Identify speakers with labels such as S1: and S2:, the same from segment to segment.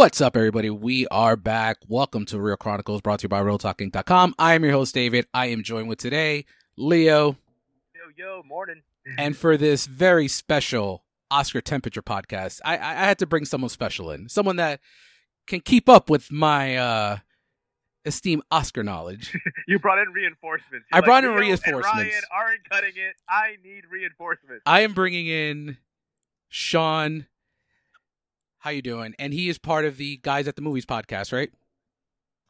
S1: What's up, everybody? We are back. Welcome to Real Chronicles, brought to you by RealTalking.com. I am your host, David. I am joined with today, Leo.
S2: Yo, yo, morning.
S1: and for this very special Oscar Temperature podcast, I, I had to bring someone special in, someone that can keep up with my uh, esteemed Oscar knowledge.
S2: you brought in reinforcements.
S1: You're I brought in reinforcements.
S2: Ryan aren't cutting it. I need reinforcements.
S1: I am bringing in Sean how you doing? And he is part of the Guys at the Movies podcast, right?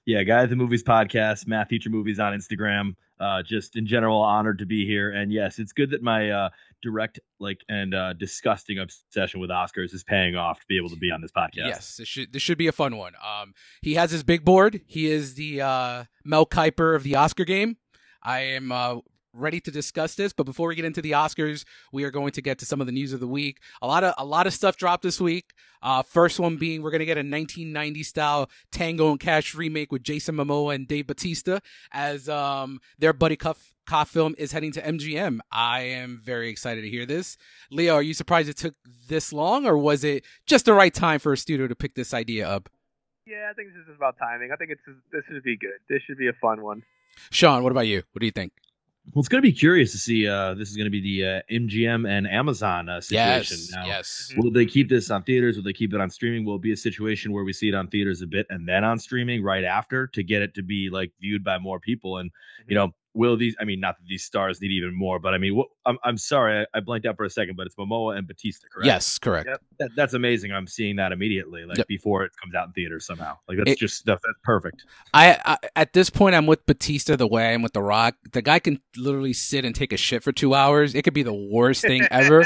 S3: Yeah, Guys at the Movies podcast, Math Teacher Movies on Instagram. Uh, just in general, honored to be here. And yes, it's good that my uh, direct, like, and uh, disgusting obsession with Oscars is paying off to be able to be on this podcast.
S1: Yes, this should this should be a fun one. Um, he has his big board. He is the uh, Mel Kiper of the Oscar game. I am uh, ready to discuss this. But before we get into the Oscars, we are going to get to some of the news of the week. A lot of a lot of stuff dropped this week. Uh, first one being we're going to get a 1990 style Tango and Cash remake with Jason Momoa and Dave Bautista as um, their buddy cuff cop film is heading to MGM. I am very excited to hear this. Leo, are you surprised it took this long, or was it just the right time for a studio to pick this idea up?
S2: Yeah, I think this is about timing. I think it's this should be good. This should be a fun one.
S1: Sean, what about you? What do you think?
S3: Well, it's going to be curious to see. Uh, this is going to be the uh, MGM and Amazon uh, situation.
S1: Yes, now, yes.
S3: Will they keep this on theaters? Will they keep it on streaming? Will it be a situation where we see it on theaters a bit and then on streaming right after to get it to be like viewed by more people? And you mm-hmm. know, will these i mean not that these stars need even more but i mean what, I'm, I'm sorry I, I, blanked out for a second but it's momoa and Bautista, correct?
S1: Yes correct.
S3: That, that's amazing. I'm seeing that immediately like yep. before it comes out in theaters somehow. Like that's it, just stuff that's perfect.
S1: I, I, at this point i'm with Bautista the way i'm with the rock. The guy can literally sit and take a shit for two hours. It could be the worst thing ever.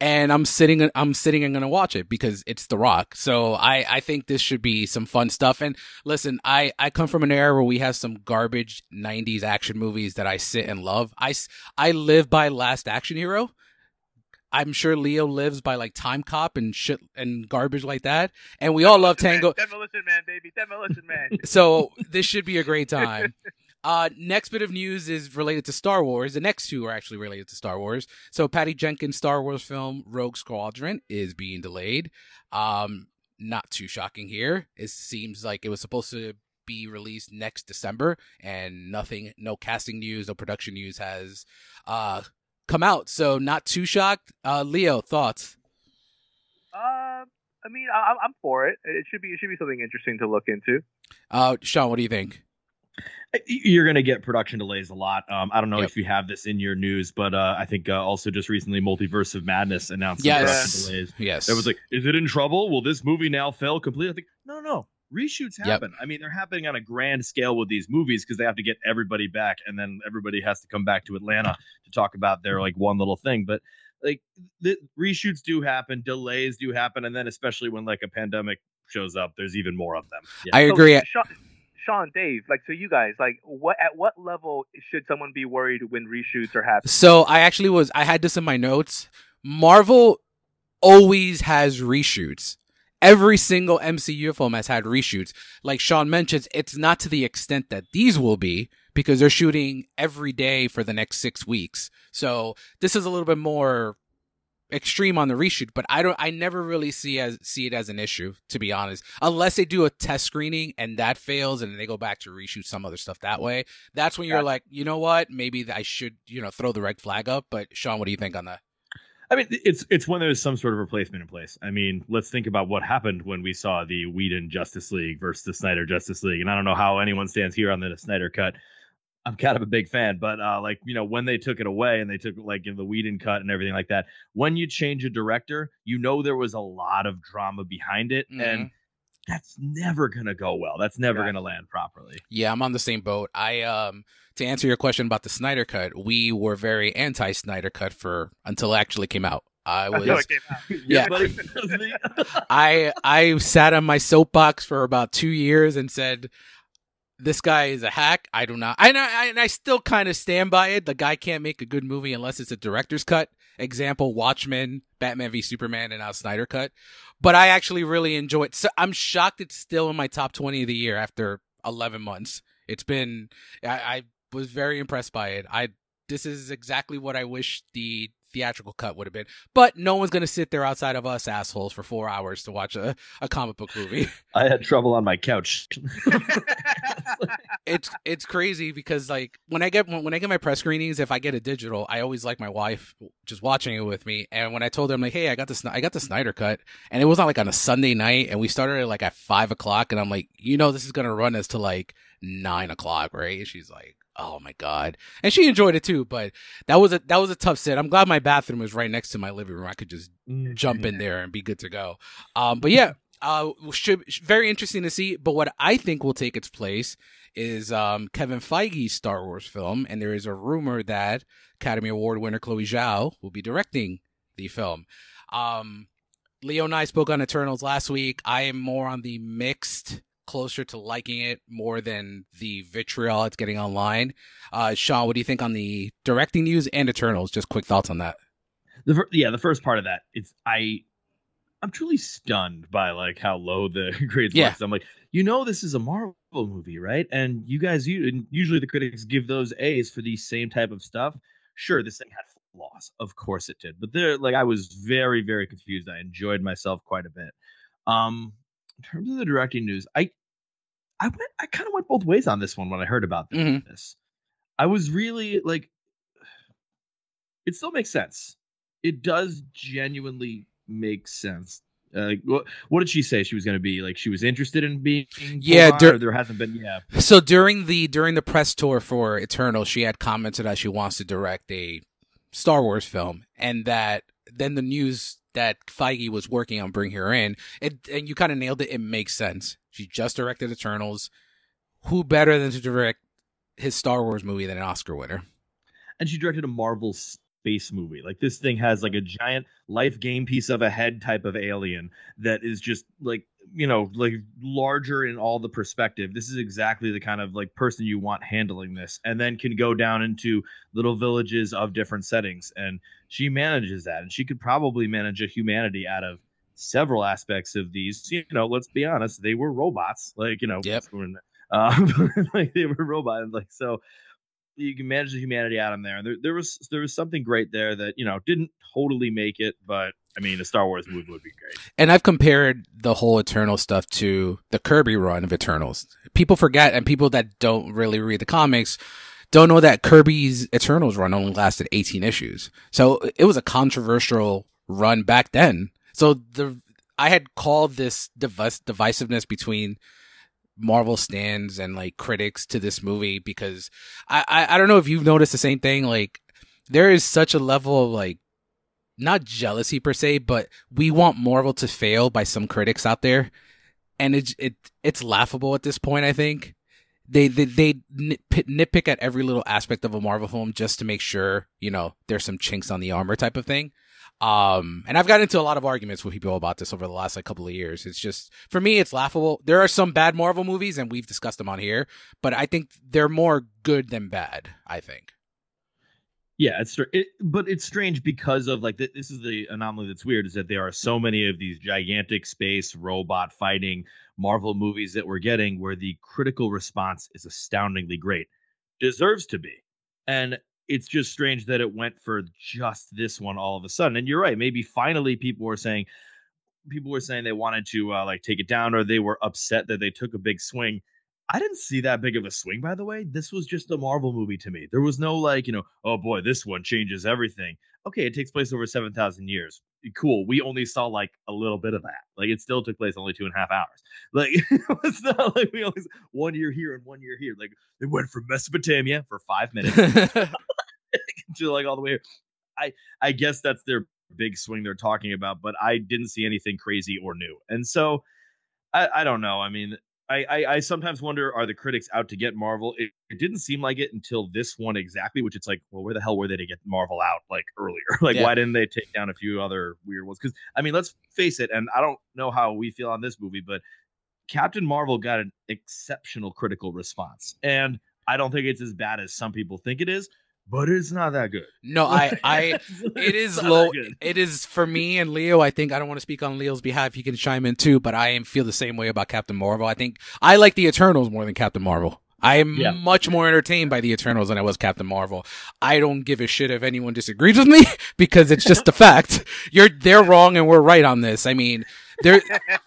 S1: And i'm sitting i'm sitting and gonna watch it because it's the rock. So i i think this should be some fun stuff. And listen i i come from an era where we have some garbage 90s action movies movies that I sit and love. I, I live by Last Action Hero. I'm sure Leo lives by like Time Cop and shit and garbage like that. And we all love Tango.
S2: Demolition Man, baby. Demolition Man.
S1: so this should be a great time. Uh, next bit of news is related to Star Wars. The next two are actually related to Star Wars. So Patty Jenkins' Star Wars film Rogue Squadron is being delayed. Um, not too shocking here. It seems like it was supposed to be released next December, and nothing, no casting news, no production news has uh, come out. So not too shocked. Uh, Leo, thoughts?
S2: Uh, I mean, I, am for it. It should be it should be something interesting to look into.
S1: Uh, Sean, what do you think?
S3: You're going to get production delays a lot. Um, I don't know yep. if you have this in your news, but uh, I think uh, also just recently, Multiverse of Madness announced
S1: yes.
S3: production delays.
S1: Yes,
S3: it was like, is it in trouble? Will this movie now fail completely? I think no, no, reshoots happen. Yep. I mean, they're happening on a grand scale with these movies because they have to get everybody back, and then everybody has to come back to Atlanta to talk about their like one little thing. But like the reshoots do happen, delays do happen, and then especially when like a pandemic shows up, there's even more of them.
S1: Yeah. I agree. So,
S2: Sean, Sean, Dave, like so, you guys, like, what at what level should someone be worried when reshoots are happening?
S1: So I actually was, I had this in my notes. Marvel always has reshoots every single MCU film has had reshoots. Like Sean mentions, it's not to the extent that these will be because they're shooting every day for the next six weeks. So this is a little bit more extreme on the reshoot, but I don't I never really see as see it as an issue, to be honest. Unless they do a test screening and that fails and they go back to reshoot some other stuff that way. That's when you're like, you know what, maybe I should, you know, throw the red flag up. But Sean, what do you think on that?
S3: I mean, it's it's when there's some sort of replacement in place. I mean, let's think about what happened when we saw the Whedon Justice League versus the Snyder Justice League, and I don't know how anyone stands here on the Snyder cut. I'm kind of a big fan, but uh, like you know, when they took it away and they took like in the Whedon cut and everything like that, when you change a director, you know there was a lot of drama behind it, mm-hmm. and that's never gonna go well. That's never gonna land properly.
S1: Yeah, I'm on the same boat. I um to answer your question about the Snyder cut, we were very anti Snyder cut for until it actually came out. I was
S2: it came out.
S1: Yeah.
S3: buddy. That was me.
S1: I I sat on my soapbox for about two years and said, "This guy is a hack." I do not, and I, and I still kind of stand by it. The guy can't make a good movie unless it's a director's cut. Example: Watchmen, Batman v Superman, and now Snyder cut. But I actually really enjoy it. So I'm shocked it's still in my top twenty of the year after 11 months. It's been I, I was very impressed by it. I this is exactly what I wish the theatrical cut would have been. But no one's gonna sit there outside of us assholes for four hours to watch a, a comic book movie.
S3: I had trouble on my couch.
S1: it's it's crazy because like when I get when I get my press screenings, if I get a digital, I always like my wife just watching it with me. And when I told her, I'm like, hey, I got the I got the Snyder cut, and it was on like on a Sunday night, and we started at like at five o'clock, and I'm like, you know, this is gonna run us to like nine o'clock, right? She's like. Oh my god! And she enjoyed it too, but that was a that was a tough sit. I'm glad my bathroom was right next to my living room. I could just jump in there and be good to go. Um, but yeah, uh, should very interesting to see. But what I think will take its place is um, Kevin Feige's Star Wars film, and there is a rumor that Academy Award winner Chloe Zhao will be directing the film. Um, Leo and I spoke on Eternals last week. I am more on the mixed, closer to liking it more than the vitriol it's getting online. Uh, Sean, what do you think on the directing news and Eternals? Just quick thoughts on that.
S3: The yeah, the first part of that, it's I, I'm truly stunned by like how low the grades
S1: Yeah.
S3: were. I'm like, you know, this is a Marvel movie, right? And you guys, you and usually the critics give those A's for the same type of stuff. Sure, this thing had flaws, of course it did, but there, like, I was very, very confused. I enjoyed myself quite a bit. Um, in terms of the directing news, I, I went, I kind of went both ways on this one when I heard about this.
S1: Mhm.
S3: I was really like, it still makes sense. It does genuinely make sense. Uh, what, what did she say she was going to be? Like she was interested in being.
S1: Yeah, dur-
S3: there hasn't been. Yeah,
S1: So during the during the press tour for Eternal, she had commented that she wants to direct a Star Wars film, and that then the news that Feige was working on bringing her in, it and you kind of nailed it. It makes sense. She just directed Eternals. Who better than to direct his Star Wars movie than an Oscar winner?
S3: and she directed a Marvel space movie. Like this thing has like a giant life game piece of a head type of alien that is just like you know like larger in all the perspective. This is exactly the kind of like person you want handling this, and then can go down into little villages of different settings. And she manages that, and she could probably manage a humanity out of several aspects of these. You know, let's be honest, they were robots. Like you know,
S1: Yep.
S3: um, like they were robots. Like so, you can manage the humanity out of there. There, there was there was something great there that you know didn't totally make it, but I mean, a Star Wars movie would be great.
S1: And I've compared the whole Eternal stuff to the Kirby run of Eternals. People forget, and people that don't really read the comics don't know that Kirby's Eternals run only lasted 18 issues. So it was a controversial run back then. So the I had called this divisiveness between Marvel stands and like critics to this movie because I, I I don't know if you've noticed the same thing. Like there is such a level of like not jealousy per se, but we want Marvel to fail by some critics out there, and it it it's laughable at this point. I think they they they nitpick, at every little aspect of a Marvel film just to make sure you know there's some chinks on the armor type of thing. Um, and I've gotten into a lot of arguments with people about this over the last like couple of years. It's just for me, it's laughable. There are some bad Marvel movies, and we've discussed them on here, but I think they're more good than bad. I think.
S3: Yeah, it's it, but it's strange because of like th- this is the anomaly that's weird is that there are so many of these gigantic space robot fighting Marvel movies that we're getting where the critical response is astoundingly great, deserves to be, and it's just strange that it went for just this one all of a sudden. And you're right, maybe finally people were saying people were saying they wanted to uh, like take it down or they were upset that they took a big swing. I didn't see that big of a swing, by the way. This was just a Marvel movie to me. There was no like, you know, oh boy, this one changes everything. Okay, it takes place over 7,000 years. Cool. We only saw like a little bit of that. Like it still took place only two and a half hours. Like it's not like we always one year here and one year here. Like they went from Mesopotamia for five minutes to like all the way. Here. I I guess that's their big swing they're talking about, but I didn't see anything crazy or new. And so I, I don't know. I mean, I, I, I sometimes wonder are the critics out to get Marvel? It, it, didn't seem like it until this one exactly, which it's like, well, where the hell were they to get Marvel out like earlier? like, yeah. why didn't they take down a few other weird ones? Because I mean, let's face it, and I don't know how we feel on this movie, but Captain Marvel got an exceptional critical response, and I don't think it's as bad as some people think it is but it's not that good.
S1: No, I, I, it is low. It is for me and Leo. I think I don't want to speak on Leo's behalf. He can chime in too, but I am feel the same way about Captain Marvel. I think I like the Eternals more than Captain Marvel. I am yeah. much more entertained by the Eternals than I was Captain Marvel. I don't give a shit if anyone disagrees with me because it's just a fact. You're they're wrong and we're right on this. I mean, there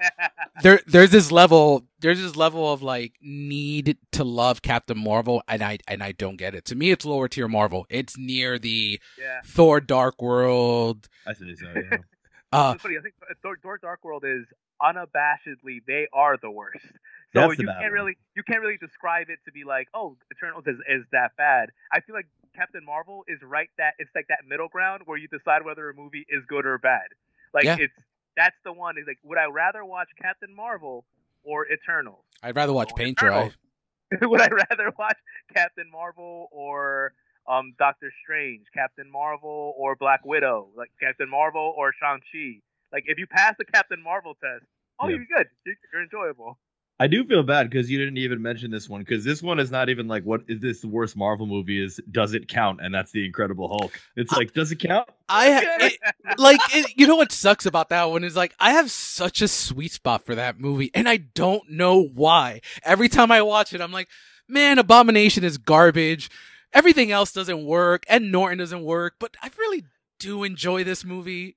S1: there there's this level there's this level of like need to love Captain Marvel and I and I don't get it. To me it's lower tier Marvel. It's near the yeah. Thor Dark World.
S3: I say so, yeah.
S2: uh, funny. I think Thor, Thor Dark World is unabashedly they are the worst. So you can't one. really you can't really describe it to be like, oh, Eternals is, is that bad. I feel like Captain Marvel is right that it's like that middle ground where you decide whether a movie is good or bad. Like yeah. it's that's the one. Is like, would I rather watch Captain Marvel or Eternals?
S1: I'd rather watch Paint Dry.
S2: would I rather watch Captain Marvel or um, Doctor Strange, Captain Marvel or Black Widow, like Captain Marvel or Shang Chi? Like, if you pass the Captain Marvel test, oh, yep. you're good. You're, you're enjoyable.
S3: I do feel bad because you didn't even mention this one because this one is not even like what is this the worst Marvel movie is does it count and that's the Incredible Hulk. It's like does it count?
S1: I it, like it, you know what sucks about that one is like I have such a sweet spot for that movie and I don't know why. Every time I watch it I'm like, man, Abomination is garbage. Everything else doesn't work and Norton doesn't work, but I really do enjoy this movie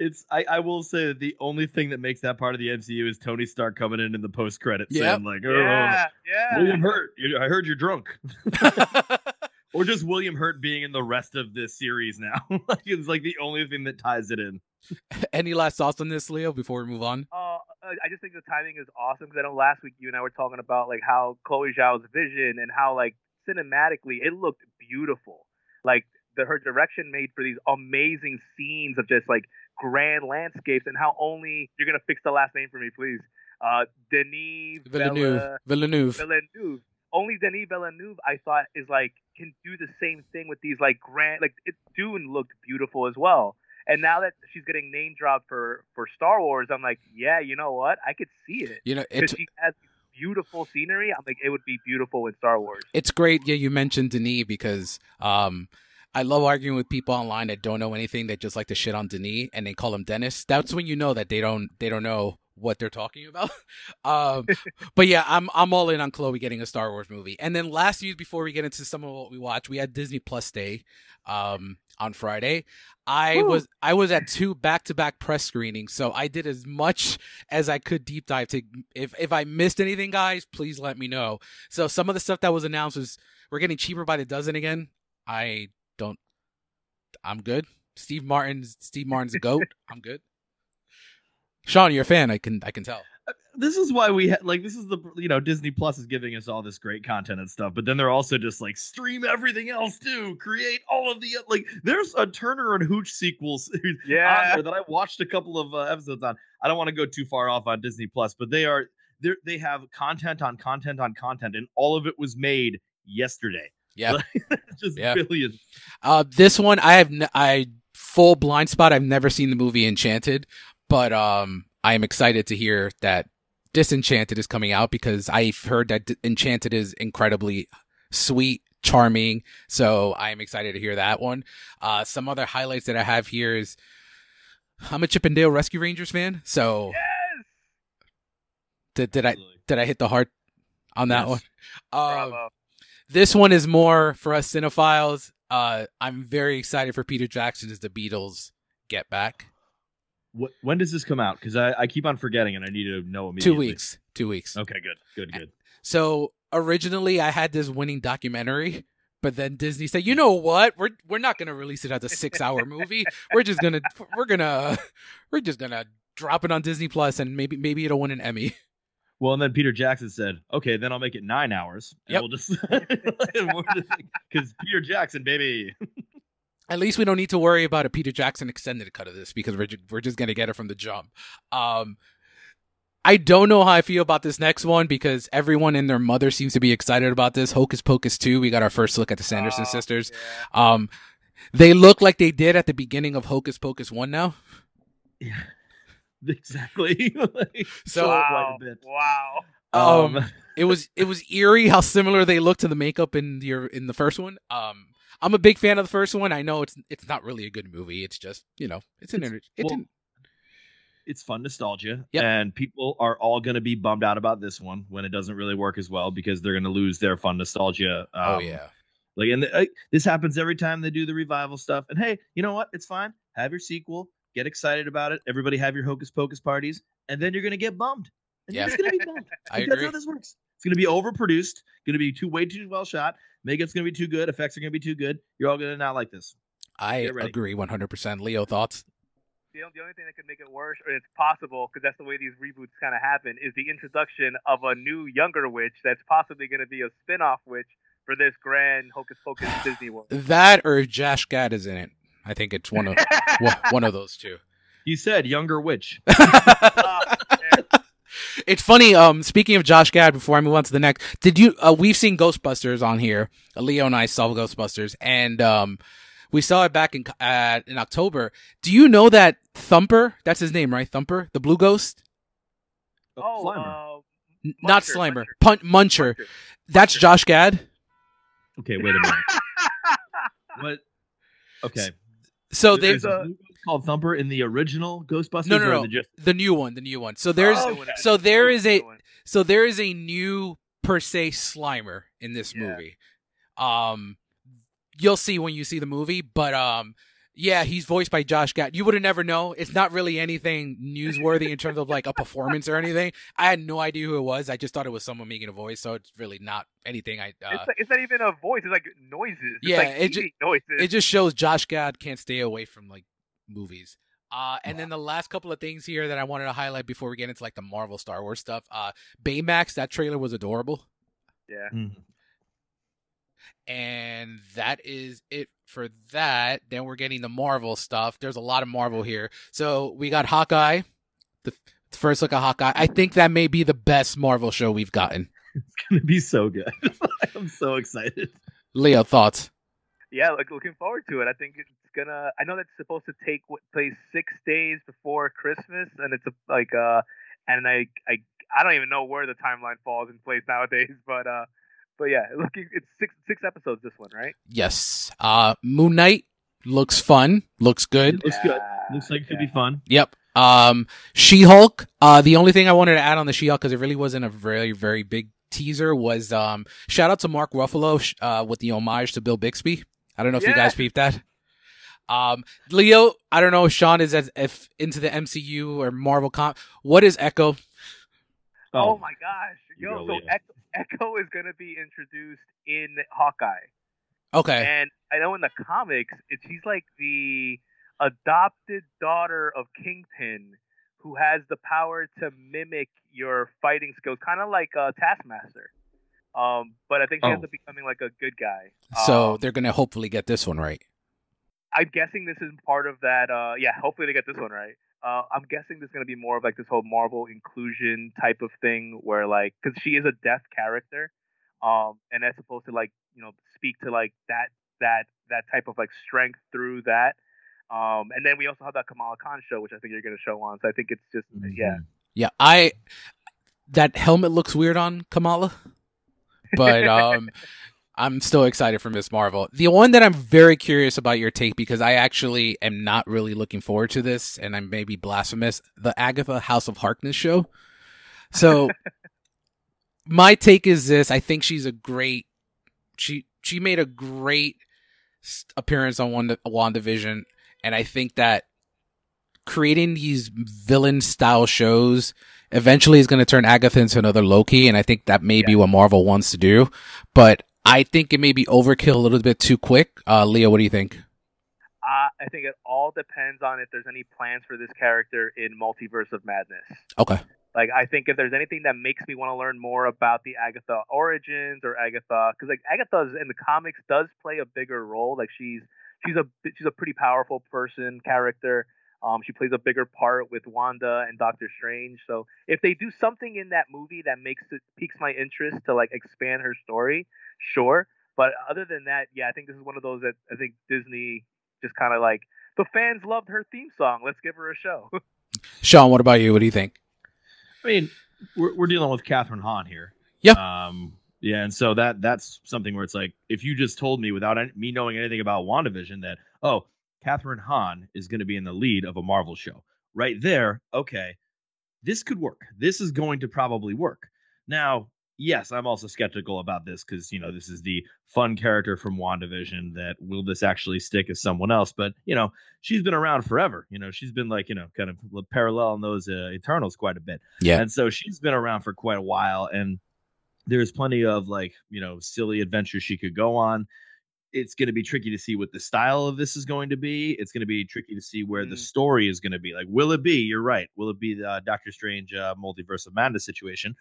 S3: it's I, I will say that the only thing that makes that part of the MCU is Tony Stark coming in in the post credits yep. saying like, "Oh,
S2: yeah, yeah.
S3: William Hurt, I heard you're drunk," or just William Hurt being in the rest of this series now. like it's like the only thing that ties it in.
S1: Any last thoughts on this, Leo? Before we move on,
S2: uh, I just think the timing is awesome because I know last week you and I were talking about like how Chloe Zhao's vision and how like cinematically it looked beautiful. Like the her direction made for these amazing scenes of just like grand landscapes and how only you're gonna fix the last name for me, please. Uh, Denis
S1: Villeneuve. Villeneuve.
S2: Villeneuve. Only Denis Villeneuve, I thought, is like can do the same thing with these like grand like it, Dune looked beautiful as well. And now that she's getting name dropped for for Star Wars, I'm like, yeah, you know what? I could see it.
S1: You know, because
S2: she has beautiful scenery. I'm like, it would be beautiful in Star Wars.
S1: It's great. Yeah, you mentioned Denis because um I love arguing with people online that don't know anything that just like to shit on Denis and they call him Dennis. That's when you know that they don't they don't know what they're talking about. um, but yeah, I'm I'm all in on Chloe getting a Star Wars movie. And then last news before we get into some of what we watched, we had Disney Plus Day um, on Friday. I Ooh. was I was at two back to back press screenings, so I did as much as I could deep dive. To if if I missed anything, guys, please let me know. So some of the stuff that was announced was we're getting cheaper by the dozen again. I. I'm good. Steve Martin's Steve Martin's a goat. I'm good. Sean, you're a fan. I can I can tell.
S3: Uh, this is why we ha- like this is the you know Disney Plus is giving us all this great content and stuff, but then they're also just like stream everything else too, create all of the like. There's a Turner and Hooch sequels
S2: yeah
S3: that I watched a couple of uh, episodes on. I don't want to go too far off on Disney Plus, but they are they they have content on content on content, and all of it was made yesterday.
S1: Yeah,
S3: just yeah. billions.
S1: Uh, this one I have n- I full blind spot. I've never seen the movie Enchanted, but um, I am excited to hear that Disenchanted is coming out because I've heard that D- Enchanted is incredibly sweet, charming. So I am excited to hear that one. Uh, some other highlights that I have here is I'm a Chip 'n Dale Rescue Rangers fan, so
S2: yes!
S1: did did I did I hit the heart on that
S2: yes.
S1: one? Um, this one is more for us cinephiles. Uh, I'm very excited for Peter Jackson as the Beatles get back.
S3: What, when does this come out? Because I, I keep on forgetting and I need to know immediately.
S1: Two weeks. Two weeks.
S3: Okay, good, good, good.
S1: So originally I had this winning documentary, but then Disney said, "You know what? We're we're not gonna release it as a six hour movie. We're just gonna we're gonna we're just gonna drop it on Disney Plus, and maybe maybe it'll win an Emmy."
S3: Well, and then Peter Jackson said, "Okay, then I'll make it nine hours, and yep. we'll just because Peter Jackson, baby."
S1: At least we don't need to worry about a Peter Jackson extended cut of this because we're we're just gonna get it from the jump. Um, I don't know how I feel about this next one because everyone and their mother seems to be excited about this. Hocus Pocus 2, we got our first look at the Sanderson oh, sisters. Yeah. Um, they look like they did at the beginning of Hocus Pocus 1 now.
S3: Yeah. Exactly.
S1: like, so wow. wow. Um, um, it was it was eerie how similar they look to the makeup in your in the first one. Um, I'm a big fan of the first one. I know it's it's not really a good movie. It's just you know it's an it's, it's, well,
S3: it's fun nostalgia, yep. and people are all going to be bummed out about this one when it doesn't really work as well because they're going to lose their fun nostalgia.
S1: Oh, um, oh yeah,
S3: like and the, uh, this happens every time they do the revival stuff. And hey, you know what? It's fine. Have your sequel. Get excited about it. Everybody have your hocus pocus parties, and then you're going to get bummed. And yeah. you're just going to be bummed. I agree. That's how this works. It's going to be overproduced. Going to be too way too well shot. Makeup's going to be too good. Effects are going to be too good. You're all going to not like this.
S1: I agree 100%. Leo, thoughts?
S2: The, the only thing that could make it worse, or it's possible, because that's the way these reboots kind of happen, is the introduction of a new, younger witch that's possibly going to be a spin off witch for this grand Hocus Pocus Disney World.
S1: That or if Josh Gad is in it. I think it's one of one of those two.
S3: You said younger witch.
S1: it's funny. Um, speaking of Josh Gad, before I move on to the next, did you? Uh, we've seen Ghostbusters on here. Leo and I saw Ghostbusters, and um, we saw it back in uh, in October. Do you know that Thumper? That's his name, right? Thumper, the Blue Ghost.
S2: Oh, uh,
S1: Muncher, not Slimer. Muncher. Pun- Muncher. Muncher. That's Josh Gad.
S3: Okay, wait a minute. what? Okay.
S1: So there's
S3: a called Thumper in the original Ghostbusters.
S1: No, no, no. The, just... the, new one, the new one. So there's oh, so there is a so there is a new per se Slimer in this yeah. movie. Um, you'll see when you see the movie, but um, yeah, he's voiced by Josh Gad. You would have never know. It's not really anything newsworthy in terms of like a performance or anything. I had no idea who it was. I just thought it was someone making a voice, so it's really not anything. I uh,
S2: it's, like, it's not even a voice. It's like noises. It's
S1: yeah,
S2: like
S1: it just noises. it just shows Josh Gad can't stay away from like movies. Uh, and then the last couple of things here that I wanted to highlight before we get into like the Marvel Star Wars stuff. Uh, Baymax, that trailer was adorable.
S2: Yeah. Mm-hmm.
S1: And that is it for that. Then we're getting the Marvel stuff. There's a lot of Marvel here. So we got Hawkeye, the first look at Hawkeye. I think that may be the best Marvel show we've gotten.
S3: It's gonna be so good. I'm so excited.
S1: Leo, thoughts?
S2: Yeah, like looking forward to it. I think it's gonna. I know that's supposed to take what place six days before Christmas, and it's a, like uh, and I I I don't even know where the timeline falls in place nowadays, but uh, but yeah, looking it's six six episodes this one, right?
S1: Yes. Uh Moon Knight looks fun, looks good.
S3: It looks good. Looks like it could be fun.
S1: Yep. Um She-Hulk, uh the only thing I wanted to add on the She-Hulk cuz it really wasn't a very very big teaser was um shout out to Mark Ruffalo uh with the homage to Bill Bixby. I don't know if yeah. you guys peeped that. Um, Leo, I don't know if Sean is as if into the MCU or Marvel comp. What is Echo?
S2: Oh, oh my gosh, yo! So Echo, Echo is going to be introduced in Hawkeye.
S1: Okay.
S2: And I know in the comics, it, she's like the adopted daughter of Kingpin, who has the power to mimic your fighting skills, kind of like uh, Taskmaster. Um, but I think she oh. ends up becoming like a good guy.
S1: So
S2: um,
S1: they're gonna hopefully get this one right.
S2: I'm guessing this is part of that. Uh, yeah, hopefully they get this one right. Uh, I'm guessing there's gonna be more of like this whole Marvel inclusion type of thing, where like, because she is a deaf character, um, and that's supposed to like, you know, speak to like that that that type of like strength through that. Um, and then we also have that Kamala Khan show, which I think you're gonna show on. So I think it's just mm-hmm. yeah.
S1: Yeah, I that helmet looks weird on Kamala, but um, I'm still excited for Miss Marvel. The one that I'm very curious about your take because I actually am not really looking forward to this, and I may be blasphemous. The Agatha House of Harkness show. So, my take is this: I think she's a great. She she made a great appearance on one WandaVision, and I think that creating these villain style shows eventually is going to turn Agatha into another Loki, and I think that may yeah. be what Marvel wants to do. But I think it may be overkill a little bit too quick. Uh, Leo, what do you think?
S2: Uh, I think it all depends on if there's any plans for this character in Multiverse of Madness.
S1: Okay.
S2: Like, I think if there's anything that makes me want to learn more about the Agatha origins or Agatha, because like Agatha in the comics does play a bigger role. Like she's she's a she's a pretty powerful person character. Um, she plays a bigger part with Wanda and Doctor Strange. So if they do something in that movie that makes it piques my interest to like expand her story, sure. But other than that, yeah, I think this is one of those that I think Disney just kind of like the fans loved her theme song. Let's give her a show.
S1: Sean, what about you? What do you think?
S3: I mean, we're we're dealing with Kathryn Hahn here.
S1: Yeah.
S3: Um. Yeah, and so that that's something where it's like if you just told me without any, me knowing anything about WandaVision that oh Kathryn Hahn is going to be in the lead of a Marvel show. Right there, okay, this could work. This is going to probably work. Now, yes, I'm also skeptical about this because, you know, this is the fun character from WandaVision that will this actually stick as someone else? But, you know, she's been around forever. You know, she's been like, you know, kind of parallel in those uh, Eternals quite a bit.
S1: Yeah.
S3: And so she's been around for quite a while. And there's plenty of like, you know, silly adventures she could go on it's going to be tricky to see what the style of this is going to be. It's going to be tricky to see where mm. the story is going to be. Like, will it be? You're right. Will it be the uh, Doctor Strange uh, multiverse of madness situation,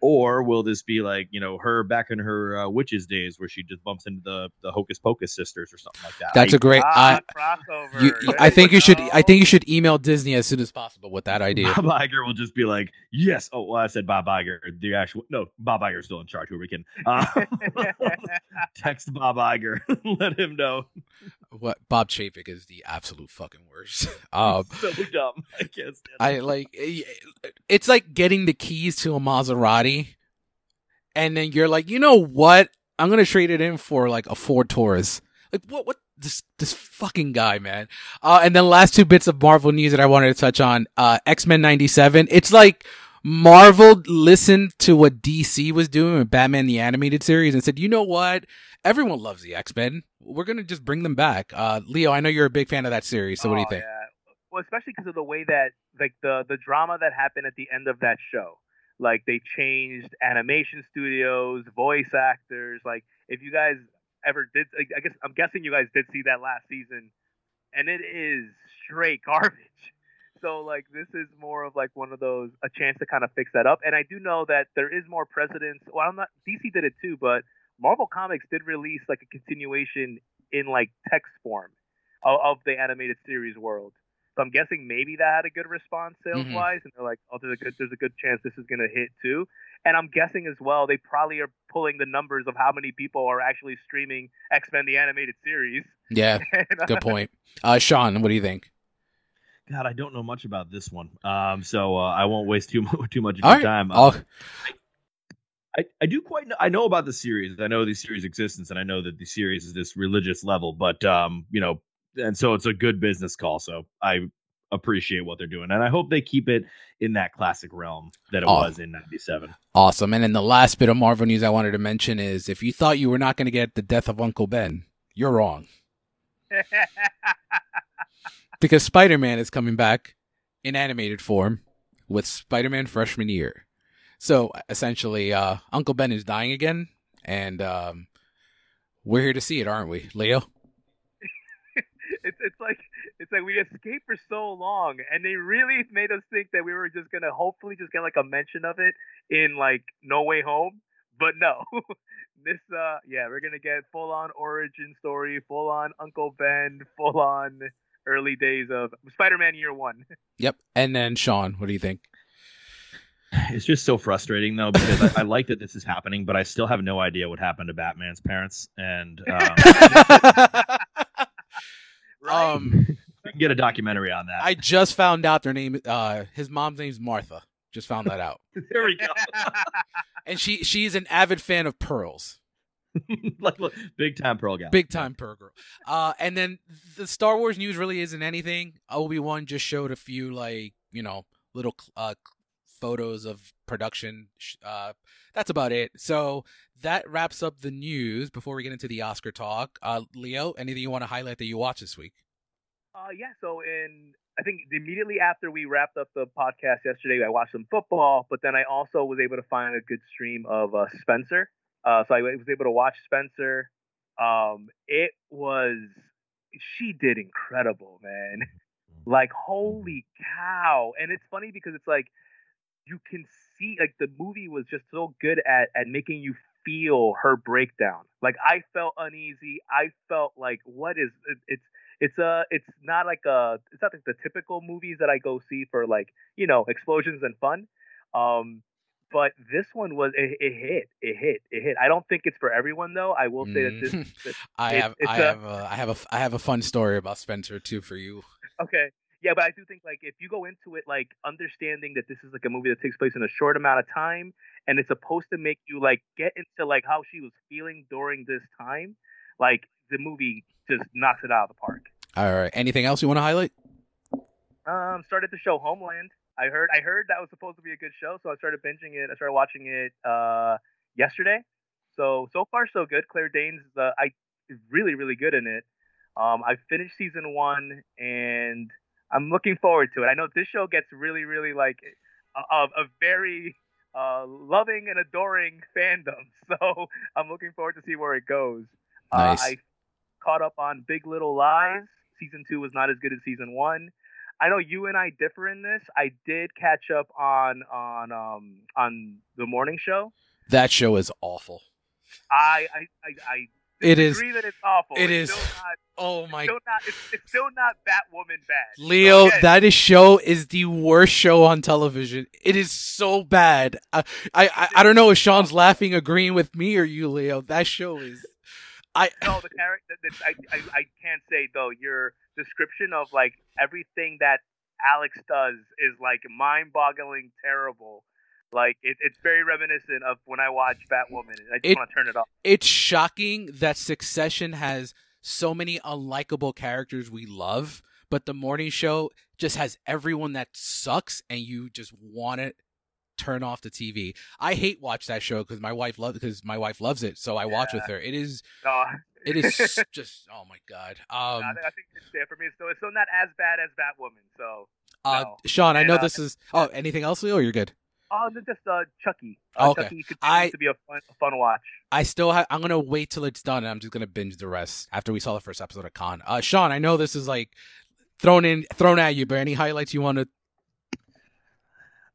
S3: or will this be like you know her back in her uh, witches days where she just bumps into the the Hocus Pocus sisters or something like that?
S1: That's I, a great ah, crossover. You, I think you should. I think you should email Disney as soon as possible with that idea.
S3: Bob Iger will just be like, yes. Oh, well, I said Bob Iger. The actual no, Bob Iger's still in charge. Who we can uh, text Bob Iger, let him know.
S1: What Bob Chapek is the absolute fucking worst. Um,
S3: so dumb. I can't stand.
S1: I like. It's like getting the keys to a Maserati and then you're like, you know what? I'm gonna trade it in for like a Ford Taurus. Like what? What? This this fucking guy, man. Uh, and then last two bits of Marvel news that I wanted to touch on. Uh, X Men '97. It's like Marvel listened to what DC was doing with Batman the animated series and said, you know what? Everyone loves the X Men. We're gonna just bring them back. Uh, Leo, I know you're a big fan of that series. So what do you oh, think?
S2: Yeah. Well, especially because of the way that like the the drama that happened at the end of that show like they changed animation studios, voice actors. Like if you guys ever did, I guess I'm guessing you guys did see that last season, and it is straight garbage. So like this is more of like one of those a chance to kind of fix that up. And I do know that there is more precedence. Well, I'm not DC did it too, but Marvel Comics did release like a continuation in like text form of, of the animated series world. So I'm guessing maybe that had a good response sales wise, mm-hmm. and they're like, oh, there's a good there's a good chance this is gonna hit too. And I'm guessing as well they probably are pulling the numbers of how many people are actually streaming X Men the animated series.
S1: Yeah, and, uh, good point. Uh, Sean, what do you think?
S3: God, I don't know much about this one, um, so uh, I won't waste too too much of your right. time. Um, I, I do quite know, I know about the series. I know the series existence, and I know that the series is this religious level. But um, you know, and so it's a good business call. So I appreciate what they're doing, and I hope they keep it in that classic realm that it was in '97.
S1: Awesome. And then the last bit of Marvel news I wanted to mention is if you thought you were not going to get the death of Uncle Ben, you're wrong. because Spider-Man is coming back in animated form with Spider-Man freshman year. So essentially, uh, Uncle Ben is dying again, and um, we're here to see it, aren't we, Leo?
S2: it's it's like it's like we escaped for so long, and they really made us think that we were just gonna hopefully just get like a mention of it in like No Way Home, but no. this uh yeah, we're gonna get full on origin story, full on Uncle Ben, full on early days of Spider-Man Year One.
S1: Yep, and then Sean, what do you think?
S3: It's just so frustrating though because I, I, like that this is happening, but I still have no idea what happened to Batman's parents, and um,
S2: Right?
S3: Um, we can get a documentary on that.
S1: I just found out their name. Uh, his mom's name's Martha. Just found that out.
S3: there we go.
S1: and she she's an avid fan of pearls.
S3: like look, big time pearl guy.
S1: Big time pearl girl. Uh, and then the Star Wars news really isn't anything. Obi Wan just showed a few like you know little uh photos of production. Uh, that's about it. So that wraps up the news. Before we get into the Oscar talk, uh, Leo, anything you want to highlight that you watched this week?
S2: Uh, yeah. So in I think immediately after we wrapped up the podcast yesterday, I watched some football, but then I also was able to find a good stream of uh, Spencer. Uh, so I was able to watch Spencer. Um, it was she did incredible, man. Like holy cow! And it's funny because it's like you can see like the movie was just so good at at making you feel her breakdown. Like I felt uneasy. I felt like what is it, it's It's a it's not like a it's not like the typical movies that I go see for like you know explosions and fun. Um, but this one was it, it, hit it hit it hit i don't think it's for everyone though i will say that this,
S1: Mm.
S2: this
S1: I
S2: it-
S1: have I
S2: a-
S1: have a I have a I have a fun story about Spencer too for you.
S2: okay yeah but i do think like if you go into it like understanding that this is like a movie that takes place in a short amount of time and it's supposed to make you like get into like how she was feeling during this time like the movie just knocks it out of the park.
S1: All right. Anything else you want to highlight?
S2: um started the show homeland. I heard i heard that was supposed to be a good show so i started binging it. I started watching it uh yesterday. So so far so good. Claire danes is uh, i is really really good in it. Um i finished season one and i'm looking forward to it i know this show gets really really like a, a, very uh loving and adoring fandom so i'm looking forward to see where it goes
S1: Nice.
S2: uh, i caught up on big little lies season two was not as good as season one I know you and I differ in this. I did catch up on on um on the morning show.
S1: That show is awful.
S2: I I I, I
S1: It is.
S2: agree that it's awful.
S1: it
S2: it's
S1: is-
S2: not,
S1: Oh my
S2: still not. It's, it's still not Batwoman bad.
S1: Leo,
S2: So, again,
S1: that is show is the worst show on television. It is so bad. I, I, I, I don't know if Sean's laughing, agreeing with me or you, Leo. That show is. I
S2: no the character. I, I I can't say though. Your description of like everything that Alex does is like mind-boggling, terrible. Like it, it's very reminiscent of when I watch Batwoman, and I just
S1: It-
S2: want to turn it off.
S1: it's shocking that Succession has so many unlikable characters we love, but the morning show just has everyone that sucks, and you just want to turn off the TV. I hate watch that show because my wife loves because my wife loves it, so I watch with her. It is
S2: No,
S1: it is just oh my god. Um,
S2: I, think it's there for me. It's still, it's still not as bad as Batwoman. So,
S1: uh,
S2: no.
S1: Sean, I know
S2: uh,
S1: this is. Oh, anything else, Leo? Or you're good.
S2: Oh, then just uh, Chucky. Uh,
S1: Okay.
S2: Chucky continues
S1: I-
S2: to be a fun, a fun watch.
S1: I still have. I'm gonna wait till it's done, and I'm just gonna binge the rest after we saw the first episode of Con. Uh, Sean, I know this is like thrown in, thrown at you, but any highlights you want to?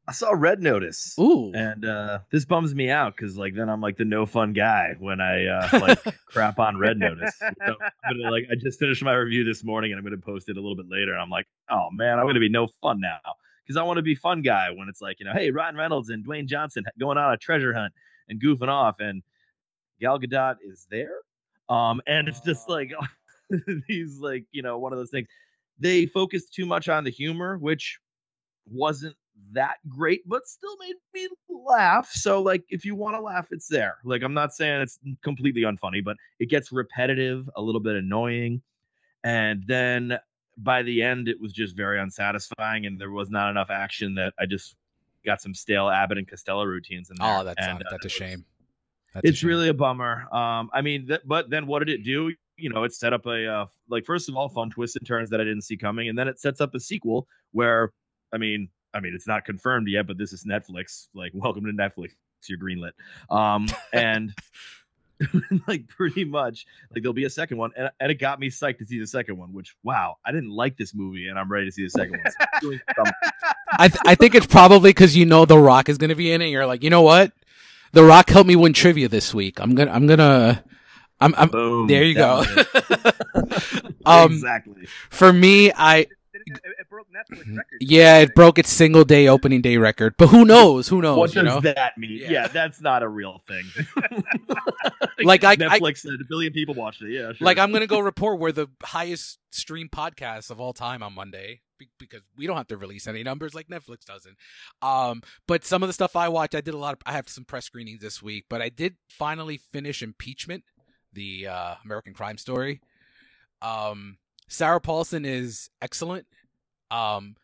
S3: I saw Red Notice.
S1: Ooh,
S3: And uh, this bums me out because like then I'm like the no fun guy when I uh, like crap on Red Notice. So I'm gonna, like I just finished my review this morning and I'm gonna post it a little bit later. And I'm like, oh man, I'm gonna be no fun now because I want to be fun guy when it's like you know, hey, Ryan Reynolds and Dwayne Johnson going on a treasure hunt and goofing off, and Gal Gadot is there. Um, and it's just like he's like you know one of those things. They focused too much on the humor, which wasn't that great, but still made me laugh. So, like, if you want to laugh, it's there. Like, I'm not saying it's completely unfunny, but it gets repetitive, a little bit annoying. And then by the end, it was just very unsatisfying, and there was not enough action that I just got some stale Abbott and Costello routines in there.
S1: oh, that's
S3: and,
S1: not,
S3: uh,
S1: that's a shame. That's a
S3: it's
S1: shame.
S3: really a bummer. Um, I mean, th- but then what did it do? You know, it set up a uh, like first of all, fun twists and turns that I didn't see coming, and then it sets up a sequel where, I mean, I mean, it's not confirmed yet, but this is Netflix. Like, welcome to Netflix. You're greenlit. Um, and like pretty much, like there'll be a second one, and, and it got me psyched to see the second one. Which, wow, I didn't like this movie, and I'm ready to see the second one. So I'm doing some-
S1: I th- I think it's probably because you know The Rock is gonna be in it. You're like, you know what? The Rock helped me win trivia this week. I'm gonna I'm gonna I'm, I'm
S3: Boom.
S1: there. You go. Um,
S3: exactly.
S1: for me, I
S2: Didn't it, it broke Netflix
S1: Mhm.
S2: records.
S1: yeah, it broke its single day opening day record. But who knows? Who knows?
S3: What
S1: you
S3: does
S1: know?
S3: that mean?
S1: Yeah.
S3: Yeah. that's not a real thing.
S1: Like, I- I-
S3: Netflix said a billion people watched it. Yeah, sure.
S1: Like I'm gonna go report we're the highest stream podcast of all time on Monday because we don't have to release any numbers like Netflix doesn't. Um, but some of the stuff I watched, I did a lot of. I have some press screenings this week, but I did finally finish Impeachment, the uh, American Crime Story. Um, Sarah Paulson is excellent. Um,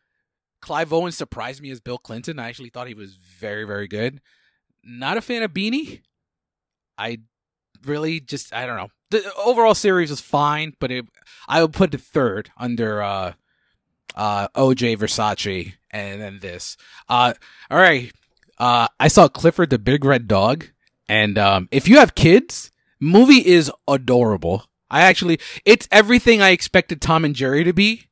S1: Clive Owen surprised me as Bill Clinton. I actually thought he was very, very good. Not a fan of Beanie. I really just I don't know. The overall series was fine, but it I would put the third under uh uh OJ Versace and then this. Uh all right. Uh I saw Clifford the Big Red Dog and um if you have kids, movie is adorable. I actually it's everything I expected Tom and Jerry to be.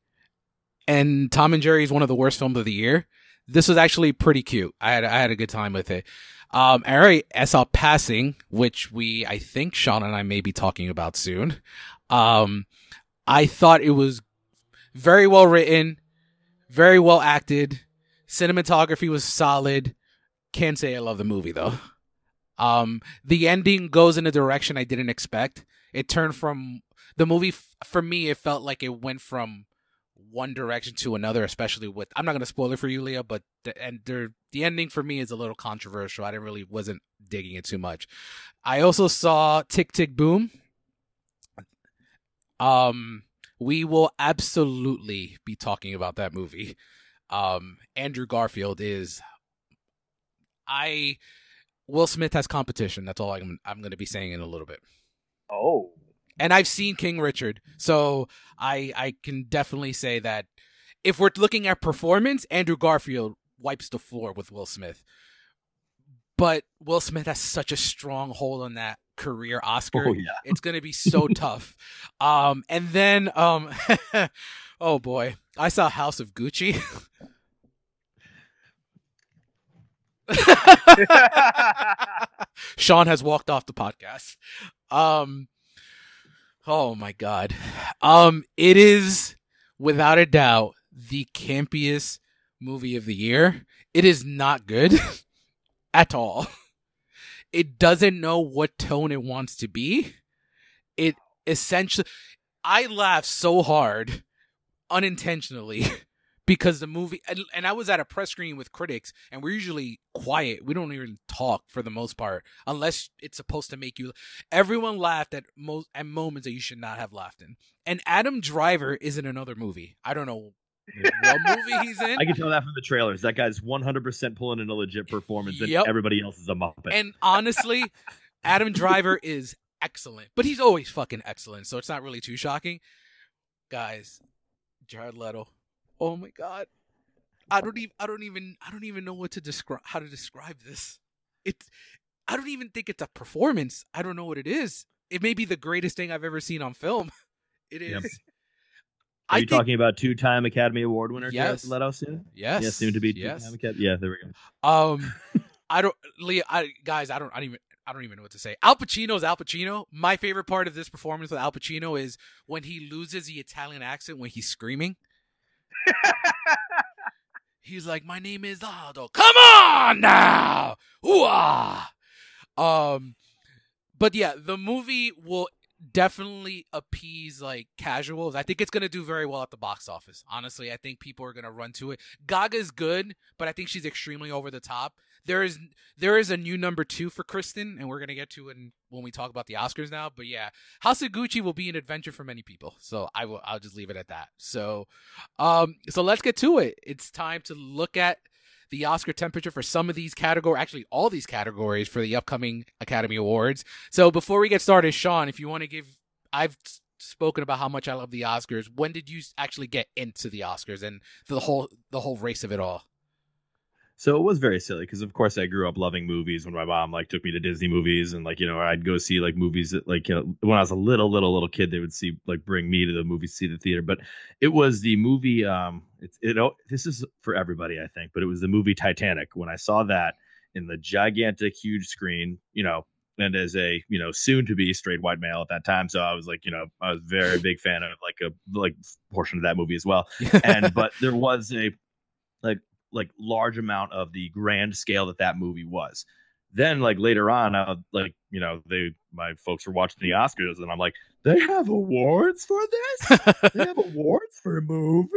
S1: And Tom and Jerry is one of the worst films of the year. This was actually pretty cute. I had I had a good time with it. Um, all right, I saw Passing, which we, I think Sean and I may be talking about soon. Um, I thought it was very well written, very well acted. Cinematography was solid. Can't say I love the movie though. Um, the ending goes in a direction I didn't expect. It turned from the movie for me. It felt like it went from one direction to another, especially with I'm not gonna spoil it for you, Leah, but the and the the ending for me is a little controversial. I didn't really wasn't digging it too much. I also saw Tick Tick Boom. Um, we will absolutely be talking about that movie. Um, Andrew Garfield is I Will Smith has competition. That's all I'm I'm going to be saying in a little bit.
S2: Oh.
S1: And I've seen King Richard, so I I can definitely say that if we're looking at performance, Andrew Garfield wipes the floor with Will Smith. But Will Smith has such a strong hold on that career Oscar.
S3: Oh, yeah.
S1: It's going to be so tough. Um and then um oh boy, I saw House of Gucci. Sean has walked off the podcast. Um, oh my god. Um, it is without a doubt the campiest movie of the year. It is not good at all. It doesn't know what tone it wants to be. It essentially, I laughed so hard unintentionally because the movie and, and, I was at a press screening with critics and we're usually quiet. We don't even talk for the most part unless it's supposed to make you everyone laughed at most at moments that you should not have laughed in. And Adam Driver is in another movie. I don't know what movie he's in.
S3: I can tell that from the trailers. That guy's 100% pulling in a legit performance and everybody else is a muppet.
S1: And honestly, Adam Driver is excellent. But he's always fucking excellent, so it's not really too shocking. Guys, Jared Leto Oh my god. I don't even I don't even I don't even know what to describe how to describe this. It's I don't even think it's a performance. I don't know what it is. It may be the greatest thing I've ever seen on film. It is. Yep.
S3: Are you think, talking about two-time Academy Award winner
S1: yes.
S3: Jared Leto soon?
S1: Yes.
S3: Yeah, soon to be
S1: yes.
S3: two-time Academy. Yeah, there we
S1: go. Um, I don't, Leah, I, guys, I don't, I don't even, I don't even know what to say. Al Pacino's Al Pacino. My favorite part of this performance with Al Pacino is when he loses the Italian accent when he's screaming. He's like, my name is Aldo. Come on now, ooh Um, but yeah, the movie will definitely appease like casuals. I think it's gonna do very well at the box office. Honestly, I think people are gonna run to it. Gaga's good, but I think she's extremely over the top. There is there is a new number two for Kristen, and we're gonna get to it when we talk about the Oscars now. But yeah, House of Gucci will be an adventure for many people. So I will I'll just leave it at that. So um so let's get to it. It's time to look at the Oscar temperature for some of these categories, actually all these categories for the upcoming Academy Awards. So before we get started, Sean, if you want to give, I've spoken about how much I love the Oscars. When did you actually get into the Oscars and the whole the whole race of it all?
S3: So it was very silly because, of course, I grew up loving movies when my mom like took me to Disney movies and like you know I'd go see like movies that like you know when I was a little little little kid they would see like bring me to the movie see the theater. But it was the movie. Um, it's it. This is for everybody, I think, but it was the movie Titanic. When I saw that in the gigantic, huge screen, you know, and as a you know soon to be straight white male at that time so i was like you know i was very big fan of like a like portion of that movie as well and but there was a like large amount of the grand scale that that movie was. Then like later on, uh, like you know, they my folks were watching the Oscars, and I'm like, they have awards for this. they have awards for movies.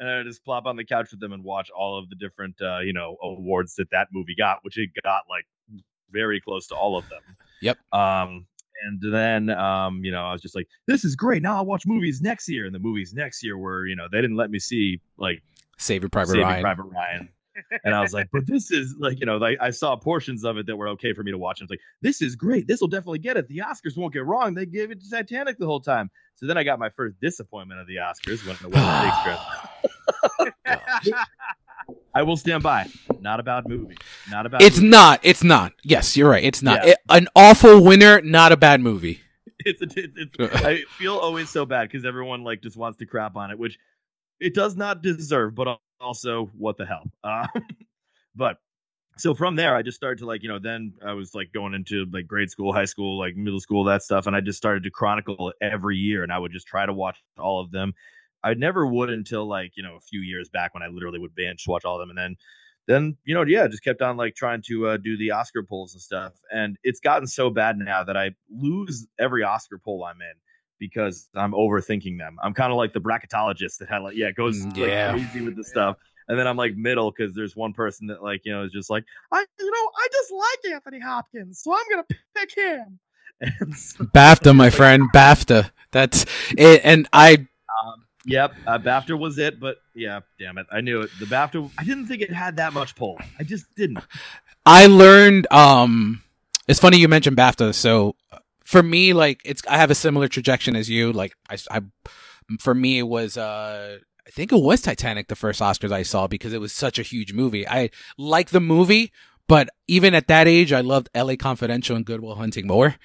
S3: And I just plop on the couch with them and watch all of the different uh, you know awards that that movie got, which it got like very close to all of them.
S1: Yep.
S3: Um, and then um, you know, I was just like, this is great. Now I'll watch movies next year. And the movies next year were, you know, they didn't let me see like
S1: Saving Private
S3: Saving
S1: Ryan.
S3: Private Ryan. and I was like, but this is like, you know, like I saw portions of it that were okay for me to watch. And I was like, this is great. This will definitely get it. The Oscars won't get wrong. They gave it to Titanic the whole time. So then I got my first disappointment of the Oscars when went Shakespeare. I will stand by. Not a bad movie. Not a bad.
S1: It's
S3: movie.
S1: not. It's not. Yes, you're right. It's not. Yeah. It, an awful winner. Not a bad movie.
S3: It's, it's, it's I feel always so bad because everyone like just wants to crap on it, which it does not deserve, but also what the hell. Uh, but so from there i just started to like you know then i was like going into like grade school high school like middle school that stuff and i just started to chronicle every year and i would just try to watch all of them i never would until like you know a few years back when i literally would binge watch all of them and then then you know yeah just kept on like trying to uh, do the oscar polls and stuff and it's gotten so bad now that i lose every oscar poll i'm in because i'm overthinking them i'm kind of like the bracketologist that had like yeah goes mm, yeah. like, crazy with the stuff and then I'm like middle because there's one person that like you know is just like I you know I just like Anthony Hopkins, so I'm gonna pick him.
S1: So, BAFTA, my friend, BAFTA. That's it, and I.
S3: Um, yep, uh, BAFTA was it, but yeah, damn it, I knew it. The BAFTA, I didn't think it had that much pull. I just didn't.
S1: I learned. Um, it's funny you mentioned BAFTA. So for me, like it's I have a similar trajectory as you. Like I, I for me it was uh I think it was Titanic the first Oscars I saw because it was such a huge movie. I like the movie, but even at that age, I loved LA Confidential and Goodwill Hunting more.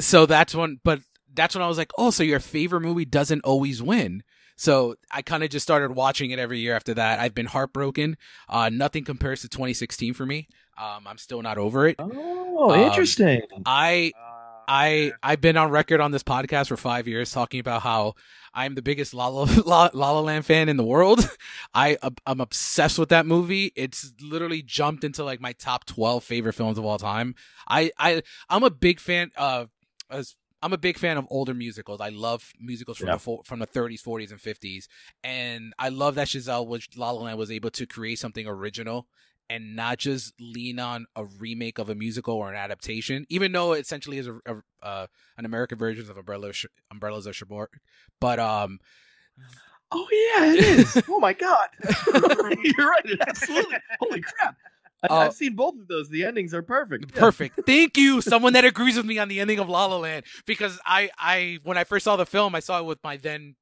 S1: So that's when, but that's when I was like, oh, so your favorite movie doesn't always win. So I kind of just started watching it every year after that. I've been heartbroken. Uh, nothing compares to 2016 for me. Um, I'm still not over it.
S3: Oh, um, interesting.
S1: I I I've been on record on this podcast for five years talking about how I'm the biggest La La, La, La Land fan in the world. I I'm obsessed with that movie. It's literally jumped into like my top twelve favorite films of all time. I I I'm a big fan of. As, I'm a big fan of older musicals. I love musicals from yeah. the from the 30s, 40s, and 50s, and I love that Chazelle, which La La Land was able to create something original and not just lean on a remake of a musical or an adaptation, even though it essentially is a, a uh, an American version of Umbrella Umbrellas of Cherbourg. But um,
S3: oh yeah, it is. oh my god, you're right. Absolutely. Holy crap. I, have uh, seen both of those. The endings are perfect.
S1: Perfect. Thank you, someone that agrees with me on the ending of La La Land. Because I, I, when I first saw the film, I saw it with my then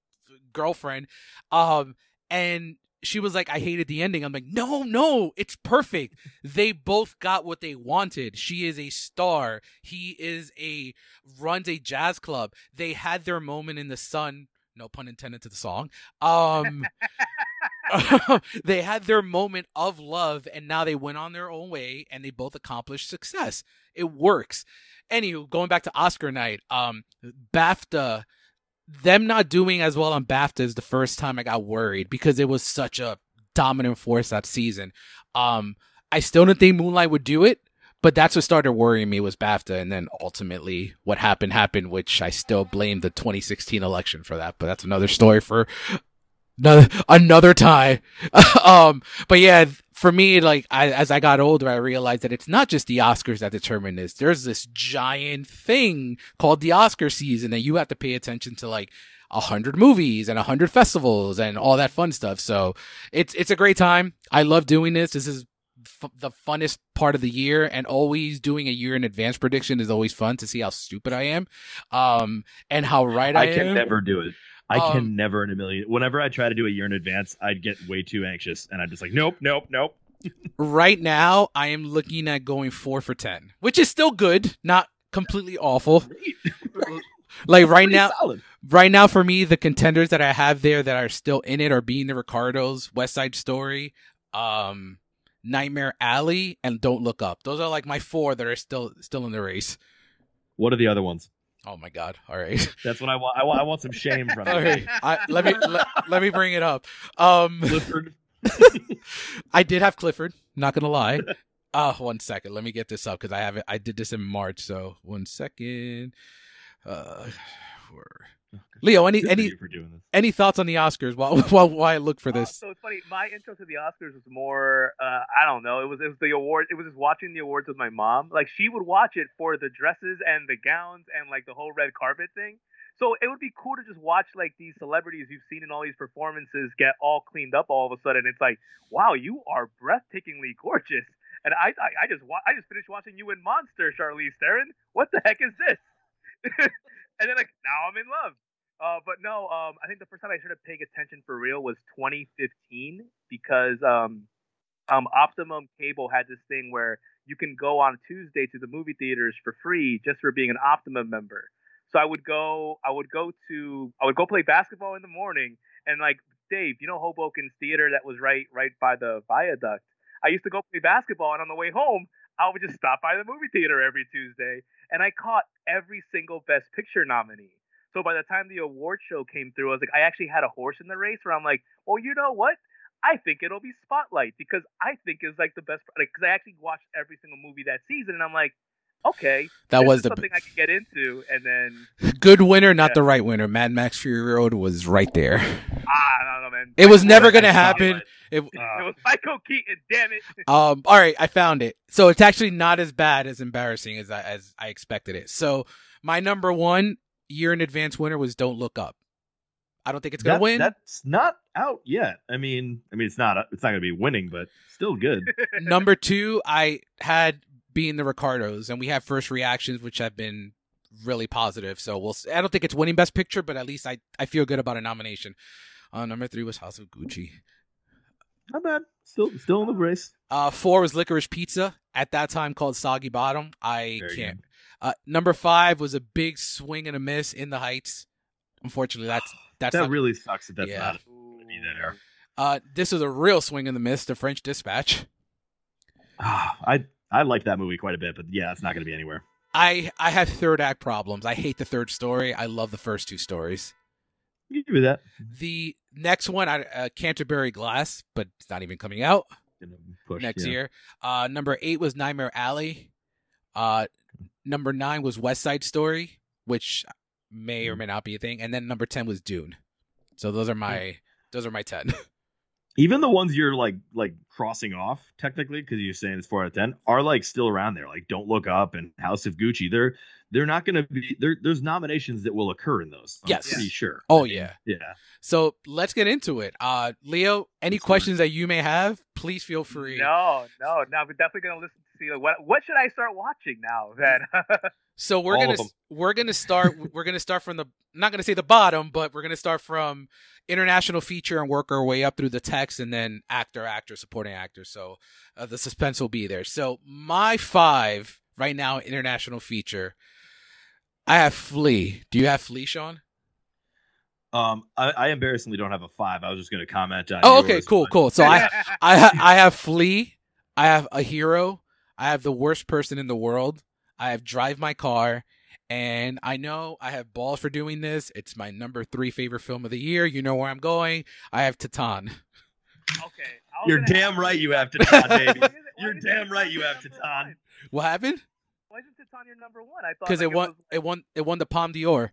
S1: girlfriend, um, and she was like, I hated the ending. I'm like, no, no, it's perfect. They both got what they wanted. She is a star. He is a runs a jazz club. They had their moment in the sun. No pun intended to the song. Um, they had their moment of love, and now they went on their own way, and they both accomplished success. It works. Anywho, going back to Oscar night, um, BAFTA them not doing as well on BAFTA is the first time I got worried because it was such a dominant force that season. Um, I still didn't think Moonlight would do it, but that's what started worrying me was BAFTA, and then ultimately what happened happened, which I still blame the 2016 election for that. But that's another story for another another time. um, but yeah, for me, like I, as I got older, I realized that it's not just the Oscars that determine this. There's this giant thing called the Oscar season that you have to pay attention to, like a hundred movies and a hundred festivals and all that fun stuff. So it's it's a great time. I love doing this. This is f- the funnest part of the year, and always doing a year in advance prediction is always fun to see how stupid I am, um, and how right I, I
S3: can never do it. I um, can never in a million. Whenever I try to do a year in advance, I'd get way too anxious, and I'm just like, nope, nope, nope.
S1: right now, I am looking at going four for ten, which is still good, not completely awful. like right now, solid. right now for me, the contenders that I have there that are still in it are being the Ricardos, West Side Story, um, Nightmare Alley, and Don't Look Up. Those are like my four that are still still in the race.
S3: What are the other ones?
S1: Oh my god! All right,
S3: that's what I want. I want, I want some shame from. okay,
S1: I, let me let, let, me bring it up. Um, Clifford. I did have Clifford. Not gonna lie. Uh, one second. Let me get this up because I have it. I did this in March. So one second. Uh, Leo, any any any thoughts on the Oscars while while, while I look for this?
S2: so it's funny. My intro to the Oscars was more. Uh, I don't know. It was it was the award. It was just watching the awards with my mom. Like she would watch it for the dresses and the gowns and like the whole red carpet thing. So it would be cool to just watch like these celebrities you've seen in all these performances get all cleaned up all of a sudden. It's like, wow, you are breathtakingly gorgeous. And I I, I just wa- I just finished watching you in Monster, Charlize Theron. What the heck is this? and then like now I'm in love. Uh, but no, um, I think the first time I started paying attention for real was 2015 because um, um, Optimum Cable had this thing where you can go on Tuesday to the movie theaters for free just for being an Optimum member. So I would go, I would go to, I would go play basketball in the morning, and like Dave, you know Hoboken's theater that was right, right by the viaduct. I used to go play basketball, and on the way home, I would just stop by the movie theater every Tuesday, and I caught every single Best Picture nominee. So by the time the award show came through, I was like, I actually had a horse in the race where I'm like, well, you know what? I think it'll be Spotlight because I think is like the best. Like, because I actually watched every single movie that season, and I'm like, okay,
S1: that was the
S2: something I could get into, and then
S1: good winner, not yeah. the right winner. Mad Max Fury Road was right there.
S2: Ah, no, no, man.
S1: It was never gonna happen.
S2: It, uh, it was Michael Keaton. Damn it.
S1: Um. All right, I found it. So it's actually not as bad as embarrassing as I as I expected it. So my number one year in advance winner was Don't Look Up. I don't think it's gonna
S3: that,
S1: win.
S3: That's not out yet. I mean, I mean, it's not. It's not gonna be winning, but still good.
S1: number two, I had being the Ricardos, and we have first reactions which have been really positive. So we'll. I don't think it's winning Best Picture, but at least I I feel good about a nomination. Uh, number three was House of Gucci.
S3: Not bad. Still still in the race.
S1: Uh, four was Licorice Pizza. At that time called Soggy Bottom. I Very can't. Uh, number five was a big swing and a miss in the Heights. Unfortunately, that's that's
S3: that
S1: not,
S3: really sucks that that's yeah. not be there.
S1: Uh, this was a real swing in the miss. The French Dispatch.
S3: I I like that movie quite a bit, but yeah, it's not going to be anywhere.
S1: I I have third act problems. I hate the third story. I love the first two stories.
S3: You give me that.
S1: The next one, I, uh, Canterbury Glass, but it's not even coming out
S3: push,
S1: next
S3: yeah.
S1: year. Uh, number eight was Nightmare Alley. Uh, number nine was West Side Story, which may or mm-hmm. may not be a thing, and then number ten was Dune. So those are my those are my ten.
S3: even the ones you're like like crossing off technically because you're saying it's four out of ten are like still around there like don't look up and house of gucci. They're they're not going to be there there's nominations that will occur in those I'm
S1: yes.
S3: pretty sure.
S1: Oh yeah.
S3: yeah.
S1: So let's get into it. Uh leo any let's questions that you may have? Please feel free.
S2: No no no we're definitely going to listen to see like, what what should i start watching now then
S1: so we're All gonna we're gonna start we're gonna start from the I'm not gonna say the bottom but we're gonna start from international feature and work our way up through the text and then actor, actor, supporting actor. So uh, the suspense will be there. So my five right now, international feature. I have Flee. Do you have Flee, Sean?
S3: Um, I, I embarrassingly don't have a five. I was just going to comment on.
S1: Oh, okay, cool, cool. So I, I, I have Flee. I have a hero. I have the worst person in the world. I have Drive My Car, and I know I have balls for doing this. It's my number three favorite film of the year. You know where I'm going. I have Titane.
S2: Okay.
S3: You're damn right you have Titane, baby. You're damn right you have Titane.
S1: What happened?
S2: Why isn't Titane your number one? I thought
S1: because
S2: like,
S1: it won. It, won. It won the Palme d'Or.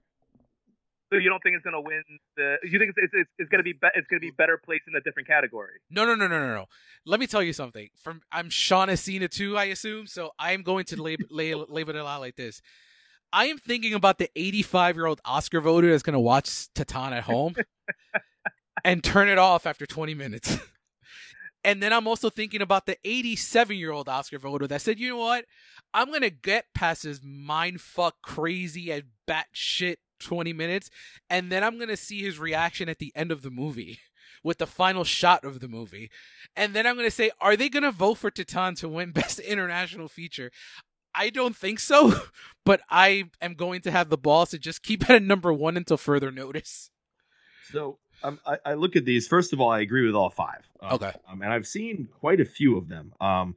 S2: So you don't think it's gonna win the? You think it's it's, it's gonna be, be it's gonna be better placed in a different category?
S1: No, no, no, no, no, no. Let me tell you something. From I'm Sean seen too, I assume. So I'm going to label label it out like this. I am thinking about the 85 year old Oscar voter that's going to watch Titane at home and turn it off after 20 minutes. and then I'm also thinking about the 87 year old Oscar voter that said, you know what? I'm going to get past this mind fuck crazy and batshit 20 minutes. And then I'm going to see his reaction at the end of the movie with the final shot of the movie. And then I'm going to say, are they going to vote for Titan to win Best International Feature? I don't think so, but I am going to have the balls to just keep it at number one until further notice.
S3: So um, I, I, look at these. First of all, I agree with all five.
S1: Um, okay,
S3: um, and I've seen quite a few of them. Um,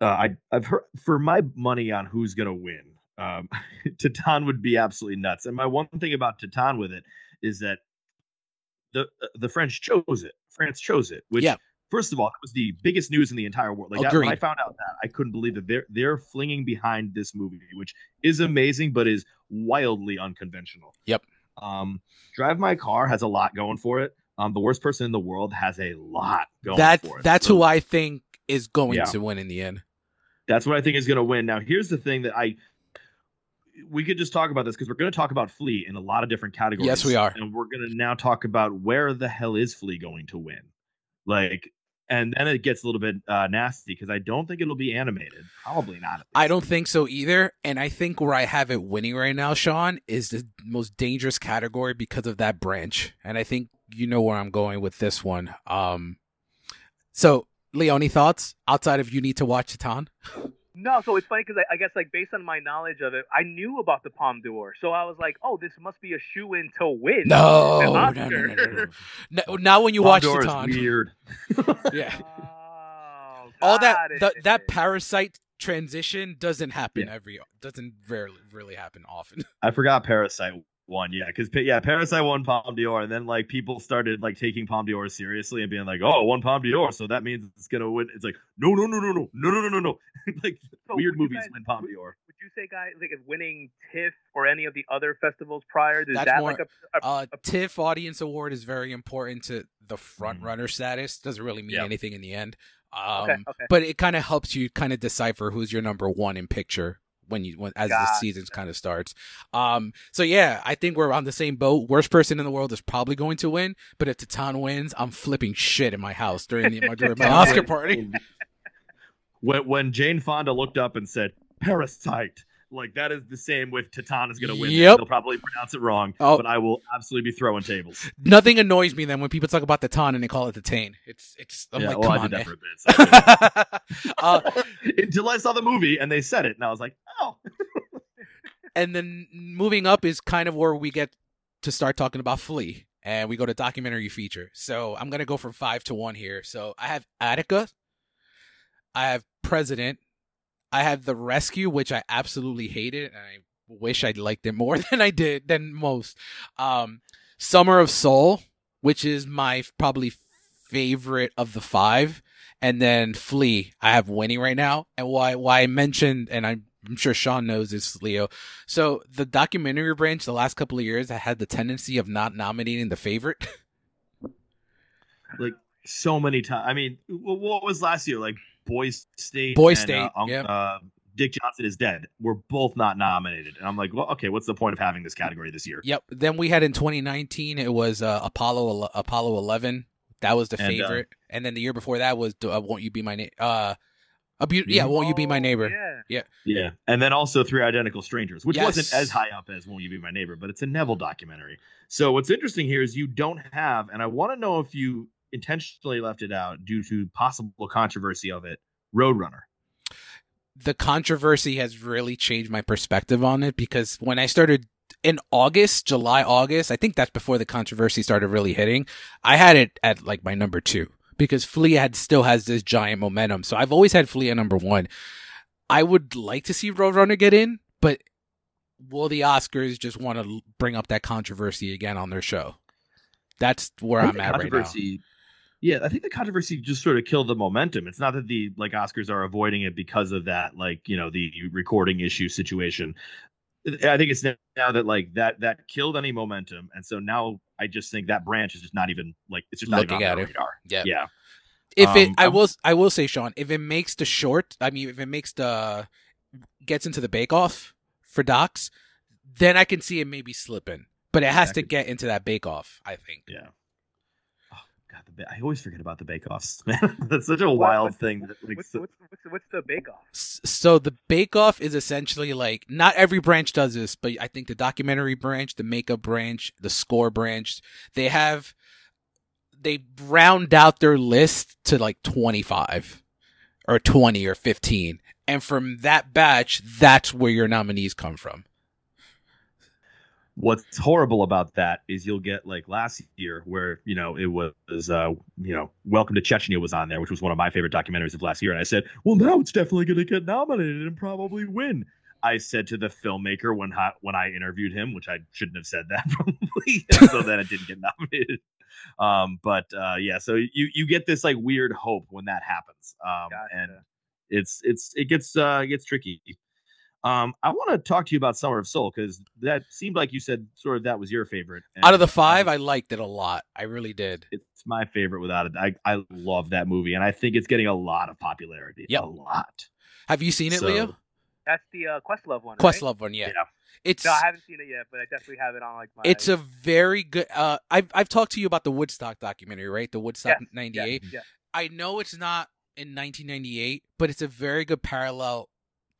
S3: uh, I, I've heard for my money on who's going to win. Um, would be absolutely nuts. And my one thing about Titane with it is that the uh, the French chose it. France chose it, which
S1: yeah
S3: first of all, it was the biggest news in the entire world. Like that, when I found out that, I couldn't believe that they're they're flinging behind this movie, which is amazing, but is wildly unconventional.
S1: Yep.
S3: Um, Drive My Car has a lot going for it. Um, the worst person in the world has a lot going
S1: that,
S3: for it.
S1: That's so, who I think is going yeah. to win in the end.
S3: That's what I think is going to win. Now, here's the thing that I we could just talk about this because we're going to talk about Flee in a lot of different categories.
S1: Yes, we are.
S3: And we're going to now talk about where the hell is Flee going to win. Like and then it gets a little bit uh, nasty because I don't think it'll be animated. Probably not.
S1: I don't think so either. And I think where I have it winning right now, Sean, is the most dangerous category because of that branch. And I think you know where I'm going with this one. Um, so, Leone, thoughts outside of you need to watch Titane?
S2: No, so it's funny because I, I, guess like based on my knowledge of it, I knew about the Palme d'Or, so I was like, "Oh, this must be a shoe in to win."
S1: No, no, no, no, no, no. Now, when you
S3: Palme
S1: watch
S3: d'Or
S1: Titane,
S3: weird.
S1: yeah.
S2: Oh,
S1: all that the, that parasite transition doesn't happen yeah. every doesn't rarely really happen often.
S3: I forgot Parasite won, yeah, because yeah, Parasite won Palme d'Or, and then like people started like taking Palme d'Or seriously and being like, oh, one Palme d'Or, so that means it's gonna win. It's like, no, no, no, no, no, no, no, no, no, no. like so weird movies guys, win Palme d'Or.
S2: Would you say, guys, like if winning TIFF or any of the other festivals prior? Is That's that more, like a, a,
S1: uh, a, TIFF Audience Award is very important to the front mm. runner status. Doesn't really mean anything in the end. Um, okay, okay. But it kind of helps you kind of decipher who's your number one in picture when you when as gotcha. the season kind of starts. Um, so yeah, I think we're on the same boat. Worst person in the world is probably going to win, but if Titane wins, I'm flipping shit in my house during the during my Oscar party.
S3: When when Jane Fonda looked up and said "Parasite," Like that is the same with Titane is going to win. Yep. They'll probably pronounce it wrong, oh. but I will absolutely be throwing tables.
S1: Nothing annoys me then when people talk about Titane and they call it Titane. It's it's. I'm yeah, like, well, I did that for
S3: a bit. uh, Until I saw the movie and they said it, and I was like, oh.
S1: and then moving up is kind of where we get to start talking about Flee, and we go to documentary feature. So I'm gonna go from five to one here. So I have Attica. I have President, I have the rescue, which I absolutely hated, and I wish I liked it more than I did than most. Um, Summer of Soul, which is my probably favorite of the five, and then Flee. I have winning right now, and why why I mentioned, and I'm I'm sure Sean knows this, Leo. So the documentary branch, the last couple of years, I had the tendency of not nominating the favorite.
S3: like so many times. I mean, what was last year? Like Boys State.
S1: Boys State. Uh,
S3: yeah. Uh, Dick Johnson is dead. We're both not nominated, and I'm like, well, okay, what's the point of having this category this year?
S1: Yep. Then we had in 2019, it was uh, Apollo Apollo 11. That was the and, uh, favorite, and then the year before that was uh, "Won't You Be My Neighbor." Uh, a be- yeah, "Won't You Be My Neighbor."
S2: Yeah.
S1: yeah,
S3: yeah, and then also Three Identical Strangers, which yes. wasn't as high up as "Won't You Be My Neighbor," but it's a Neville documentary. So what's interesting here is you don't have, and I want to know if you intentionally left it out due to possible controversy of it Roadrunner.
S1: The controversy has really changed my perspective on it because when I started in August, July, August, I think that's before the controversy started really hitting. I had it at like my number two because Flee had still has this giant momentum. So I've always had Flee at number one. I would like to see Roadrunner get in, but will the Oscars just want to bring up that controversy again on their show? That's where I'm at right now.
S3: Yeah, I think the controversy just sort of killed the momentum. It's not that the like Oscars are avoiding it because of that, like you know, the recording issue situation. I think it's now that like that that killed any momentum, and so now I just think that branch is just not even like it's just not looking at it. Radar.
S1: Yeah,
S3: yeah.
S1: If it, um, I will, I will say, Sean, if it makes the short, I mean, if it makes the gets into the Bake Off for docs, then I can see it maybe slipping. But it has to get into that Bake Off, I think.
S3: Yeah. God, the I always forget about the Bake Offs, man. That's such a wild thing. That,
S2: like, what's, what's, what's, what's, the Bake Off?
S1: So the Bake Off is essentially like not every branch does this, but I think the documentary branch, the makeup branch, the score branch, they have they round out their list to like twenty five or twenty or fifteen, and from that batch, that's where your nominees come from.
S3: What's horrible about that is you'll get like last year where you know it was uh, you know Welcome to Chechnya was on there, which was one of my favorite documentaries of last year, and I said, well, now it's definitely going to get nominated and probably win. I said to the filmmaker when I, when I interviewed him, which I shouldn't have said that probably, so that it didn't get nominated. Um, but uh, yeah, so you you get this like weird hope when that happens, um, gotcha. and it's it's it gets uh, gets tricky. Um, I want to talk to you about Summer of Soul because that seemed like you said sort of that was your favorite.
S1: And, Out of the five, um, I liked it a lot. I really did.
S3: It's my favorite without it. I I love that movie, and I think it's getting a lot of popularity.
S1: Yeah,
S3: a lot.
S1: Have you seen it, so, Leo?
S2: That's the uh, Questlove one.
S1: Questlove
S2: right?
S1: one, yeah.
S3: yeah.
S1: It's
S2: no, I haven't seen it yet, but I definitely have it on like my.
S1: It's a very good. Uh, I've I've talked to you about the Woodstock documentary, right? The Woodstock '98.
S2: Yes, yes,
S1: I know it's not in 1998, but it's a very good parallel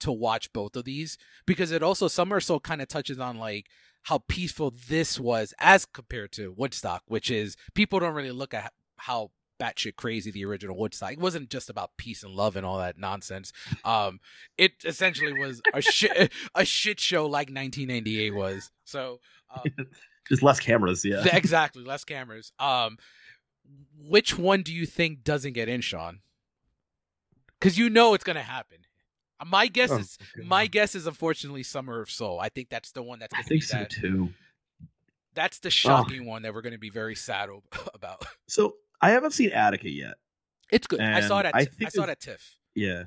S1: to watch both of these because it also Summer Soul kind of touches on like how peaceful this was as compared to Woodstock, which is people don't really look at how batshit crazy the original Woodstock. It wasn't just about peace and love and all that nonsense. Um, it essentially was a shit a shit show like 1998 was. So um,
S3: just less cameras, yeah.
S1: Exactly, less cameras. Um, which one do you think doesn't get in, Sean? because you know it's gonna happen. My guess
S3: Oh,
S1: is my guess is unfortunately Summer of Soul. I think that's the one that's
S3: I think so
S1: that.
S3: too.
S1: That's the shocking one that we're gonna be very sad about.
S3: So I haven't seen Attica yet.
S1: It's good. I saw it
S3: And
S1: at
S3: I
S1: I, saw it at TIFF.
S3: Yeah,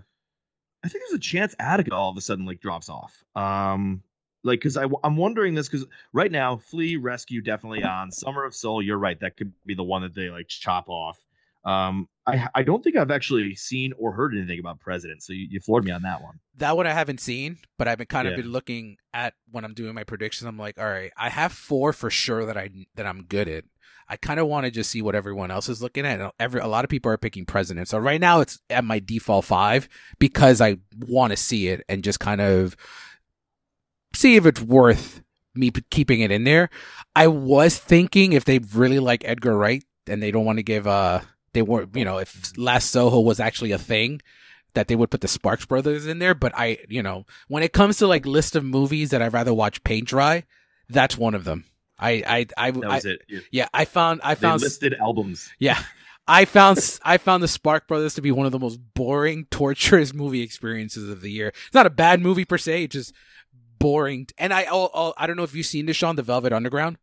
S3: I think there's a chance Attica all of a sudden like drops off. Um, like because I I'm wondering this because right now Flee Rescue definitely on Summer of Soul. You're right. That could be the one that they like chop off. Um, I I don't think I've actually seen or heard anything about President. So you, you floored me on that one.
S1: That one I haven't seen, but I've been kind of
S3: Yeah.
S1: been looking at when I'm doing my predictions. I'm like, all right, I have four for sure that I that I'm good at. I kind of want to just see what everyone else is looking at. Every a lot of people are picking president, so right now it's at my default five because I want to see it and just kind of see if it's worth me keeping it in there. I was thinking if they really like Edgar Wright and they don't want to give uh they weren't you know if Last Soho was actually a thing that they would put the Sparks Brothers in there. But I you know when it comes to like list of movies that I'd rather watch paint dry, that's one of them. I I I,
S3: That
S1: I
S3: it. You-
S1: yeah I found I
S3: They
S1: found
S3: listed albums.
S1: yeah. I found I found the Spark Brothers to be one of the most boring, torturous movie experiences of the year. It's not a bad movie per se, it's just boring. And I oh, oh, I don't know if you've seen this, Sean, The Velvet Underground.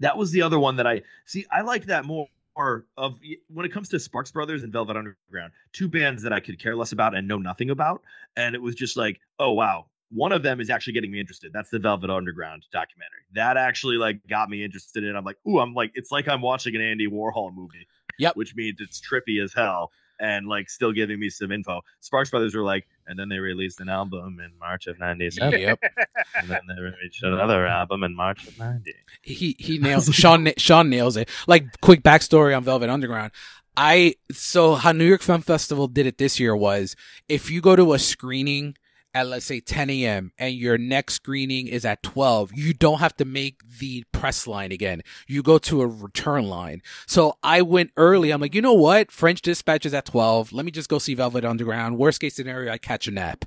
S3: That was the other one that I see. I liked that more of when it comes to Sparks Brothers and Velvet Underground, two bands that I could care less about and know nothing about. And it was just like, oh wow, one of them is actually getting me interested. That's the Velvet Underground documentary. That actually like got me interested in. I'm like, ooh, I'm like, it's like I'm watching an Andy Warhol movie.
S1: Yep.
S3: Which means it's trippy as hell and like still giving me some info. Sparks Brothers were like, and then they released an album in March of '97,
S1: Yep.
S3: and then they released another album in March of '90.
S1: He he nails Sean Sean nails it. Like quick backstory on Velvet Underground. I so how New York Film Festival did it this year was if you go to a screening at let's say 10 a.m. and your next screening is at 12, you don't have to make the press line again. You go to a return line. So I went early. I'm like, you know what? French Dispatch is at 12. Let me just go see Velvet Underground. Worst case scenario, I catch a nap.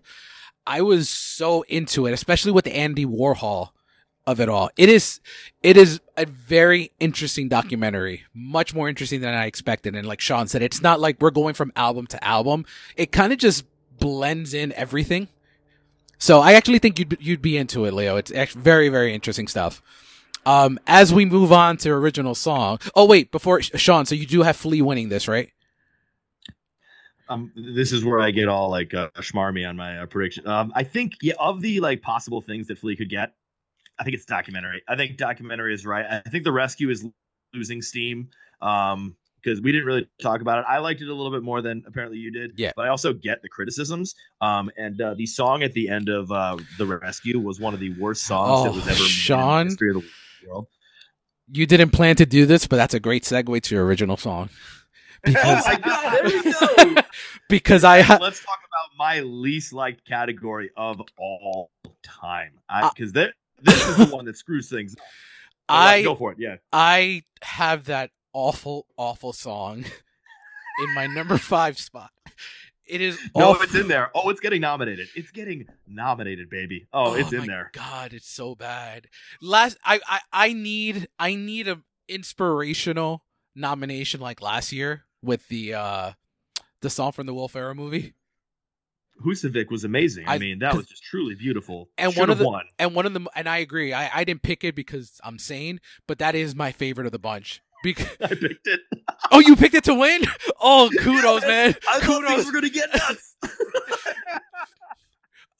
S1: I was so into it, especially with the Andy Warhol of it all. It is it is a very interesting documentary, much more interesting than I expected. And like Sean said, it's not like we're going from album to album. It kind of just blends in everything. So I actually think you'd you'd be into it, Leo. It's actually very very interesting stuff. Um, as we move on to original song. Oh wait, before Sean, so you do have Flee winning this, right?
S3: um this is where I get all like uh, schmarmy on my uh, prediction. Um, I think yeah, of the like possible things that Flee could get, I think it's documentary. I think documentary is right. I think the rescue is losing steam. Um, because we didn't really talk about it. I liked it a little bit more than apparently you did.
S1: Yeah.
S3: But I also get the criticisms. Um, and uh, the song at the end of uh, the rescue was one of the worst songs that
S1: Oh,
S3: was ever made in the history of the world.
S1: You didn't plan to do this, but that's a great segue to your original song. Because
S3: Oh god! There we go.
S1: because I ha-
S3: let's talk about my least liked category of all time.
S1: Uh,
S3: Because this is the one that screws things up.
S1: I
S3: go for it. Yeah.
S1: I have that awful, awful song in my number five spot. It is
S3: No,
S1: awful.
S3: it's in there. Oh, it's getting nominated. It's getting nominated, baby. Oh, it's in
S1: my
S3: there.
S1: God, it's so bad. Last, I, I, I need, I need a inspirational nomination like last year with the, uh, the song from the Wolf Era movie.
S3: Husavik was amazing. I,
S1: I-
S3: mean, that was just truly beautiful.
S1: And
S3: Should
S1: one of the-
S3: won.
S1: And one of them, and I agree, I, I didn't pick it because I'm sane, but that is my favorite of the bunch. Because,
S3: I picked it.
S1: oh, you picked it to win? Oh, kudos,
S3: Yeah,
S1: man.
S3: I thought
S1: Kudos.
S3: things were gonna get nuts.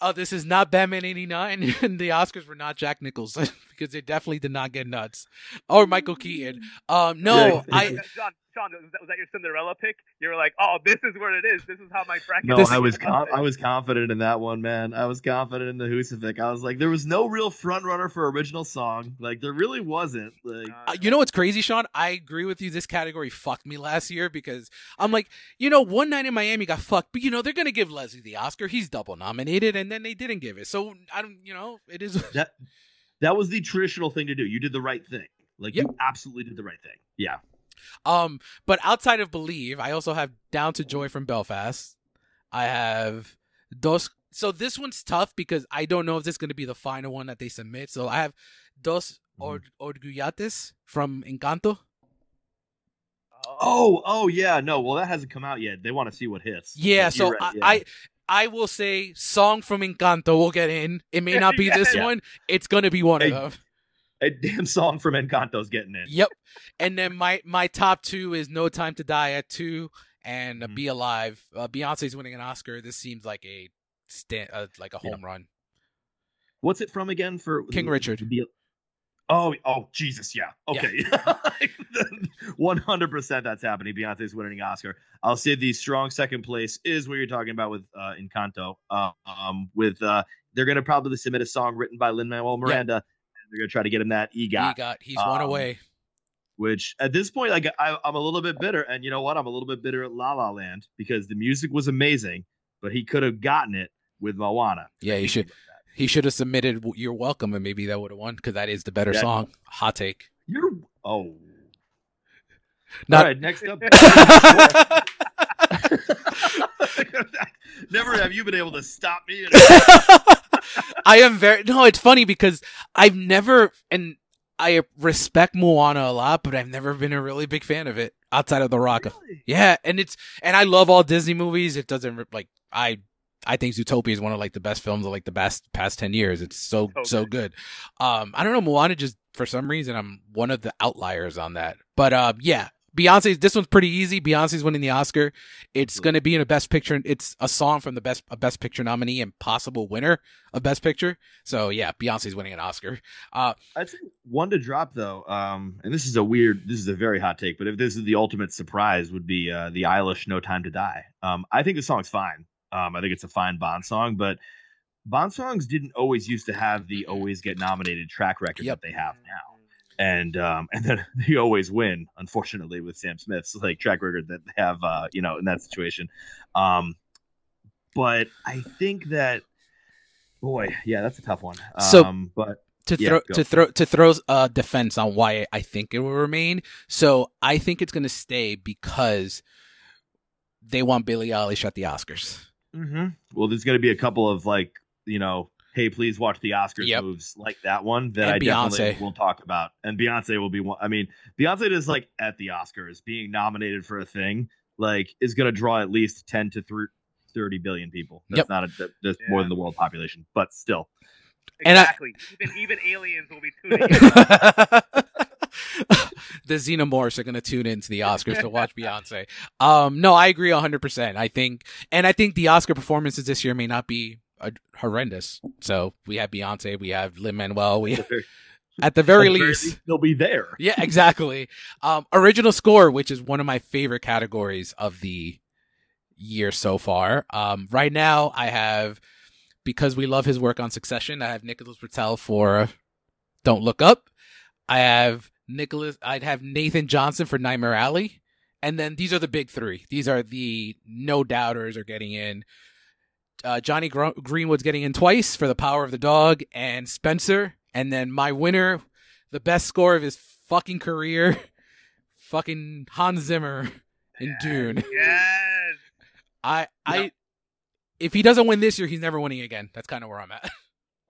S1: Oh, this is not Batman 89, and the Oscars were not Jack Nicholson because they definitely did not get nuts. Or Michael Keaton. Um, no,
S3: Yeah,
S1: I.
S2: John, John, was that, was that your Cinderella pick? You were like, oh, this is what it is. This is how my bracket.
S3: No, I was com- I was confident in that one, man. I was confident in the Husavik. I was like, there was no real front runner for original song. Like, there really wasn't. Like,
S1: Uh, you know what's crazy, Sean? I agree with you. This category fucked me last year because I'm like, you know, one night in Miami got fucked, but you know they're gonna give Leslie the Oscar. He's double nominated, and then they didn't give it. So I don't, you know, it is.
S3: that that was the traditional thing to do. You did the right thing. Like,
S1: Yep.
S3: you absolutely did the right thing. Yeah.
S1: Um, but outside of Believe, I also have Down to Joy from Belfast. I have Dos. So this one's tough because I don't know if this is going to be the final one that they submit. So I have Dos
S3: Mhm.
S1: Or- Oruguitas from Encanto.
S3: Oh, oh yeah, no. Well, that hasn't come out yet. They want to see what hits.
S1: Yeah, so right, yeah. I, I will say song from Encanto will get in. It may not be yeah, this yeah. one. It's gonna be one
S3: a,
S1: of them.
S3: A damn song from Encanto's getting in.
S1: Yep. And then my my top two is No Time to Die at two and mm-hmm. Be Alive. Uh, Beyonce's winning an Oscar. This seems like a stand, uh, like a home run.
S3: What's it from again? For
S1: King Richard.
S3: Be, Oh, oh, Jesus, yeah. Okay. One hundred percent that's happening. Beyonce's winning an Oscar. I'll say the strong second place is what you're talking about with uh Encanto. Uh, um with uh they're gonna probably submit a song written by Lin Manuel Miranda. They're gonna try to get him that EGOT.
S1: EGOT. He's um, one away.
S3: Which at this point, like I, I'm a little bit bitter, and you know what? I'm a little bit bitter at La La Land because the music was amazing, but he could have gotten it with Moana.
S1: Yeah, you should. He should have submitted "You're Welcome" and maybe that would have won because that is the better yeah. song. Hot take.
S3: You're oh.
S1: Not...
S3: All right, next up. Never have you been able to stop me.
S1: I am very no. It's funny because I've never and I respect Moana a lot, but I've never been a really big fan of it outside of The Rock. Really? Yeah, and it's and I love all Disney movies. It doesn't like I I think Zootopia is one of like the best films of like the best past ten years. It's so so, so good. Um, I don't know Moana just for some reason I'm one of the outliers on that. But uh, yeah, Beyonce. This one's pretty easy. Beyonce's winning the Oscar. It's going to be in a Best Picture. It's a song from the best a Best Picture nominee and possible winner of Best Picture. So yeah, Beyonce's winning an Oscar. Uh,
S3: I think one to drop though, um, and this is a weird. This is a very hot take, but if this is the ultimate surprise, would be uh, the Eilish "No Time to Die." Um, I think the song's fine. Um, I think it's a fine Bond song, but Bond songs didn't always used to have the always get nominated track record yep. that they have now. And um, and then they always win, unfortunately, with Sam Smith's like track record that they have, uh, you know, in that situation. Um, but I think that, boy, yeah, that's a tough one.
S1: So,
S3: um, but
S1: to yeah, throw to throw to throw a defense on why I think it will remain. So I think it's going to stay because they want Billie Eilish at the Oscars.
S3: Mm-hmm. Well, there's going to be a couple of like, you know, hey, please watch the Oscars yep. moves like that one that and I Beyonce. definitely will talk about. And Beyonce will be one. I mean, Beyonce is like at the Oscars being nominated for a thing, like is going to draw at least 10 to 30 billion people. That's yep. not a, that's yeah. more than the world population, but still.
S2: Exactly. I, even even aliens will be tuning in.
S1: the xenomorphs are going to tune into the Oscars to watch Beyonce. Um, no, I agree 100%. I think, and I think the Oscar performances this year may not be horrendous. So we have Beyonce, we have Lin Manuel, we have, at the very least,
S3: they'll be there.
S1: Yeah, exactly. Um, original score, which is one of my favorite categories of the year so far. Um, right now, I have because we love his work on Succession. I have Nicholas Britell for Don't Look Up. I have Nicholas. I'd have Nathan Johnson for Nightmare Alley, and then these are the big three. These are the no doubters are getting in. Uh, Jonny Gr- Greenwood's getting in twice for The Power of the Dog, and Spencer. And then my winner, the best score of his fucking career, fucking Hans Zimmer in Dune.
S2: Yes.
S1: I I if he doesn't win this year, he's never winning again. That's kind of where I'm at.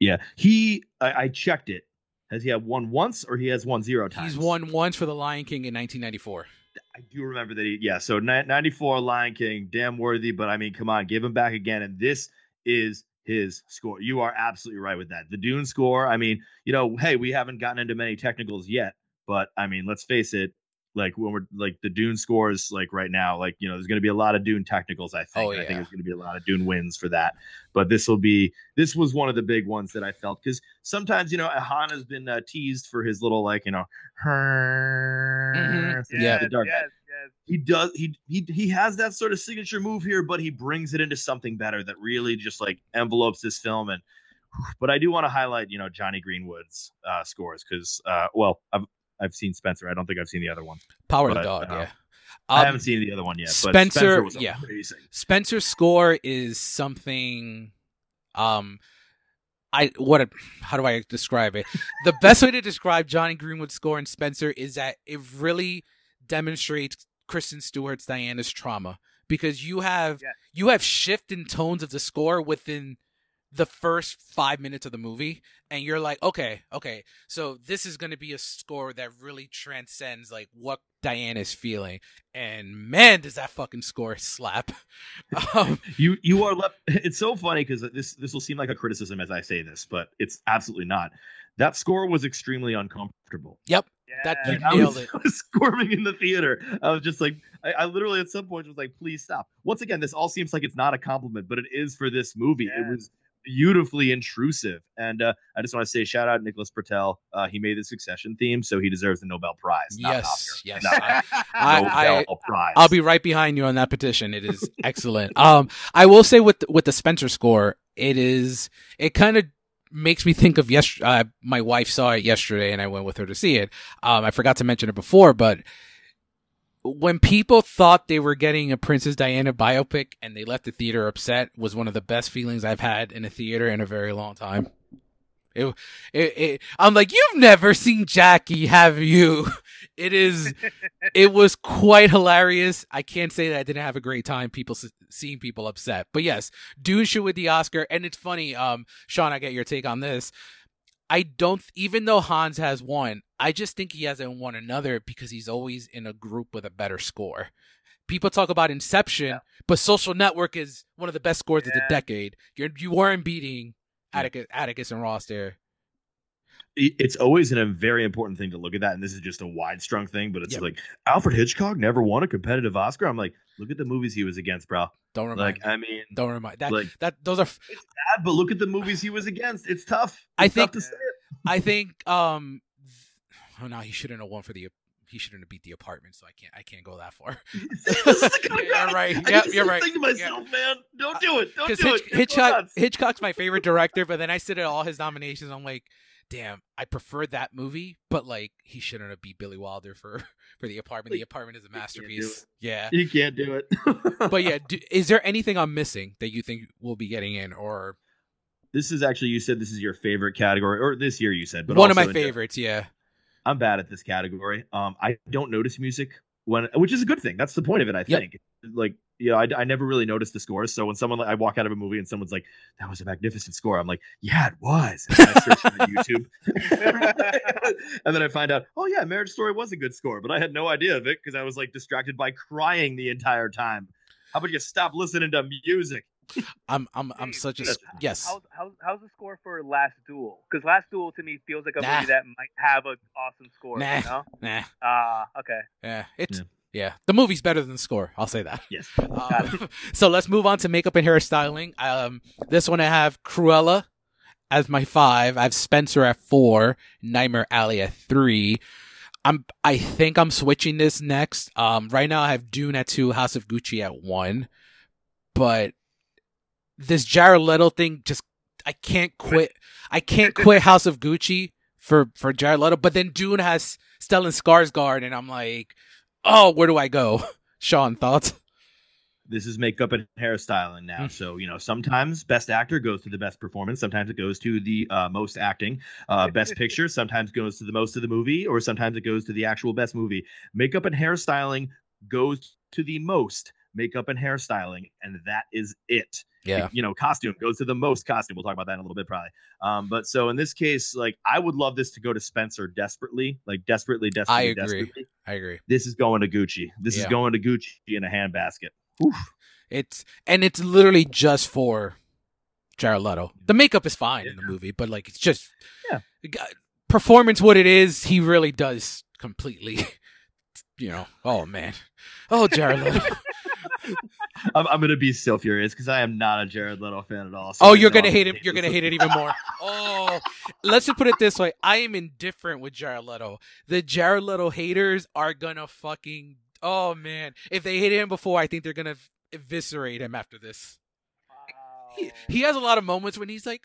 S3: Yeah, he. I, I checked it. Has he had won once or he has won zero times?
S1: He's won once for the Lion King in 1994.
S3: I do remember that he, yeah. So 94 Lion King, damn worthy, but I mean, come on, give him back again. And this is his score. You are absolutely right with that. The Dune score, I mean, you know, hey, we haven't gotten into many technicals yet, but I mean, let's face it, like when we're like the Dune scores like right now, like you know, there's going to be a lot of Dune technicals. I think. Oh, yeah. I think there's going to be a lot of Dune wins for that. But this will be this was one of the big ones that I felt because sometimes you know Han has been uh, teased for his little like you know
S1: mm-hmm. yeah
S2: the dark. Yes,
S3: yes. He does he he he has that sort of signature move here, but he brings it into something better that really just like envelopes this film and but I do want to highlight, you know, Jonny Greenwood's uh, scores because, uh, well, I've, I've seen Spencer. I don't think I've seen the other one.
S1: Power but, of the Dog, uh, yeah.
S3: Um, I haven't seen the other one yet.
S1: Spencer,
S3: Spencer
S1: yeah. Amazing. Spencer's score is something. Um, I what? A, how do I describe it? the best way to describe Jonny Greenwood's score in Spencer is that it really demonstrates Kristen Stewart's Diana's trauma because you have you have shift in tones of the score within the first five minutes of the movie and you're like okay okay so this is going to be a score that really transcends like what diane is feeling and man does that fucking score slap
S3: um, you you are left it's so funny because this this will seem like a criticism as i say this but it's absolutely not that score was extremely uncomfortable
S1: yep that you nailed
S3: was,
S1: it.
S3: I was squirming in the theater. I was just like, I, I, literally at some point was like, please stop. Once again, this all seems like it's not a compliment, but it is for this movie. Yeah. It was beautifully intrusive. And uh, I just want to say, shout out Nicholas Britell. Uh, he made the Succession theme, so he deserves the Nobel Prize.
S1: Yes, yes. I, I, Prize. I'll be right behind you on that petition. It is excellent. um, I will say with with the Spencer score, it is it kind of makes me think of yes. Uh, my wife saw it yesterday, and I went with her to see it. Um, I forgot to mention it before, but when people thought they were getting a Princess Diana biopic and they left the theater upset, was one of the best feelings I've had in a theater in a very long time. It, it, it, I'm like, you've never seen Jackie, have you? It is, it was quite hilarious. I can't say that I didn't have a great time. People seeing people upset, but yes, Dune should with the Oscar, and it's funny. Um, Sean, I get your take on this. I don't, even though Hans has won, I just think he hasn't won another because he's always in a group with a better score. People talk about Inception, yeah. but Social Network is one of the best scores yeah. of the decade. You're, you weren't beating Atticus, Atticus and Ross there.
S3: It's always a very important thing to look at that, and this is just a wide strung thing. But it's like Alfred Hitchcock never won a competitive Oscar. I'm like, look at the movies he was against, bro.
S1: Don't remind.
S3: Like, me. I mean,
S1: don't remind that. Like, that those are. It's
S3: bad, but look at the movies he was against. It's tough. It's
S1: I think.
S3: Tough
S1: I think. Um. Oh no, he shouldn't have won for the he shouldn't have beat the apartment, so I can't I can't go that far.
S3: yeah, you're right. Yeah, you're right. Think to myself, yeah. man, don't do it. Don't do Hitch,
S1: it. Hitchcock Hitchcock's my favorite director, but then I sit at all his nominations. I'm like, damn, I prefer that movie, but like he shouldn't have beat Billy Wilder for for the apartment. Like, the apartment is a masterpiece. Yeah,
S3: you can't do it.
S1: but yeah, do, is there anything I'm missing that you think we'll be getting in, or
S3: this is actually you said this is your favorite category, or this year you said, but
S1: one of my favorites. Yeah,
S3: I'm bad at this category. Um, I don't notice music when, which is a good thing. That's the point of it, I think. Yep. Like, you know, I, I never really noticed the scores. So when someone, like, I walk out of a movie and someone's like, "That was a magnificent score," I'm like, "Yeah, it was." And I search on YouTube, and then I find out, "Oh yeah, Marriage Story was a good score," but I had no idea of it because I was like distracted by crying the entire time. How about you stop listening to music?
S1: I'm I'm I'm such a yes.
S2: How's, how's, how's the score for Last Duel? Because Last Duel to me feels like a nah. movie that might have an awesome score.
S1: Nah,
S2: you know?
S1: nah.
S2: Ah, uh, okay.
S1: Yeah, it's yeah. yeah. The movie's better than the score. I'll say that.
S3: Yes.
S1: Um, so let's move on to makeup and hairstyling. Um, this one I have Cruella as my five. I have Spencer at four. Nightmare Alley at three. I'm I think I'm switching this next. Um, right now I have Dune at two, House of Gucci at one, but this Jared Leto thing just I can't quit. I can't quit House of Gucci for for Jared Leto. But then Dune has Stellan Skarsgård, and I'm like, oh, where do I go? Sean, thoughts?
S3: This is makeup and hairstyling now. Mm. So you know, sometimes best actor goes to the best performance. Sometimes it goes to the uh, most acting. Uh, best picture sometimes goes to the most of the movie, or sometimes it goes to the actual best movie. Makeup and hairstyling goes to the most makeup and hairstyling, and that is it.
S1: Yeah.
S3: You know, costume goes to the most costume. We'll talk about that in a little bit, probably. Um, but so in this case, like I would love this to go to Spencer desperately, like desperately, desperately. I
S1: agree.
S3: Desperately.
S1: I agree.
S3: This is going to Gucci. This yeah. is going to Gucci in a handbasket.
S1: It's and it's literally just for Jared Leto. The makeup is fine yeah. in the movie, but like it's just
S3: yeah.
S1: performance what it is, he really does completely you know, oh man. Oh Jared Leto.
S3: I'm, I'm, gonna be so furious because I am not a Jared Leto fan at all. So
S1: oh, you're gonna hate him. You're gonna hate it even more. oh, let's just put it this way: I am indifferent with Jared Leto. The Jared Leto haters are gonna fucking. Oh man, if they hated him before, I think they're gonna eviscerate him after this. Wow. He, he has a lot of moments when he's like,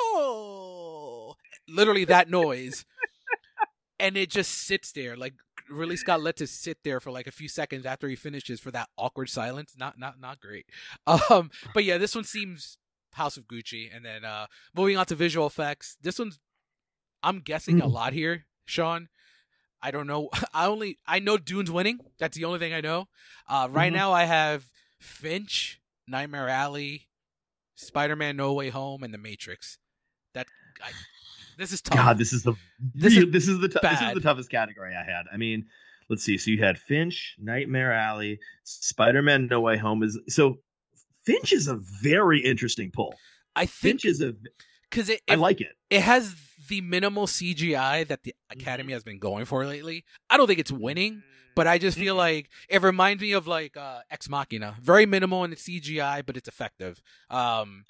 S1: "Oh," literally that noise, and it just sits there like Ridley Scott let to sit there for like a few seconds after he finishes for that awkward silence. Not not not great. Um, but yeah, this one seems House of Gucci. And then uh, moving on to visual effects, this one's I'm guessing mm. a lot here, Sean. I don't know. I only I know Dune's winning. That's the only thing I know. Uh, right mm-hmm. now, I have Finch, Nightmare Alley, Spider-Man: No Way Home, and The Matrix. That I, this is tough.
S3: God, this is the this is, this is the t- this is the toughest category I had. I mean, let's see. So you had Finch, Nightmare Alley, Spider-Man: No Way Home is so. Finch is a very interesting pull.
S1: I think
S3: Finch is a
S1: because it,
S3: it, I like it.
S1: It has the minimal CGI that the Academy mm-hmm. has been going for lately. I don't think it's winning, but I just feel like it reminds me of like uh, Ex Machina. Very minimal in its CGI, but it's effective. Um,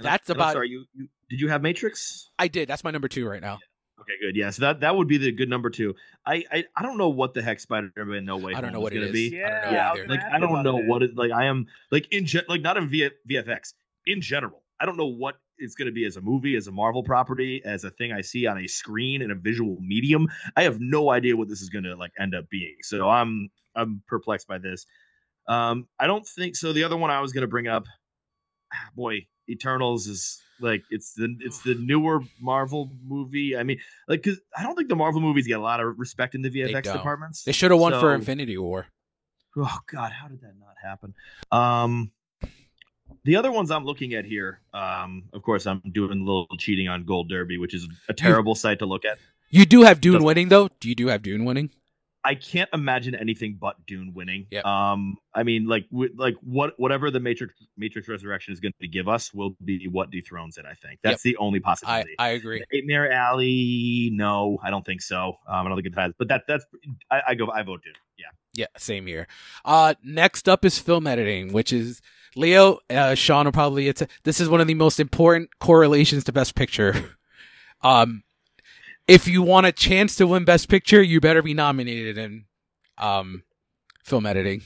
S1: that's about.
S3: sorry, you, you, did you have Matrix?
S1: I did. That's my number two right now.
S3: Okay, good. Yeah, so that that would be the good number two. I I, I don't know what the heck Spider-Man No Way.
S1: I don't know what
S3: it
S1: is.
S3: Be.
S2: Yeah,
S3: yeah. Like I don't know it. what it like. I am like in gen- like not in v- VFX in general. I don't know what it's going to be as a movie, as a Marvel property, as a thing I see on a screen in a visual medium. I have no idea what this is going to like end up being. So I'm I'm perplexed by this. Um, I don't think so. The other one I was going to bring up, boy, Eternals is like it's the it's the newer Marvel movie. I mean, like because I don't think the Marvel movies get a lot of respect in the VFX
S1: they
S3: departments.
S1: They should have won so, for Infinity War.
S3: Oh God, how did that not happen? Um, the other ones I'm looking at here, um, of course, I'm doing a little cheating on Gold Derby, which is a terrible site to look at.
S1: You do have Dune winning, though. Do you do have Dune winning?
S3: I can't imagine anything but Dune winning.
S1: Yep.
S3: Um, I mean, like, w- like what, whatever the Matrix Matrix Resurrection is going to give us will be what dethrones it. I think that's yep. the only possibility.
S1: I, I agree.
S3: Nightmare Alley, no, I don't think so. Um, I don't think it has. But that that's I, I go I vote Dune. Yeah.
S1: Yeah, same here. Uh, next up is film editing, which is Leo. Uh, Sean will probably. It's this is one of the most important correlations to Best Picture. um, if you want a chance to win Best Picture, you better be nominated in um, film editing.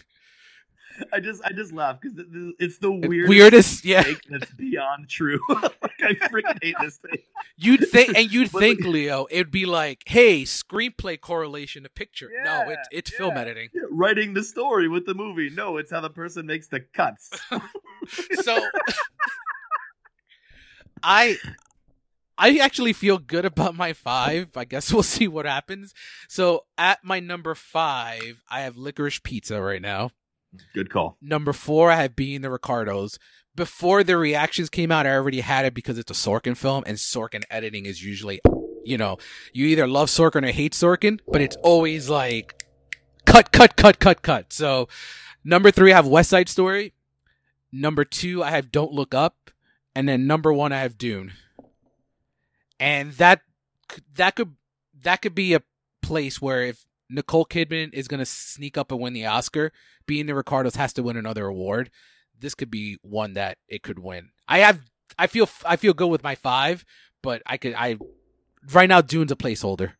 S3: I just I just laugh because it's the weirdest,
S1: weirdest yeah
S3: that's beyond true. like I freaking hate this thing.
S1: You'd think and you'd think Leo, it'd be like, hey, screenplay correlation to picture. Yeah, no, it, it's yeah. film editing.
S3: Yeah, writing the story with the movie. No, it's how the person makes the cuts.
S1: so I I actually feel good about my five. I guess we'll see what happens. So at my number five, I have licorice pizza right now.
S3: Good call.
S1: Number four, I have being the Ricardos. Before the reactions came out, I already had it because it's a Sorkin film, and Sorkin editing is usually, you know, you either love Sorkin or hate Sorkin, but it's always like cut, cut, cut, cut, cut. So number three, I have West Side Story. Number two, I have Don't Look Up, and then number one, I have Dune and that that could that could be a place where if Nicole Kidman is going to sneak up and win the Oscar, being the Ricardos has to win another award. This could be one that it could win. I have I feel I feel good with my five, but I could I right now Dune's a placeholder.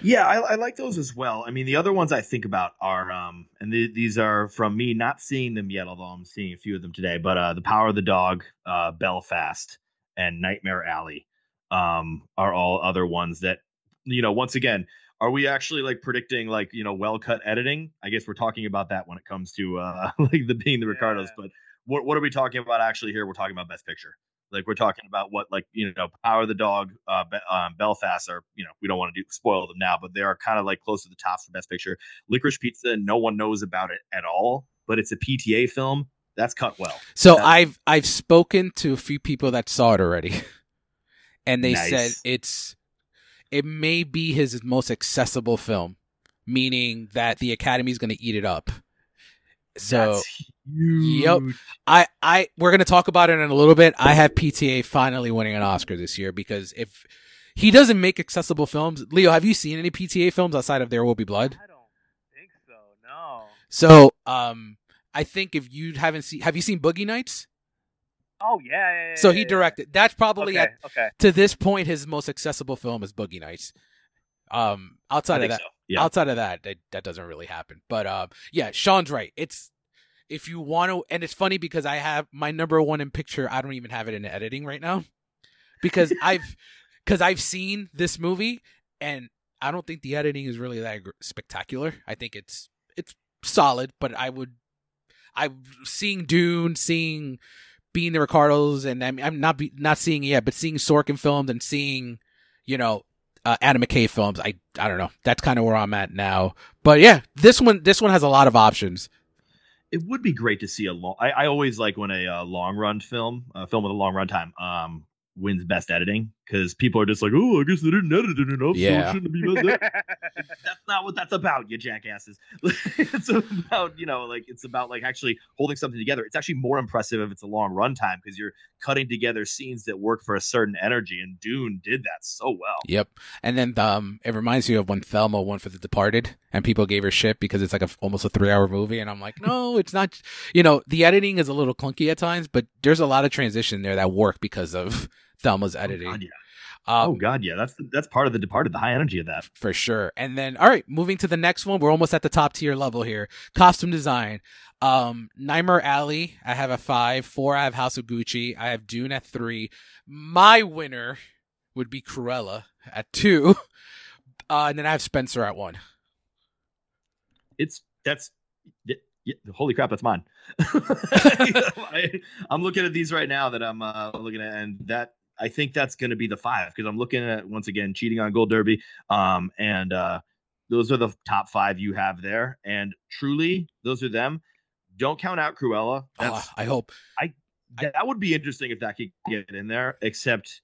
S3: Yeah, I, I, like those as well. I mean, the other ones I think about are, um, and the, these are from me not seeing them yet, although I'm seeing a few of them today. But uh, the Power of the Dog, uh, Belfast, and Nightmare Alley um, are all other ones that you know. Once again, are we actually like predicting like you know well cut editing? I guess we're talking about that when it comes to uh, like the being the Ricardos. Yeah. But what what are we talking about actually here? We're talking about Best Picture. Like we're talking about what like you know Power of the Dog, uh, Be- um, Belfast are you know we don't want to do spoil them now, but they are kind of like close to the tops for Best Picture. Licorice Pizza, no one knows about it at all, but it's a PTA film that's cut well.
S1: So I've I've spoken to a few people that saw it already, and they nice. said it's it may be his most accessible film, meaning that the Academy is going to eat it up. So, yep. I I we're going to talk about it in a little bit. I have PTA finally winning an Oscar this year because if he doesn't make accessible films, Leo, have you seen any PTA films outside of There Will Be Blood?
S2: I don't think so. No.
S1: So, um I think if you haven't seen, have you seen Boogie Nights?
S2: Oh yeah. yeah, yeah
S1: so he directed. That's probably
S2: okay,
S1: at,
S2: okay.
S1: to this point his most accessible film is Boogie Nights. Um, outside of that, so. yeah. outside of that, that, that doesn't really happen. But um, yeah, Sean's right. It's if you want to, and it's funny because I have my number one in picture. I don't even have it in editing right now because I've because I've seen this movie and I don't think the editing is really that spectacular. I think it's it's solid, but I would I'm seeing Dune, seeing being the Ricardos, and I'm, I'm not be, not seeing it yet, but seeing Sorkin films and seeing, you know, uh, Adam McKay films. I I don't know. That's kind of where I'm at now. But yeah, this one this one has a lot of options.
S3: it would be great to see a long. I, I always like when a uh, long run film, a film with a long run time, um, wins best editing because people are just like, oh, I guess they didn't edit it enough, yeah. so it shouldn't be best that's not what that's about, you jackasses. it's about you know, like it's about like actually holding something together. It's actually more impressive if it's a long runtime because you're cutting together scenes that work for a certain energy, and Dune did that so well.
S1: Yep, and then um, it reminds me of when Thelma went for The Departed, and people gave her shit because it's like a, almost a three hour movie, and I'm like, no, it's not. You know, the editing is a little clunky at times, but there's a lot of transition there that work because of Thelma's editing.
S3: Oh God, yeah. Um, oh God, yeah, that's that's part of the Departed, the high energy of that
S1: for sure. And then, all right, moving to the next one, we're almost at the top tier level here. Costume design. Um, Nightmare Alley, I have a five. Four, I have House of Gucci. I have Dune at three. My winner would be Cruella at two, uh, and then I have Spencer at one.
S3: It's that's yeah, holy crap, that's mine. I, am looking at these right now that I'm uh, looking at, and that I think that's going to be the five because I'm looking at once again cheating on Gold Derby, um, and uh, those are the top five you have there, and truly those are them. Don't count out Cruella.
S1: Oh, I hope
S3: I that would be interesting if that could get in there. Except,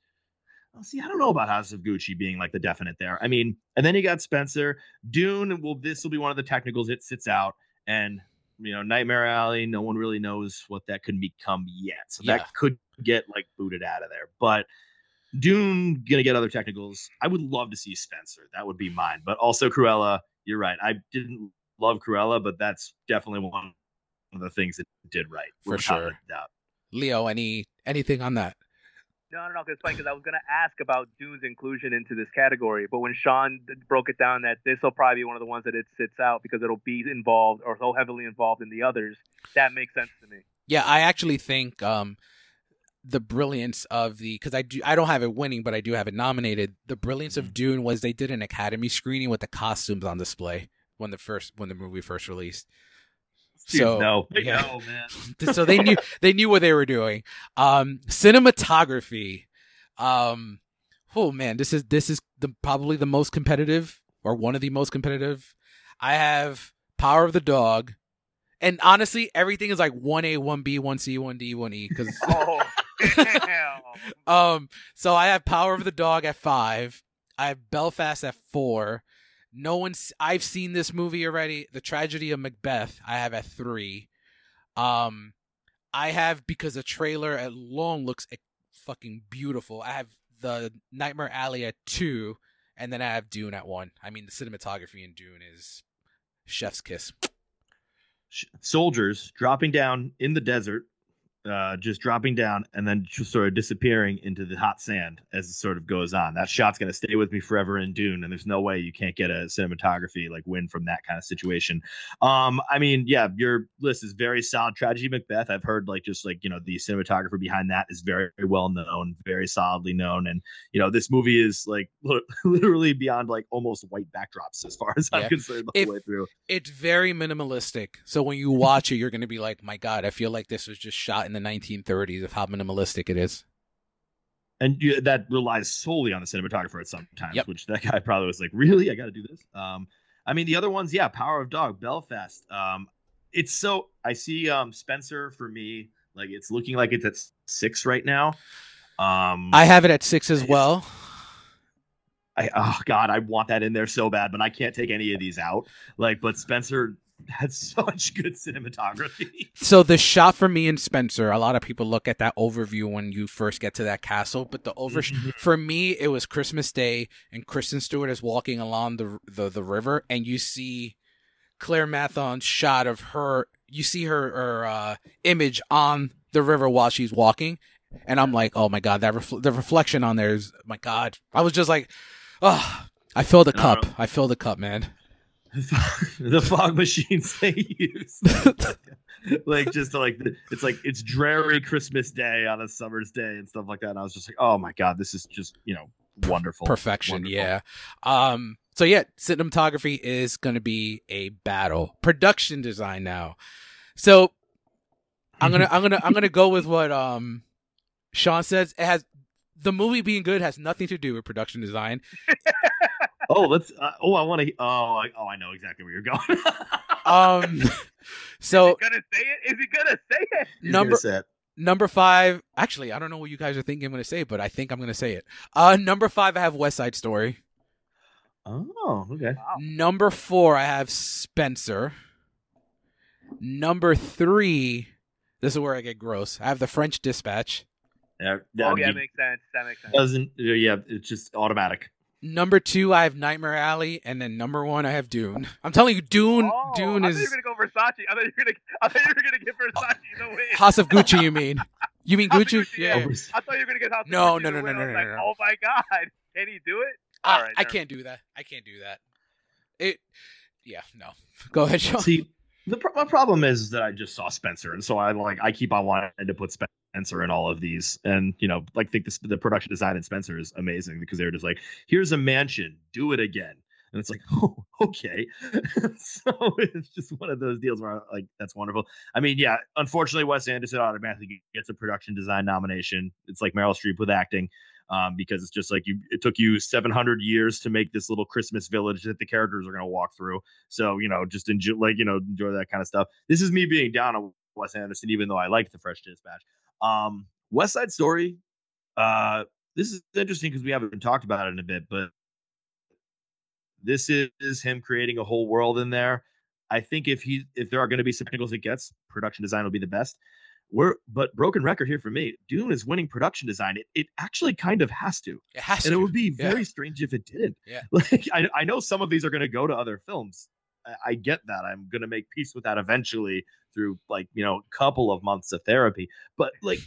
S3: see, I don't know about House of Gucci being like the definite there. I mean, and then you got Spencer Dune. Will this will be one of the technicals it sits out, and you know, Nightmare Alley. No one really knows what that could become yet. So yeah. that could get like booted out of there. But Dune gonna get other technicals. I would love to see Spencer. That would be mine. But also Cruella. You're right. I didn't love Cruella, but that's definitely one of the things that did right.
S1: For sure. Leo, any anything on that?
S2: No, no, no. Because funny because I was gonna ask about Dune's inclusion into this category, but when Sean broke it down that this will probably be one of the ones that it sits out because it'll be involved or so heavily involved in the others, that makes sense to me.
S1: Yeah, I actually think um, the brilliance of the because I do I don't have it winning, but I do have it nominated. The brilliance of Dune was they did an Academy screening with the costumes on display when the first when the movie first released.
S3: So no, yeah. no, man.
S1: so they knew they knew what they were doing. Um, cinematography. Um, oh man, this is this is the probably the most competitive or one of the most competitive. I have Power of the Dog, and honestly, everything is like one A, one B, one C, one D, one E. Because oh, um, so I have Power of the Dog at five. I have Belfast at four. No one's. I've seen this movie already. The Tragedy of Macbeth. I have at three. Um, I have because the trailer at long looks fucking beautiful. I have the Nightmare Alley at two, and then I have Dune at one. I mean, the cinematography in Dune is chef's kiss.
S3: Soldiers dropping down in the desert uh, just dropping down and then just sort of disappearing into the hot sand as it sort of goes on. That shot's going to stay with me forever in Dune, and there's no way you can't get a cinematography like win from that kind of situation. Um, I mean, yeah, your list is very solid. Tragedy Macbeth, I've heard like just like you know the cinematographer behind that is very, very well known, very solidly known, and you know this movie is like literally beyond like almost white backdrops as far as yeah. I'm concerned the whole way through.
S1: It's very minimalistic, so when you watch it, you're going to be like, my God, I feel like this was just shot in the 1930s of how minimalistic it is.
S3: And you, that relies solely on the cinematographer at some times, yep. which that guy probably was like, really, I got to do this. Um, I mean, the other ones, yeah, Power of Dog, Belfast. Um, it's so I see um Spencer for me, like it's looking like it's at six right now. Um,
S1: I have it at six as well.
S3: I oh god, I want that in there so bad, but I can't take any of these out. Like, but Spencer had such good cinematography.
S1: So the shot for me and Spencer, a lot of people look at that overview when you first get to that castle, but the over mm-hmm. for me it was Christmas Day and Kristen Stewart is walking along the the, the river and you see Claire Mathon's shot of her you see her her uh, image on the river while she's walking and I'm like, "Oh my god, that refl- the reflection on there is my god." I was just like, "Oh, I filled the cup. I filled the cup, man."
S3: the fog machines they use. like just like it's like it's dreary Christmas day on a summer's day and stuff like that. And I was just like, oh my god, this is just you know wonderful
S1: perfection.
S3: Wonderful.
S1: Yeah. Um. So yeah, cinematography is going to be a battle. Production design now. So I'm gonna I'm gonna I'm gonna go with what um Sean says. It has the movie being good has nothing to do with production design.
S3: oh, let's. Uh, oh, I want to. Oh, I, oh, I know exactly where you're going.
S1: um, so
S2: Is he gonna say it? Is he gonna say it?
S1: Number-
S3: gonna say it.
S1: number five. Actually, I don't know what you guys are thinking I'm going to say, but I think I'm going to say it. Uh, number five, I have West Side Story.
S3: Oh, okay.
S2: Wow.
S1: Number four, I have Spencer. Number three, this is where I get gross. I have the French Dispatch.
S3: Yeah,
S2: Oh yeah,
S3: you-
S2: that makes sense. That makes sense.
S3: doesn't. Yeah, it's just automatic.
S1: Number two, I have Nightmare Alley, and then number one, I have Dune. I'm telling you, Dune,
S2: oh,
S1: Dune
S2: I
S1: is
S2: thought you were gonna go Versace. I thought you were gonna. I thought you were gonna get Versace the win.
S1: House of Gucci. You mean? You mean
S2: House of
S1: Gucci?
S2: Gucci,
S1: Yeah.
S2: yeah. Oh, I thought you were gonna get House of
S1: No,
S2: Gucci
S1: no,
S2: the
S1: no,
S2: win.
S1: no,
S2: I
S1: no,
S2: like,
S1: no, no.
S2: Oh my god, can he do it?
S1: I,
S2: All right,
S1: I can't do that. I can't do that. It. Yeah. No. Go ahead, Sean.
S3: See, the pro- my problem is that I just saw Spencer, and so I like I keep on wanting to put Spencer in all of these, and you know, like think this, the production design in Spencer is amazing because they're just like, here's a mansion, do it again, and it's like, oh, okay. so it's just one of those deals where like that's wonderful. I mean, yeah, unfortunately, Wes Anderson automatically gets a production design nomination. It's like Meryl Streep with acting. Um, because it's just like you, it took you 700 years to make this little Christmas village that the characters are going to walk through. So, you know, just enjoy, like, you know, enjoy that kind of stuff. This is me being down on Wes Anderson, even though I like the French Dispatch. Um, West Side Story. Uh, this is interesting because we haven't talked about it in a bit, but this is him creating a whole world in there. I think if he, if there are going to be some technicals it gets, production design will be the best. We're, but broken record here for me. Dune is winning production design. It, it actually kind of has to
S1: It has to
S3: and it would be
S1: Yeah.
S3: very strange if it didn't.
S1: Yeah.
S3: Like I, I know some of these are going to go to other films. I, I get that. I'm going to make peace with that eventually through like you know a couple of months of therapy. But like,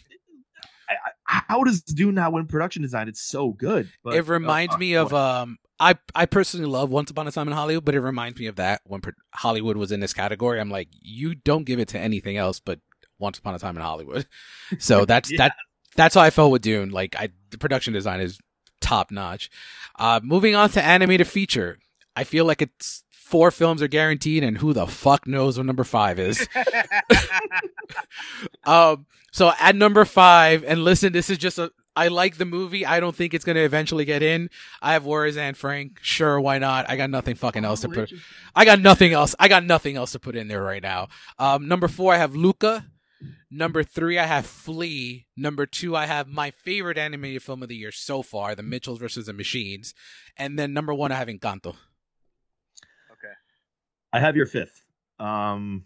S3: I, I, how does Dune now win production design? It's so good. But,
S1: it reminds
S3: uh,
S1: me of um. I I personally love Once Upon a Time in Hollywood, but it reminds me of that when Hollywood was in this category. I'm like, you don't give it to anything else but Once Upon a Time in Hollywood. So that's
S3: Yeah.
S1: that. That's how I felt with Dune. Like, I the production design is top notch. Uh, moving on to animated feature, I feel like it's four films are guaranteed, and who the fuck knows what number five is. um, so at number five, and listen, this is just a. I like the movie. I don't think it's gonna eventually get in. I have Where Is Anne Frank. Sure, why not? I got nothing fucking else to put. I got nothing else. I got nothing else to put in there right now. Um, number four, I have Luca. Number three, I have Flee. Number two, I have my favorite animated film of the year so far, The Mitchells versus the Machines. And then number one, I have Encanto.
S2: okay.
S3: I have your fifth. Um,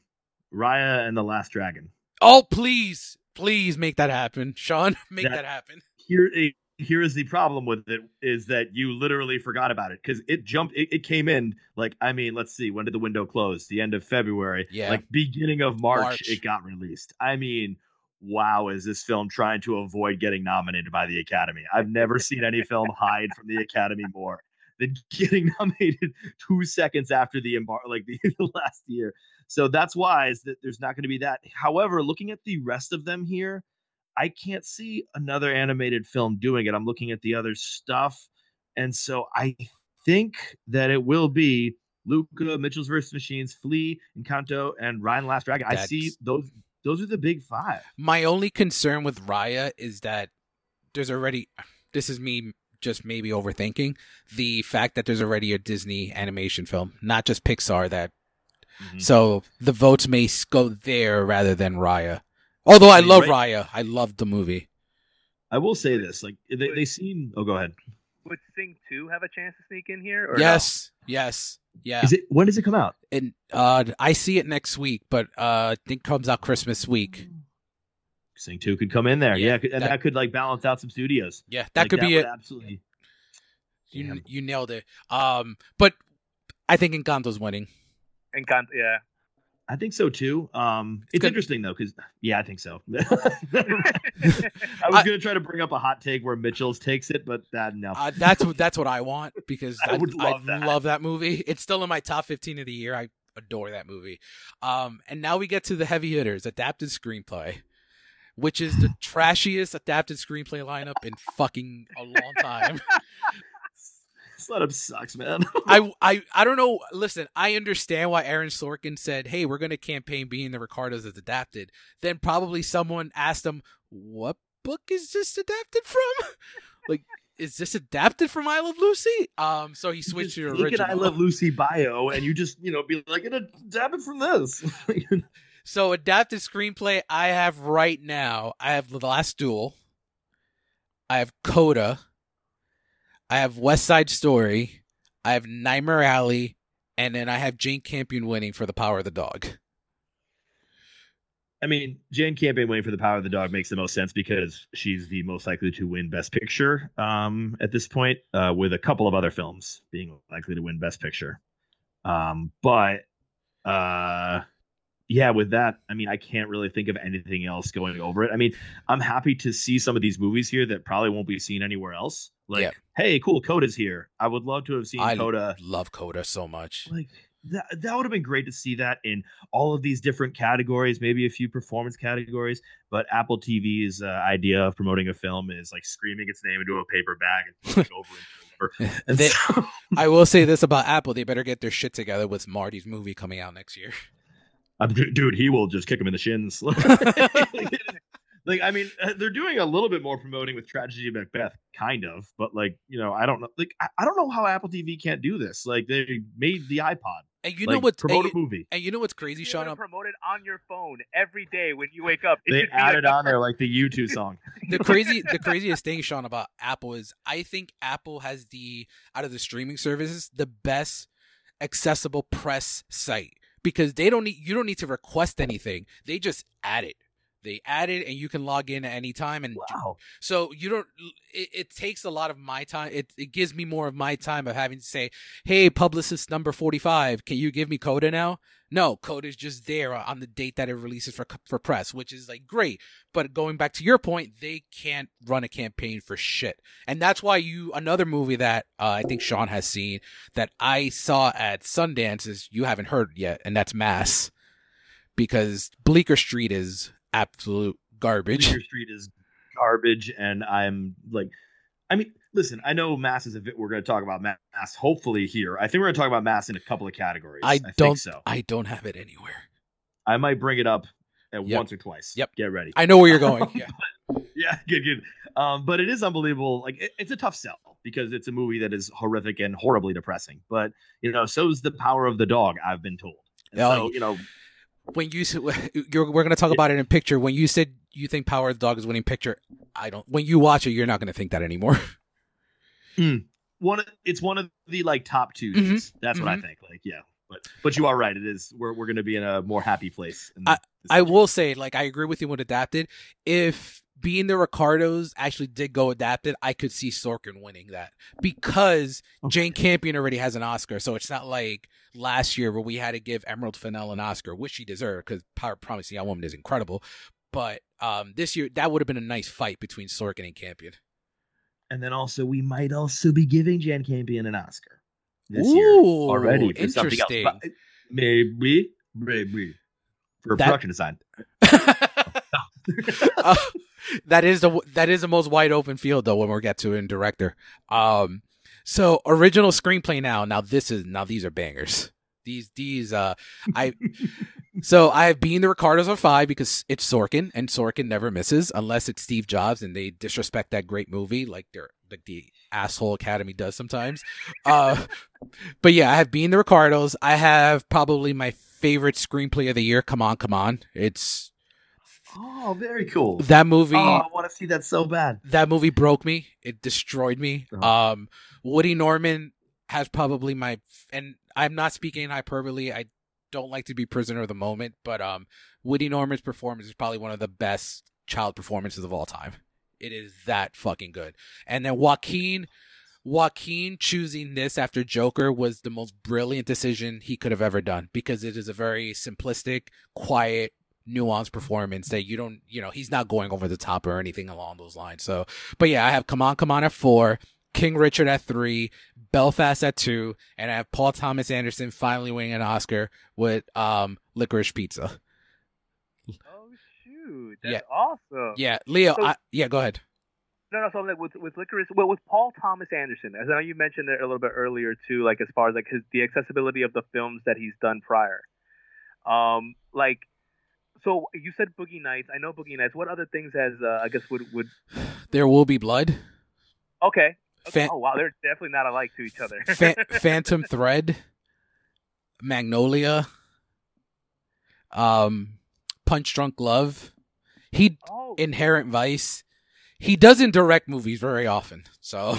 S3: Raya and the Last Dragon.
S1: Oh, please, please make that happen, Sean. Make that,
S3: That-
S1: happen.
S3: here here is the problem with it is that you literally forgot about it because it jumped it, it came in like i mean let's see when did the window close? The end of february.
S1: Yeah.
S3: like beginning of march,
S1: March.
S3: it got released. I mean wow is this film trying to avoid getting nominated by the academy? I've never seen any film hide from the academy more than getting nominated two seconds after the embar like the, the last year. So that's why is that there's not going to be that. However looking at the rest of them here I can't see another animated film doing it. I'm looking at the other stuff. And so I think that it will be Luca, Mitchell's vs. Machines, Flee, Encanto, and Raya and Last Dragon. I see those those are the big five.
S1: My only concern with Raya is that there's already. This is me just maybe overthinking the fact that there's already a Disney animation film, not just Pixar. That
S3: Mm-hmm.
S1: so the votes may go there rather than Raya. Although I
S3: I mean,
S1: love
S3: right-
S1: Raya, I loved the movie.
S3: I will say this, like they, they seem oh go ahead.
S2: Would Sing Two have a chance to sneak in here? Or no?
S1: Yes, yes, yeah.
S3: Is it when does it come out?
S1: and uh, I see it next week, but uh, I think it comes out Christmas week.
S3: Sing 2 could come in there.
S1: Yeah,
S3: Yeah, and
S1: that-
S3: that, could like balance out some studios.
S1: Yeah, that
S3: Like,
S1: could be it.
S3: Absolutely.
S1: You
S3: Damn.
S1: you nailed it. Um, but I think Encanto's winning.
S2: Encanto, yeah.
S3: I think so too. Um, it's
S1: good.
S3: interesting though, because yeah, I think so. I was
S1: I-
S3: gonna try to bring up a hot take where Mitchell's takes it, but that no.
S1: Uh, that's what that's what I want because
S3: I
S1: I,
S3: would
S1: I
S3: love that.
S1: love that movie. It's still in my top fifteen of the year. I adore that movie. Um, and now we get to the heavy hitters: adapted screenplay, which is the trashiest adapted screenplay lineup in fucking a long time.
S3: Lineup sucks, man.
S1: I, I I don't know. Listen, I understand why Aaron Sorkin said, "Hey, we're going to campaign being the Ricardos as adapted." Then probably someone asked him, "What book is this adapted from?" like is this adapted from I Love Lucy? Um, so he switched to
S3: look
S1: original.
S3: at I Love Lucy bio, and you just you know be like, it adapted from this.
S1: so adapted screenplay I have right now. I have The Last Duel. I have Coda. I have West Side Story. I have Nightmare Alley, and then I have Jane Campion winning for The Power of the Dog.
S3: I mean, Jane Campion winning for the Power of the Dog makes the most sense because she's the most likely to win Best Picture um, at this point, uh, with a couple of other films being likely to win Best Picture. Um, but uh, yeah, with that, I mean, I can't really think of anything else going over it. I mean, I'm happy to see some of these movies here that probably won't be seen anywhere else. Like, yeah. hey, cool, Coda's here. I would love to have seen
S1: I
S3: Coda.
S1: love Coda so much.
S3: Like that, that would have been great to see that in all of these different categories, maybe a few performance categories. But Apple TV's uh, idea of promoting a film is like screaming its name into a paper bag and throwing it over and over. And
S1: they,
S3: so...
S1: I will say this about Apple: they better get their shit together with Marty's movie coming out next year.
S3: I'm, dude, he will just kick him in the shins. like, I mean, uh, they're doing a little bit more promoting with Tragedy of Macbeth, kind of, but like, you know, I don't know, like, I, I don't know how Apple TV can't do this. Like, they made the iPod.
S1: And you
S3: like,
S1: know what?
S3: Promote
S1: and
S3: a movie.
S1: And you know what's crazy,
S2: you
S1: Sean?
S2: Promote it on your phone every day when you wake up. It
S3: they added on there like the U2 song.
S1: the crazy, the craziest thing, Sean, about Apple is I think Apple has the out of the streaming services the best accessible press site because they don't need you don't need to request anything. They just add it. They add it and you can log in at any time and
S3: wow.
S1: so you don't it, it, takes a lot of my time it, it gives me more of my time of having to say hey publicist number 45 can you give me coda now no coda is just there on the date that it releases for for press which is like great but going back to your point they can't run a campaign for shit and that's why you another movie that uh, i think sean has seen that i saw at sundance is you haven't heard yet and that's mass because bleecker street is absolute garbage.
S3: Bleecker Street is garbage, and I'm like, I mean, listen, I know Mass is a bit. We're going to talk about Mass, hopefully here. I think we're going to talk about Mass in a couple of categories. I, I
S1: don't.
S3: so.
S1: I don't have it anywhere.
S3: I might bring it up at
S1: yep.
S3: once or twice.
S1: Yep.
S3: Get ready.
S1: I know where you're going. Yeah.
S3: yeah. Good. Good. Um, but it is unbelievable. Like it, it's a tough sell because it's a movie that is horrific and horribly depressing. But you know, so is the power of the dog. I've been told. And oh, so you know
S1: when you you're, we're going to talk about it in picture. When you said you think Power of the Dog is winning picture, I don't. When you watch it, you're not going to think that anymore.
S3: Mm. One, it's one of the like top 2 mm-hmm. That's what mm-hmm. I think. Like, yeah, but but you are right. It is. We're we're going to be in a more happy place.
S1: I I will say, like, I agree with you with adapted. If being the Ricardos actually did go adapted, I could see Sorkin winning that because okay. Jane Campion already has an Oscar, so it's not like last year where we had to give Emerald Fennell an Oscar, which she deserved because Power Promising Young Woman is incredible. But um, this year, that would have been a nice fight between Sorkin and Campion.
S3: And then also, we might also be giving Jane Campion an Oscar this
S1: Ooh,
S3: year already
S1: for something else. But
S3: maybe, maybe for that... production design.
S1: uh, that is the that is the most wide open field though when we get to in director. Um, so original screenplay now. Now this is now these are bangers. These these uh I so I have being the Ricardos of five because it's Sorkin and Sorkin never misses unless it's Steve Jobs and they disrespect that great movie like they're like the asshole Academy does sometimes. Uh, but yeah, I have being the Ricardos. I have probably my favorite screenplay of the year. Come on, come on! It's
S3: Oh, very cool.
S1: That movie. Oh,
S3: I want to see that so bad.
S1: That movie broke me. It destroyed me. Uh-huh. Um, Woody Norman has probably my, and I'm not speaking in hyperbole. I don't like to be prisoner of the moment, but um, Woody Norman's performance is probably one of the best child performances of all time. It is that fucking good. And then Joaquin, Joaquin choosing this after Joker was the most brilliant decision he could have ever done because it is a very simplistic, quiet, nuanced performance that you don't, you know, he's not going over the top or anything along those lines. So, but yeah, I have Come On, Come On at four, King Richard at three, Belfast at two, and I have Paul Thomas Anderson finally winning an Oscar with um Licorice Pizza.
S2: Oh shoot, that's yeah. awesome.
S1: Yeah, Leo. So, I, yeah, go ahead.
S2: No, no. So like with with Licorice, well, with Paul Thomas Anderson, as I know you mentioned it a little bit earlier too, like as far as like his the accessibility of the films that he's done prior. Um, like so you said Boogie Nights. I know Boogie Nights. What other things has uh, I guess would would
S1: There will be blood.
S2: Okay. Fan- oh wow, they're definitely not alike to each other.
S1: Fa- Phantom Thread, Magnolia, um, Punch Drunk Love. He oh. Inherent Vice. He doesn't direct movies very often, so.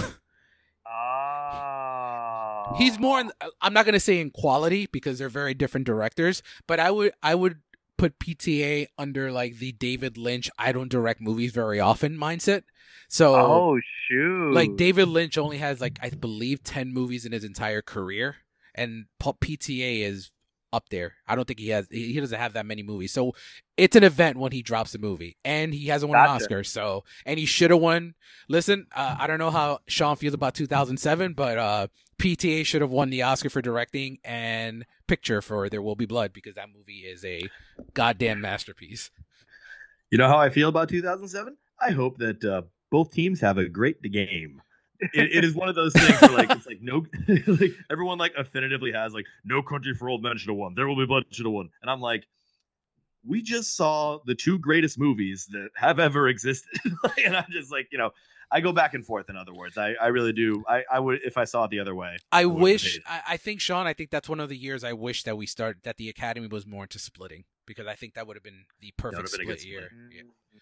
S2: Oh.
S1: He's more. In, I'm not gonna say in quality because they're very different directors, but I would I would put PTA under like the David Lynch I don't direct movies very often mindset. So
S2: Oh shoot.
S1: Like David Lynch only has like I believe 10 movies in his entire career and PTA is up there. I don't think he has he doesn't have that many movies. So it's an event when he drops a movie and he hasn't won gotcha. an Oscar. So and he should have won. Listen, uh, I don't know how Sean feels about 2007, but uh, PTA should have won the Oscar for directing and picture for There Will Be Blood because that movie is a goddamn masterpiece.
S3: You know how I feel about 2007? I hope that uh, both teams have a great game. It, it is one of those things where like it's like no like everyone like affinitively has like no country for old men should have won. There will be blood should have won. And I'm like, we just saw the two greatest movies that have ever existed. and I'm just like, you know, I go back and forth. In other words, I, I really do. I, I would if I saw it the other way.
S1: I, I wish. I, I, think Sean. I think that's one of the years I wish that we start that the Academy was more into splitting because I think that would have been the perfect been split year.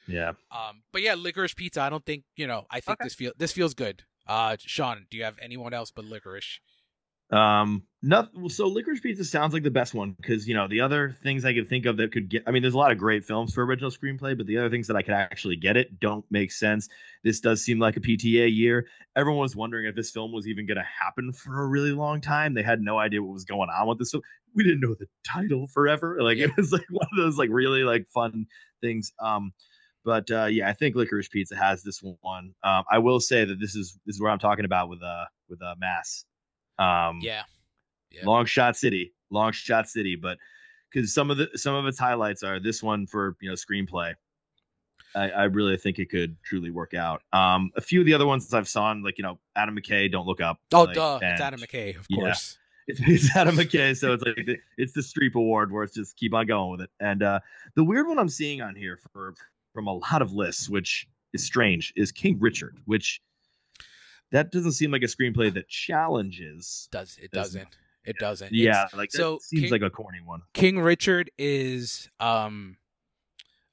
S3: Yeah. yeah.
S1: Um. But yeah, licorice pizza. I don't think you know. I think okay. this feel this feels good. Uh, Sean, do you have anyone else but licorice?
S3: Um, nothing. So Licorice Pizza sounds like the best one because you know the other things I could think of that could get. I mean, there's a lot of great films for original screenplay, but the other things that I could actually get it don't make sense. This does seem like a PTA year. Everyone was wondering if this film was even going to happen for a really long time. They had no idea what was going on with this film. We didn't know the title forever. Like it was like one of those like really like fun things. Um, but uh, yeah, I think Licorice Pizza has this one. Um, I will say that this is this is where I'm talking about with uh with uh Mass. Um,
S1: yeah. yeah.
S3: Long shot city, long shot city, but because some of the some of its highlights are this one for you know screenplay. I, I really think it could truly work out. Um, a few of the other ones that I've saw, like you know, Adam McKay, Don't Look Up.
S1: Oh,
S3: like,
S1: duh, and, it's Adam McKay, of yeah, course.
S3: It's, it's Adam McKay, so it's like the, it's the Streep Award where it's just keep on going with it. And uh, the weird one I'm seeing on here for from a lot of lists, which is strange, is King Richard, which that doesn't seem like a screenplay that challenges.
S1: Does it doesn't. It doesn't.
S3: Yeah, it's, like so seems King, like a corny one.
S1: King Richard is um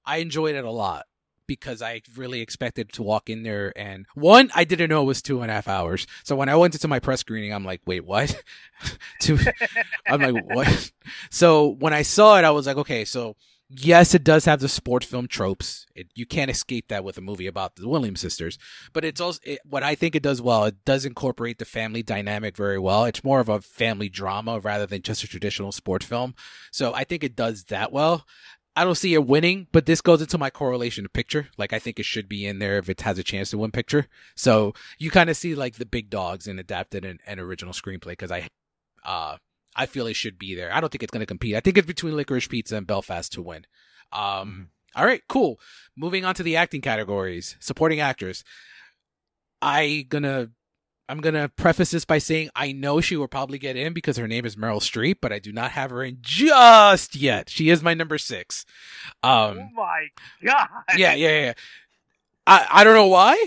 S1: I enjoyed it a lot because I really expected to walk in there and one, I didn't know it was two and a half hours. So when I went into my press screening, I'm like, wait, what? two I'm like, what? So when I saw it, I was like, okay, so yes, it does have the sports film tropes. It, you can't escape that with a movie about the Williams sisters. But it's also it, what I think it does well. It does incorporate the family dynamic very well. It's more of a family drama rather than just a traditional sports film. So I think it does that well. I don't see it winning, but this goes into my correlation to picture. Like I think it should be in there if it has a chance to win picture. So you kind of see like the big dogs in adapted and, and original screenplay because I, uh, I feel it should be there. I don't think it's going to compete. I think it's between Licorice Pizza and Belfast to win. Um, mm-hmm. all right, cool. Moving on to the acting categories, supporting actors. I gonna I'm gonna preface this by saying I know she will probably get in because her name is Meryl Streep, but I do not have her in just yet. She is my number six. Um,
S2: oh my god!
S1: Yeah, yeah, yeah. I I don't know why,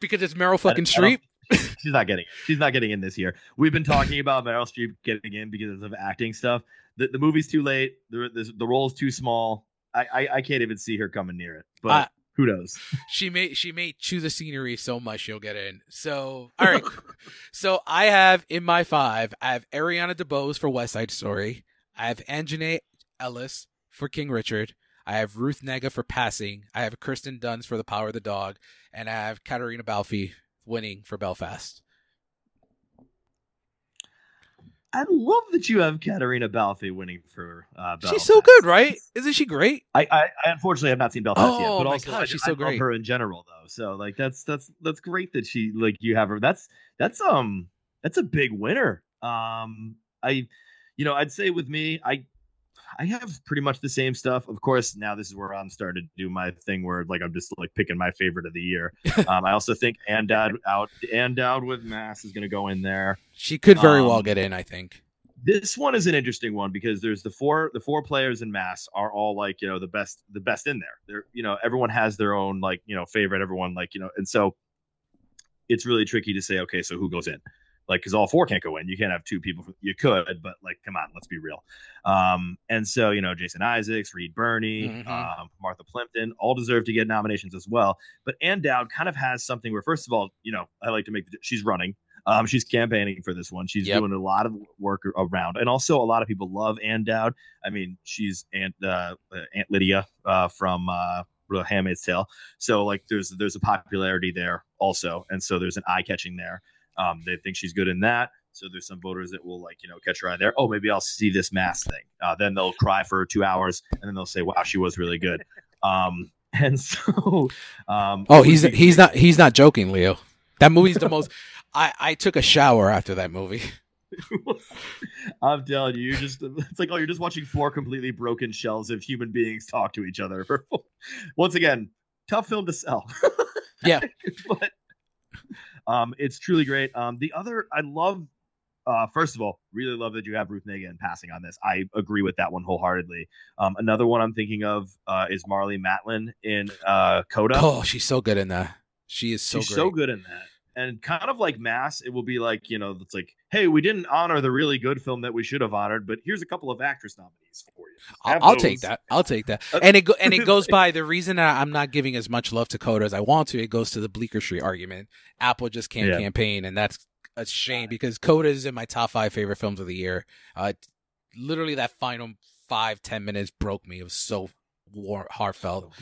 S1: because it's Meryl fucking Streep
S3: she's not getting it. She's not getting in this year. We've been talking about Meryl Streep getting in because of acting stuff. The, the movie's too late. The, the, the role's too small. I, I, I can't even see her coming near it. But uh, who knows?
S1: She may she may chew the scenery so much she'll get in. So all right. so I have in my five. I have Ariana DeBose for West Side Story. I have Aunjanue Ellis for King Richard. I have Ruth Negga for Passing. I have Kirsten Dunst for The Power of the Dog, and I have Caitríona Balfe winning for Belfast.
S3: I love that you have Caitríona Balfe winning for uh, Belfast.
S1: She's so good, right? Isn't she great?
S3: I, I, I unfortunately have not seen Belfast
S1: oh,
S3: yet, but
S1: my
S3: also
S1: God,
S3: I,
S1: she's so
S3: I
S1: great.
S3: love her in general though. So like that's that's that's great that she like you have her. That's that's um that's a big winner. Um I you know, I'd say with me, I I have pretty much the same stuff. Of course, now this is where I'm starting to do my thing where like I'm just like picking my favorite of the year. um, I also think and dad out and out with mass is going to go in there.
S1: She could very um, well get in. I think
S3: this one is an interesting one because there's the four the four players in mass are all like you know the best the best in there. They're you know everyone has their own like you know favorite. Everyone like you know and so it's really tricky to say, okay, so who goes in? Like, because all four can't go in. You can't have two people. You could, but like, come on, let's be real. Um, and so you know, Jason Isaacs, Reed Birney, mm-hmm. um, Martha Plimpton, all deserve to get nominations as well. But Ann Dowd kind of has something where, first of all, you know, I like to make the, she's running. Um, she's campaigning for this one. She's yep. doing a lot of work around, and also a lot of people love Ann Dowd. I mean, she's Aunt uh, Aunt Lydia uh, from uh, Handmaid's Tale, so like there's there's a popularity there also, and so there's an eye catching there. Um, they think she's good in that. So there's some voters that will like you know catch her eye there. Oh, maybe I'll see this mass thing. Uh, then they'll cry for two hours, and then they'll say, "Wow, she was really good." Um, and so, um,
S1: oh, he's he's not he's not joking, Leo. That movie's the most. I I took a shower after that movie.
S3: I'm telling you, you just it's like oh, you're just watching four completely broken shells of human beings talk to each other. Once again, tough film to sell.
S1: yeah,
S3: but um, it's truly great. Um, the other I love. Uh, first of all, really love that you have Ruth Negga in passing on this. I agree with that one wholeheartedly. Um, another one I'm thinking of uh, is Marlee Matlin in uh, Coda.
S1: Oh, she's so good in that. She is so
S3: she's great. so good in that and kind of like mass it will be like you know it's like hey we didn't honor the really good film that we should have honored but here's a couple of actress nominees for you.
S1: I'll, I'll, take that. I'll take that. And it go, and it goes by the reason that i'm not giving as much love to coda as i want to it goes to the bleecker street argument. Apple just can't yeah. campaign and that's a shame because coda is in my top five favorite films of the year. Uh literally that final five ten minutes broke me. It was so war- heartfelt.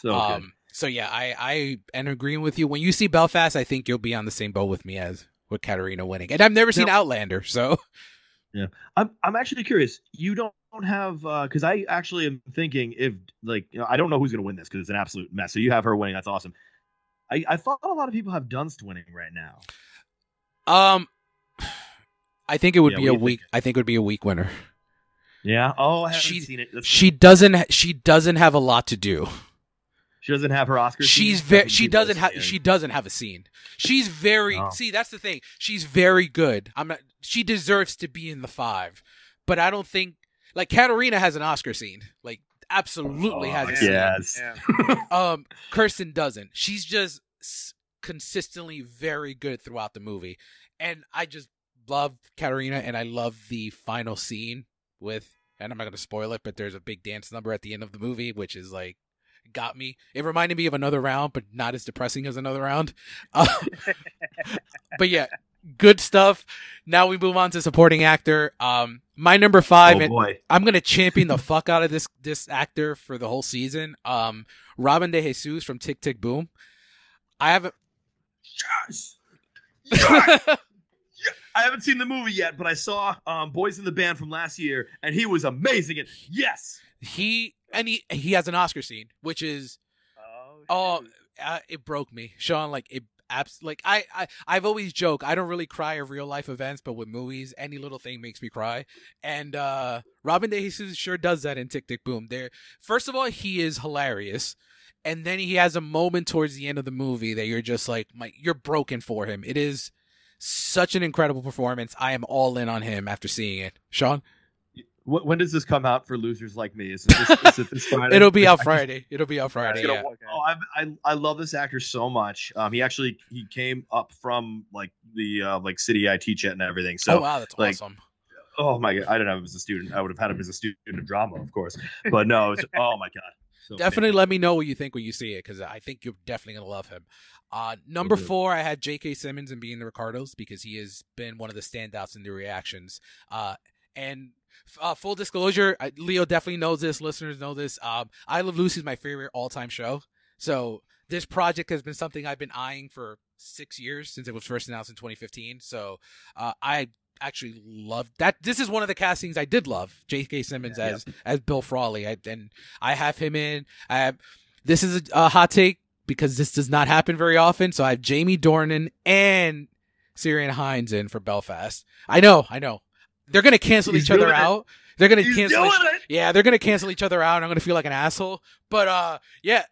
S1: So, so um so yeah, I I am agreeing with you. When you see Belfast, I think you'll be on the same boat with me as with Caitríona winning. And I've never seen now, Outlander, so
S3: yeah, I'm I'm actually curious. You don't have because uh, I actually am thinking if like you know I don't know who's gonna win this because it's an absolute mess. So you have her winning. That's awesome. I I thought a lot of people have Dunst winning right now.
S1: Um, I think it would yeah, be a weak. Think? I think it would be a weak winner.
S3: Yeah. Oh, I haven't she, seen it.
S1: That's she doesn't. She doesn't have a lot to do.
S3: She doesn't have her Oscar.
S1: She's very. She doesn't have. She doesn't have a scene. She's very. Oh. See, that's the thing. She's very good. I'm not. She deserves to be in the five, but I don't think like Caitríona has an Oscar scene. Like absolutely oh, has a
S3: yes.
S1: scene. Yes. um, Kirsten doesn't. She's just consistently very good throughout the movie, and I just love Caitríona, and I love the final scene with. And I'm not going to spoil it, but there's a big dance number at the end of the movie, which is like got me. It reminded me of another round, but not as depressing as another round. Uh, but yeah, good stuff. Now we move on to supporting actor. Um, my number five, oh and I'm gonna champion the fuck out of this this actor for the whole season. Um, Robin De Jesus from Tick Tick Boom. I haven't.
S3: Yes. yes. I haven't seen the movie yet, but I saw um, Boys in the Band from last year, and he was amazing. And yes,
S1: he and he he has an Oscar scene, which is oh, oh uh, it broke me, Sean. Like it abs like I, I I've always joke I don't really cry at real life events, but with movies, any little thing makes me cry. And uh Robin De Jesus sure does that in Tick Tick Boom. There, first of all, he is hilarious. And then he has a moment towards the end of the movie that you're just like, my, you're broken for him. It is such an incredible performance. I am all in on him after seeing it. Sean?
S3: When does this come out for losers like me? Is it this, is it this Friday?
S1: It'll be out Friday. It'll be out Friday. Yeah.
S3: Oh, I, I, I love this actor so much. Um, he actually he came up from like the uh, like City I teach at and everything. So
S1: oh wow, that's like, awesome.
S3: Oh my god, I didn't have him as a student. I would have had him as a student of drama, of course. But no, it's oh my god.
S1: So definitely let me know what you think when you see it because I think you're definitely gonna love him. Uh, number four, I had J.K. Simmons and being the Ricardos because he has been one of the standouts in the reactions. Uh, and uh, full disclosure, Leo definitely knows this. Listeners know this. Um, I Love Lucy is my favorite all-time show. So this project has been something I've been eyeing for six years since it was first announced in 2015. So uh, I actually love that. This is one of the castings I did love. J.K. Simmons yeah, as yeah. as Bill Frawley, I, and I have him in. I have, this is a, a, hot take because this does not happen very often. So I have Jamie Dornan and Ciarán Hinds in for Belfast. I know, I know. They're gonna cancel He's each other it. out. They're gonna He's cancel. Each, yeah, they're gonna cancel each other out. I'm gonna feel like an asshole. But uh, yeah,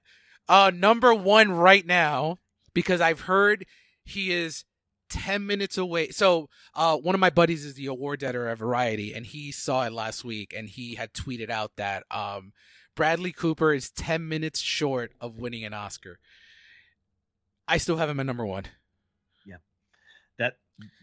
S1: uh, number one right now because I've heard he is 10 minutes away. So, uh, one of my buddies is the award editor at Variety, and he saw it last week, and he had tweeted out that um, Bradley Cooper is 10 minutes short of winning an Oscar. I still have him at number one.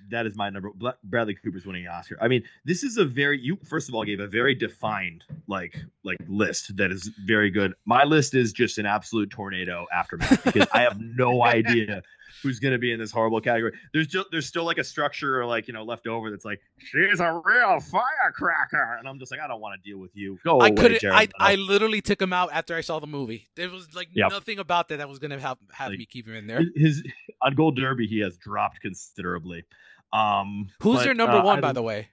S3: That is my number. Bradley Cooper's winning an Oscar. I mean, this is a very you first of all gave a very defined like like list that is very good. My list is just an absolute tornado aftermath because I have no idea who's going to be in this horrible category. There's just there's still like a structure or like you know left over that's like she's a real firecracker, and I'm just like I don't want to deal with you. Go I away, couldn't.
S1: I I literally took him out after I saw the movie. There was like yep. nothing about that that was going to have have like, me keep him in there.
S3: His on Gold Derby he has dropped considerably. Um,
S1: who's
S3: but,
S1: your number uh, one by the way?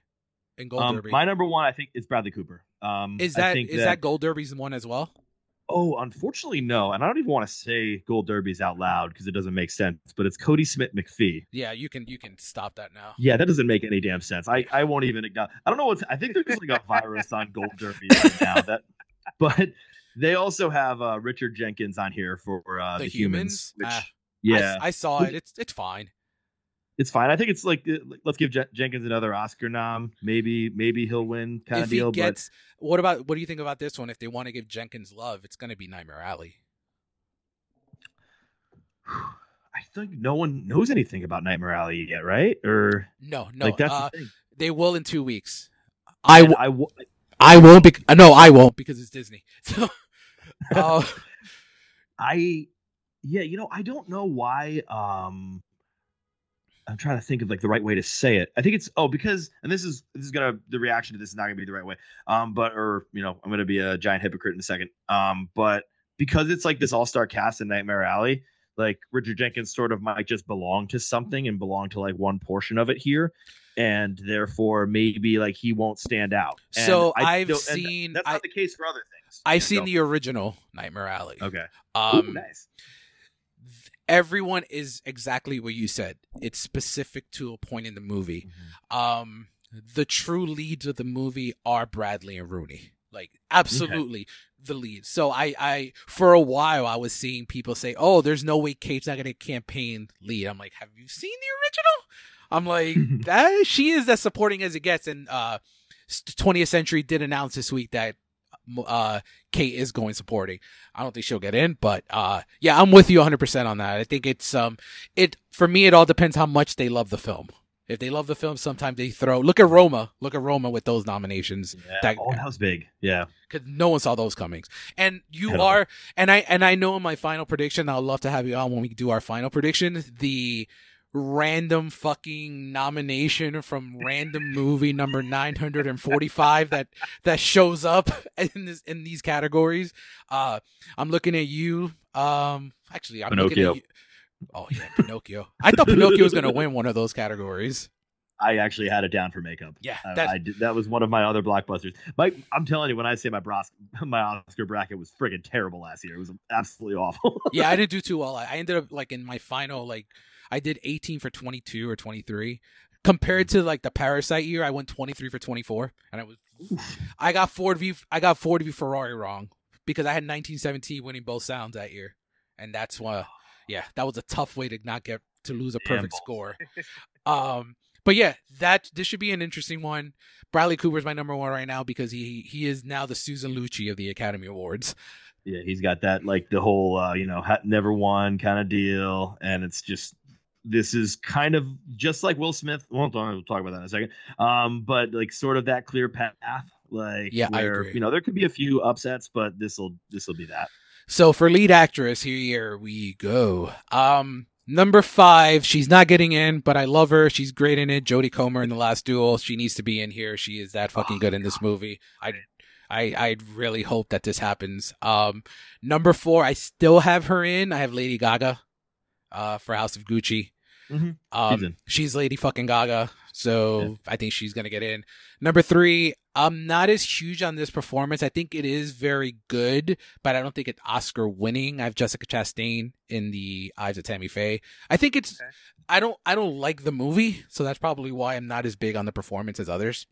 S1: In Gold um, Derby,
S3: my number one I think is Bradley Cooper. Um,
S1: is that is that, that Gold Derby's one as well?
S3: Oh, unfortunately, no. And I don't even want to say Gold Derbies out loud because it doesn't make sense. But it's Kodi Smit-McPhee.
S1: Yeah, you can you can stop that now.
S3: Yeah, that doesn't make any damn sense. I, I won't even acknowledge. I don't know what's. I think there's like a virus on Gold Derby right now. That, but they also have uh, Richard Jenkins on here for uh, the, the humans. humans which, uh,
S1: yeah, I, I saw it. It's it's fine
S3: it's fine. I think it's like let's give J- Jenkins another Oscar nom. Maybe maybe he'll win kind if of deal. Gets,
S1: but what about what do you think about this one? If they want to give Jenkins love, it's going to be Nightmare Alley.
S3: I think no one knows anything about Nightmare Alley yet, right? Or
S1: no, no. Like that's uh, the they will in two weeks. I w- I, w- I won't. Be- no, I won't because it's Disney. So, uh,
S3: I yeah, you know, I don't know why. Um, I'm trying to think of like the right way to say it. I think it's oh because and this is this is gonna the reaction to this is not gonna be the right way. Um, but or you know I'm gonna be a giant hypocrite in a second. Um, but because it's like this all star cast in Nightmare Alley, like Richard Jenkins sort of might just belong to something and belong to like one portion of it here, and therefore maybe like he won't stand out.
S1: And so I, have seen
S3: that's not I, the case for other things.
S1: I've seen the original Nightmare Alley.
S3: Okay.
S1: Um,
S3: Ooh, nice
S1: everyone is exactly what you said. It's specific to a point in the movie. Mm-hmm. Um, the true leads of the movie are Bradley and Rooney. Like absolutely okay. the leads. So I, I for a while I was seeing people say, "Oh, there's no way Kate's not gonna campaign lead." I'm like, "Have you seen the original?" I'm like, "That she is as supporting as it gets." And uh, 20th Century did announce this week that uh, Kate is going supporting. I don't think she'll get in, but uh, yeah, I'm with you 100% on that. I think it's um, it for me. It all depends how much they love the film. If they love the film, sometimes they throw. Look at Roma. Look at Roma with those nominations.
S3: Yeah, that, oh, that was big. Yeah,
S1: because no one saw those comings. And you are, and I and I know in my final prediction, I'll love to have you on when we do our final prediction. The random fucking nomination from random movie number 945 that that shows up in this in these categories uh i'm looking at you um actually i'm Pinocchio. looking at you oh yeah pinocchio i thought pinocchio was gonna win one of those categories
S3: I actually had it down for makeup.
S1: Yeah,
S3: I, I did, that was one of my other blockbusters. My, I'm telling you, when I say my bros, my Oscar bracket was friggin' terrible last year. It was absolutely awful.
S1: yeah, I didn't do too well. I ended up like in my final like I did 18 for 22 or 23. Compared to like the Parasite year, I went 23 for 24, and I was I got Ford v I got Ford v Ferrari wrong because I had 1917 winning both sounds that year, and that's why yeah that was a tough way to not get to lose a perfect score. um, but yeah, that this should be an interesting one. Bradley Cooper's my number one right now because he he is now the Susan Lucci of the Academy Awards.
S3: Yeah, he's got that like the whole uh, you know never won kind of deal, and it's just this is kind of just like Will Smith. We'll talk about that in a second. Um, but like sort of that clear path, like
S1: yeah, where
S3: you know there could be a few upsets, but this will this will be that.
S1: So for lead actress, here we go. Um, number five, she's not getting in, but I love her. She's great in it. Jodie Comer in the Last Duel. She needs to be in here. She is that fucking oh, good in this movie. I I I really hope that this happens. Um, number four, I still have her in. I have Lady Gaga uh, for House of Gucci. Mm-hmm. Um, she's, she's, Lady fucking Gaga, so yeah. I think she's gonna get in. Number three, I'm not as huge on this performance. I think it is very good, but I don't think it's Oscar winning. I have Jessica Chastain in the Eyes of Tammy Faye. I think it's. Okay. I don't. I don't like the movie, so that's probably why I'm not as big on the performance as others.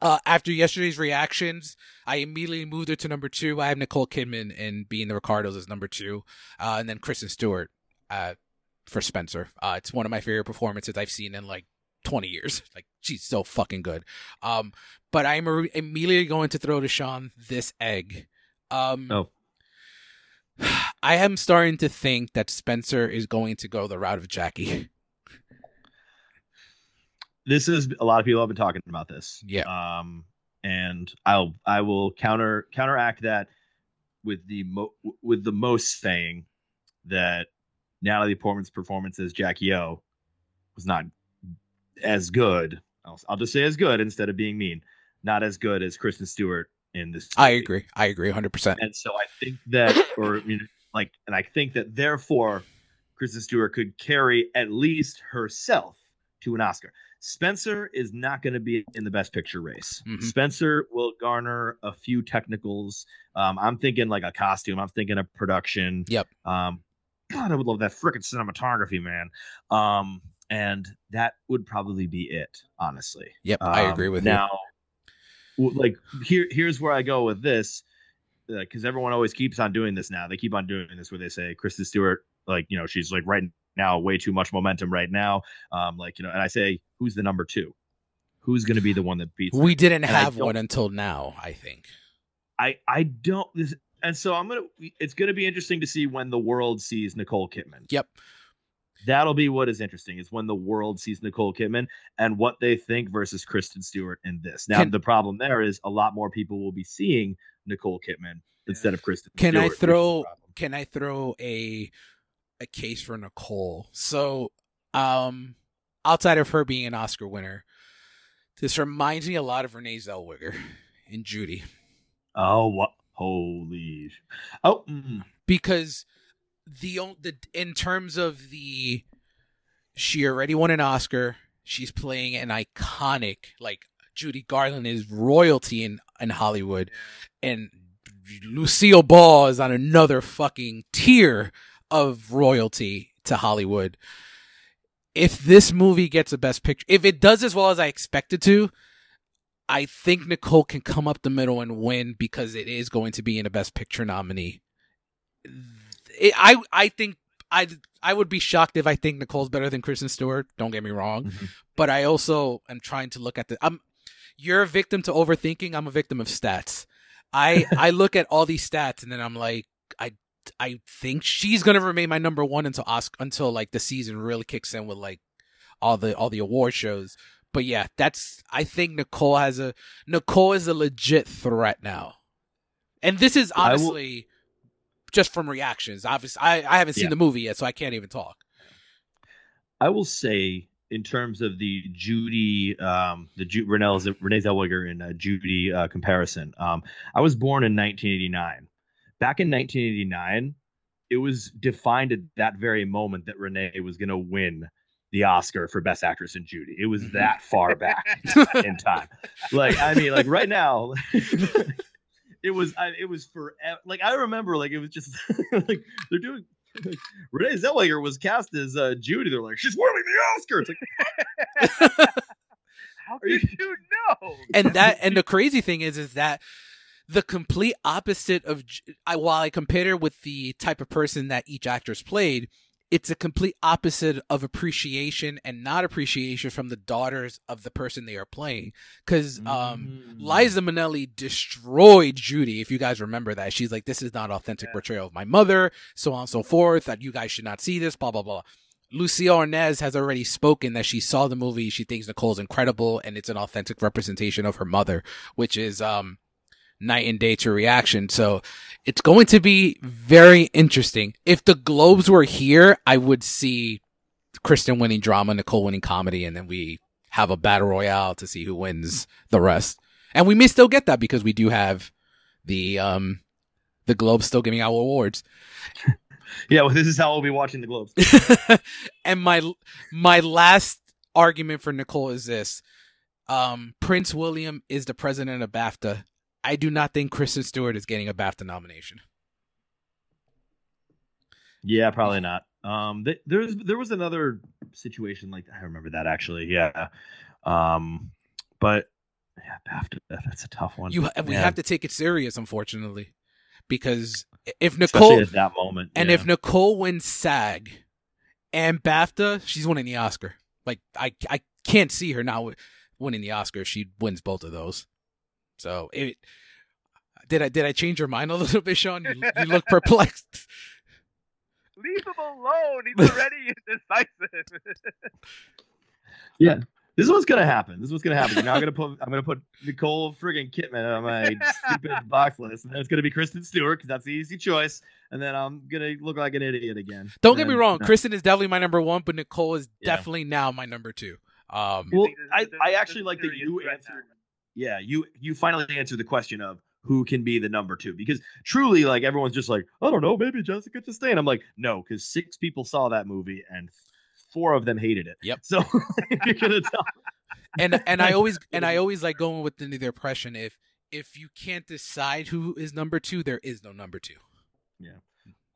S1: Uh, after yesterday's reactions, I immediately moved her to number two. I have Nicole Kidman and being the Ricardos as number two, uh, and then Kristen Stewart uh, for Spencer. Uh, it's one of my favorite performances I've seen in like 20 years. Like she's so fucking good. Um, but I'm immediately going to throw to Sean this egg. Um,
S3: oh.
S1: I am starting to think that Spencer is going to go the route of Jackie.
S3: this is a lot of people have been talking about this.
S1: Yeah.
S3: Um, and I'll I will counter counteract that with the mo- with the most saying that Natalie Portman's performance as Jackie O was not as good. I'll, I'll just say as good instead of being mean. Not as good as Kristen Stewart in this.
S1: Movie. I agree. I agree 100%.
S3: And so I think that, or you know, like, and I think that therefore, Kristen Stewart could carry at least herself to an Oscar. Spencer is not going to be in the best picture race. Mm-hmm. Spencer will garner a few technicals. Um, I'm thinking like a costume. I'm thinking a production.
S1: Yep.
S3: Um, God, I would love that freaking cinematography, man. Um, and that would probably be it, honestly.
S1: Yep, I agree with
S3: now, you. Now, like here, here's where I go with this, because uh, everyone always keeps on doing this now. They keep on doing this where they say Kristen Stewart, like you know, she's like right now way too much momentum right now. Um, like you know, and I say, who's the number two? Who's going to be the one that beats?
S1: We didn't and have one until now. I think.
S3: I I don't. This, and so I'm gonna. It's gonna be interesting to see when the world sees Nicole Kidman.
S1: Yep.
S3: That'll be what is interesting is when the world sees Nicole Kidman and what they think versus Kristen Stewart in this. Now can, the problem there is a lot more people will be seeing Nicole Kidman instead of Kristen.
S1: Can
S3: Stewart,
S1: I throw? Can I throw a a case for Nicole? So, um, outside of her being an Oscar winner, this reminds me a lot of Renee Zellweger in Judy.
S3: Oh, what? Holy! Oh, mm.
S1: because the the in terms of the she already won an Oscar. She's playing an iconic like Judy Garland is royalty in in Hollywood, and Lucille Ball is on another fucking tier of royalty to Hollywood. If this movie gets a best picture, if it does as well as I expected to, I think Nicole can come up the middle and win because it is going to be in a best picture nominee. It, I I think I I would be shocked if I think Nicole's better than Kristen Stewart. Don't get me wrong, mm-hmm. but I also am trying to look at the. I'm you're a victim to overthinking. I'm a victim of stats. I I look at all these stats and then I'm like I I think she's gonna remain my number one until Oscar until like the season really kicks in with like all the all the award shows. But yeah, that's I think Nicole has a Nicole is a legit threat now. And this is honestly just from reactions. Obviously I, I haven't seen yeah. the movie yet, so I can't even talk.
S3: I will say in terms of the Judy, um, the Ju- Renee, Renee Zellweger and uh, Judy uh, comparison. Um, I was born in 1989. Back in 1989, it was defined at that very moment that Renee was going to win the Oscar for Best Actress in Judy. It was mm-hmm. that far back in time. Like, I mean, like right now, it was, I, it was for like I remember, like it was just like they're doing. Like, Renee Zellweger was cast as uh, Judy. They're like, she's winning the Oscar. It's
S2: like, how did you, you know?
S1: And that, and the crazy thing is, is that the complete opposite of I, while I compared her with the type of person that each actress played, it's a complete opposite of appreciation and not appreciation from the daughters of the person they are playing. Because um, mm. Liza Minnelli destroyed Judy. If you guys remember that, she's like, "This is not authentic yeah. portrayal of my mother," so on and so forth. That you guys should not see this. Blah blah blah. Lucille Arnaz has already spoken that she saw the movie. She thinks Nicole's incredible and it's an authentic representation of her mother, which is um night and day to reaction. So it's going to be very interesting. If the Globes were here, I would see Kristen winning drama, Nicole winning comedy, and then we have a battle royale to see who wins the rest. And we may still get that because we do have the um the Globes still giving out awards.
S3: yeah, well, this is how we'll be watching the Globes.
S1: and my my last argument for Nicole is this. Um, Prince William is the president of BAFTA. I do not think Kristen Stewart is getting a BAFTA nomination.
S3: Yeah, probably not. Um, th- there's there was another situation like I remember that actually. Yeah, um, but yeah, BAFTA that's a tough one.
S1: You we have to take it serious, unfortunately, because if Nicole
S3: at that moment,
S1: and yeah. if Nicole wins SAG and BAFTA, she's winning the Oscar. Like I I can't see her now winning the Oscar. if She wins both of those. So it did I did I change your mind a little bit, Sean? You, you look perplexed.
S2: Leave him alone. He's already indecisive.
S3: yeah, this is what's gonna happen. This is what's gonna happen. Now I'm gonna put I'm gonna put Nicole friggin' Kidman on my stupid box list, and then it's gonna be Kristen Stewart because that's the easy choice, and then I'm gonna look like an idiot again.
S1: Don't
S3: and
S1: get me
S3: then,
S1: wrong,
S3: no.
S1: Kristen is definitely my number one, but Nicole is
S3: Yeah.
S1: definitely now my number two. Um,
S3: Well, I, I actually like that you answered. Yeah, you you finally answered the question of who can be the number two because truly, like everyone's just like, I don't know, maybe Jessica Chastain. I'm like, no, because six people saw that movie and four of them hated it.
S1: Yep.
S3: So you're gonna tell,
S1: and and I always and I always like going with the, the impression if if you can't decide who is number two, there is no number two.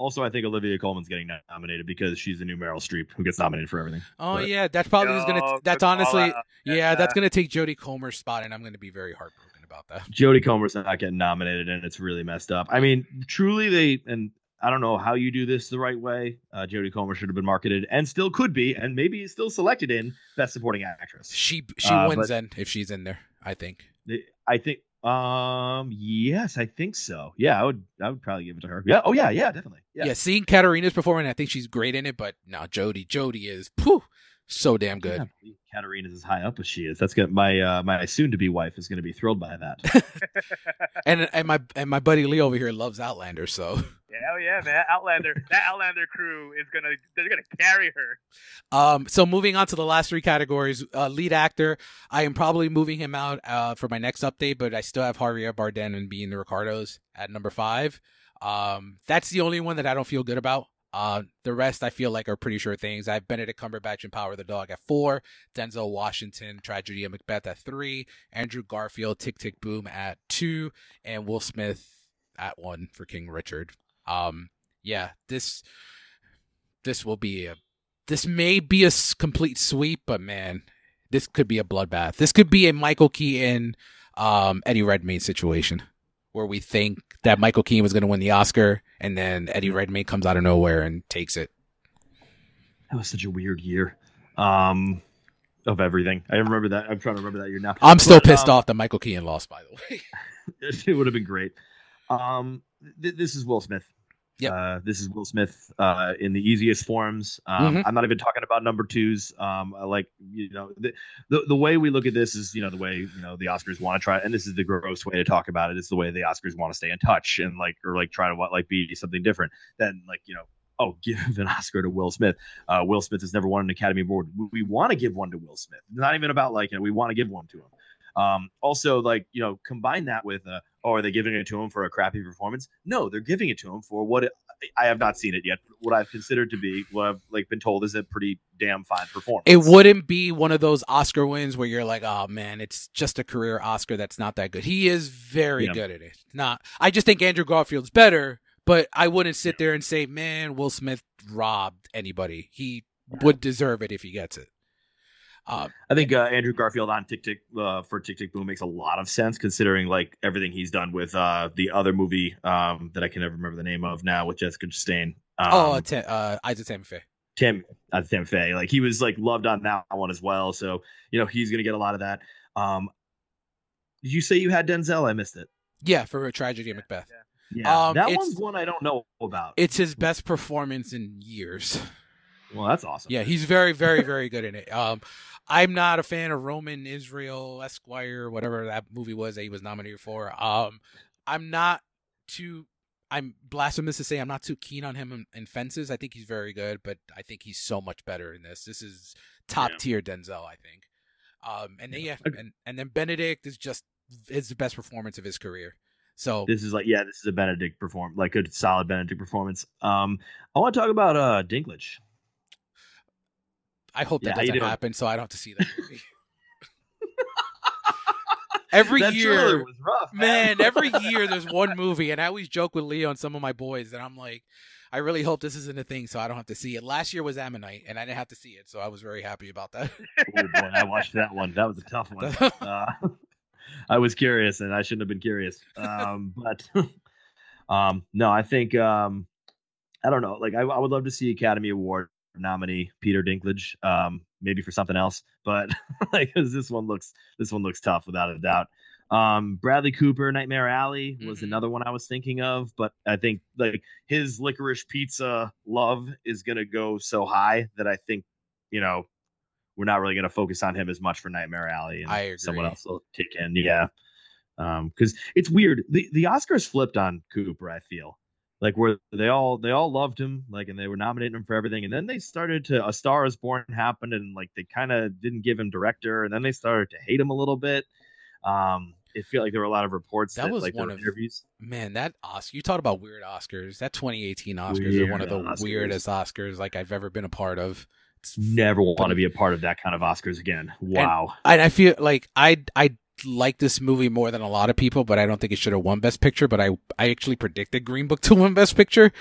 S3: Also, I think Olivia Colman's getting nominated because she's the new Meryl Streep who gets nominated for everything.
S1: Oh
S3: But-
S1: yeah, that's probably is gonna.
S2: Yo,
S1: That's honestly,
S2: out.
S1: yeah, that's gonna take Jodie Comer's spot, and I'm gonna be very heartbroken about that.
S3: Jodie Comer's not getting nominated, and it's really messed up. I mean, truly, they and I don't know how you do this the right way. Uh, Jodie Comer should have been marketed, and still could be, and maybe still selected in Best Supporting Actress.
S1: She she
S3: Uh,
S1: wins
S3: but-
S1: then if she's in there. I think.
S3: The- I think, um, yes, I think so. Yeah, I would, I would probably give it to her. Yeah. Oh yeah, yeah, definitely.
S1: Yeah,
S3: Yeah.
S1: seeing Caitríona's performing, I think she's great in it. But no, Jodie. Jodie is pooh, so damn good.
S3: can't Caitríona's as high up as she is. That's gonna my uh, my soon to be wife is gonna be thrilled by that.
S1: And and my and my buddy Lee over here loves Outlander, so
S2: Yeah, hell yeah, man. Outlander. That Outlander crew is gonna they're gonna carry her.
S1: Um, so moving on to the last three categories, uh, lead actor, I am probably moving him out uh, for my next update, but I still have Javier Bardem and being the Ricardos at number five. Um, that's the only one that I don't feel good about. Uh, the rest I feel like are pretty sure things. I have Benedict Cumberbatch and Power of the Dog at four, Denzel Washington, Tragedy of Macbeth at three, Andrew Garfield, Tick Tick Boom at two, and Will Smith at one for King Richard. Um, yeah, this this will be a this may be a complete sweep, but man, this could be a bloodbath. This could be a Michael Keaton, um, Eddie Redmayne situation where we think that Michael Keaton was going to win the Oscar, and then Eddie Redmayne comes out of nowhere and takes it.
S3: that was such a weird year. Um, of everything. I remember that. I'm trying to remember that year now.
S1: I'm still
S3: But,
S1: pissed
S3: um,
S1: off that Michael Keaton lost. By the way,
S3: it would have been great. Um, th- this is Will Smith.
S1: Yep.
S3: Uh, this is Will Smith uh, in the easiest forms. Um,
S1: Mhm.
S3: I'm not even talking about number twos. Um, like you know the, the the way we look at this is you know the way you know the Oscars want to try, and this is the gross way to talk about it. It's the way the Oscars want to stay in touch and like or like try to what like be something different than like you know oh give an Oscar to Will Smith. Uh, Will Smith has never won an Academy Award. We, we want to give one to Will Smith. It's not even about like you know we want to give one to him. Um, also, like you know, combine that with, uh, oh, are they giving it to him for a crappy performance? No, they're giving it to him for what it, I have not seen it yet. What I've considered to be, what I've like been told is a pretty damn fine performance.
S1: it wouldn't be one of those Oscar wins where you're like, oh man, it's just a career Oscar that's not that good. He is very
S3: Yeah.
S1: good at it. Not, I just think Andrew Garfield's better, but I wouldn't sit there and say, man, Will Smith robbed anybody. He would deserve it if he gets it. Uh,
S3: I think uh, Andrew Garfield on Tick Tick uh, for Tick Tick Boom makes a lot of sense considering like everything he's done with uh, the other movie um, that I can never remember the name of now with Jessica Chastain. Um,
S1: oh, uh, Tim, uh, Isaac
S3: Tim uh, Tim Fay. Like he was like loved on that one as well. So you know he's gonna get a lot of that. Um, did you say you had Denzel? I missed it.
S1: Yeah, for a tragedy of Macbeth.
S2: Yeah.
S3: Yeah,
S1: Um,
S3: that one's one I don't know about.
S1: It's his best performance in years.
S3: Well, that's awesome.
S1: Yeah, he's very, very, very good in it. Um, I'm not a fan of Roman Israel Esquire, whatever that movie was that he was nominated for. Um, I'm not too. I'm blasphemous to say I'm not too keen on him in, in Fences. I think he's very good, but I think he's so much better in this. This is top
S3: Yeah.
S1: tier Denzel, I think. Um, and then yeah, and and then Benedict is just it's the best performance of his career. So
S3: This is like yeah, this is a Benedict perform like a solid Benedict performance. Um, I want to talk about uh Dinklage.
S1: I hope that
S3: you
S1: doesn't happen, so I don't have to see that movie. every
S3: that
S1: year,
S3: rough,
S1: man, every year there's one movie, and I always joke with Leo and some of my boys that I'm like, I really hope this isn't a thing, so I don't have to see it. Last year was Ammonite, and I didn't have to see it, so I was very happy about that.
S3: oh boy, I watched that one. That was a tough one. Uh, I was curious, and I shouldn't have been curious. Um, but um, no, I think um, I don't know. Like, I, I would love to see Academy Award nominee Peter Dinklage, um, maybe for something else. But like, this one looks this one looks tough without a doubt. Um, Bradley Cooper, Nightmare Alley was
S1: Mhm.
S3: another one I was thinking of, but I think like his licorice pizza love is gonna go so high that I think you know we're not really to focus on him as much for Nightmare Alley, and
S1: I agree.
S3: someone else will take in. Yeah, because um, it's weird. The the Oscars flipped on Cooper. I feel like where they all they all loved him, like, and they were nominating him for everything, and then they started to A Star Is Born happened, and like they kind of didn't give him director, and then they started to hate him a little bit. Um, it felt like there were a lot of reports that, that was like, one of interviews.
S1: Man, that Oscar you talked about weird Oscars. That 2018 Oscars weird are one of the Oscars. weirdest Oscars like I've ever been a part of.
S3: It's Never want to be a part of that kind of Oscars again. Wow.
S1: And, and I feel like I I like this movie more than a lot of people, but I don't think it should have won Best Picture. But I I actually predicted Green Book to win Best Picture.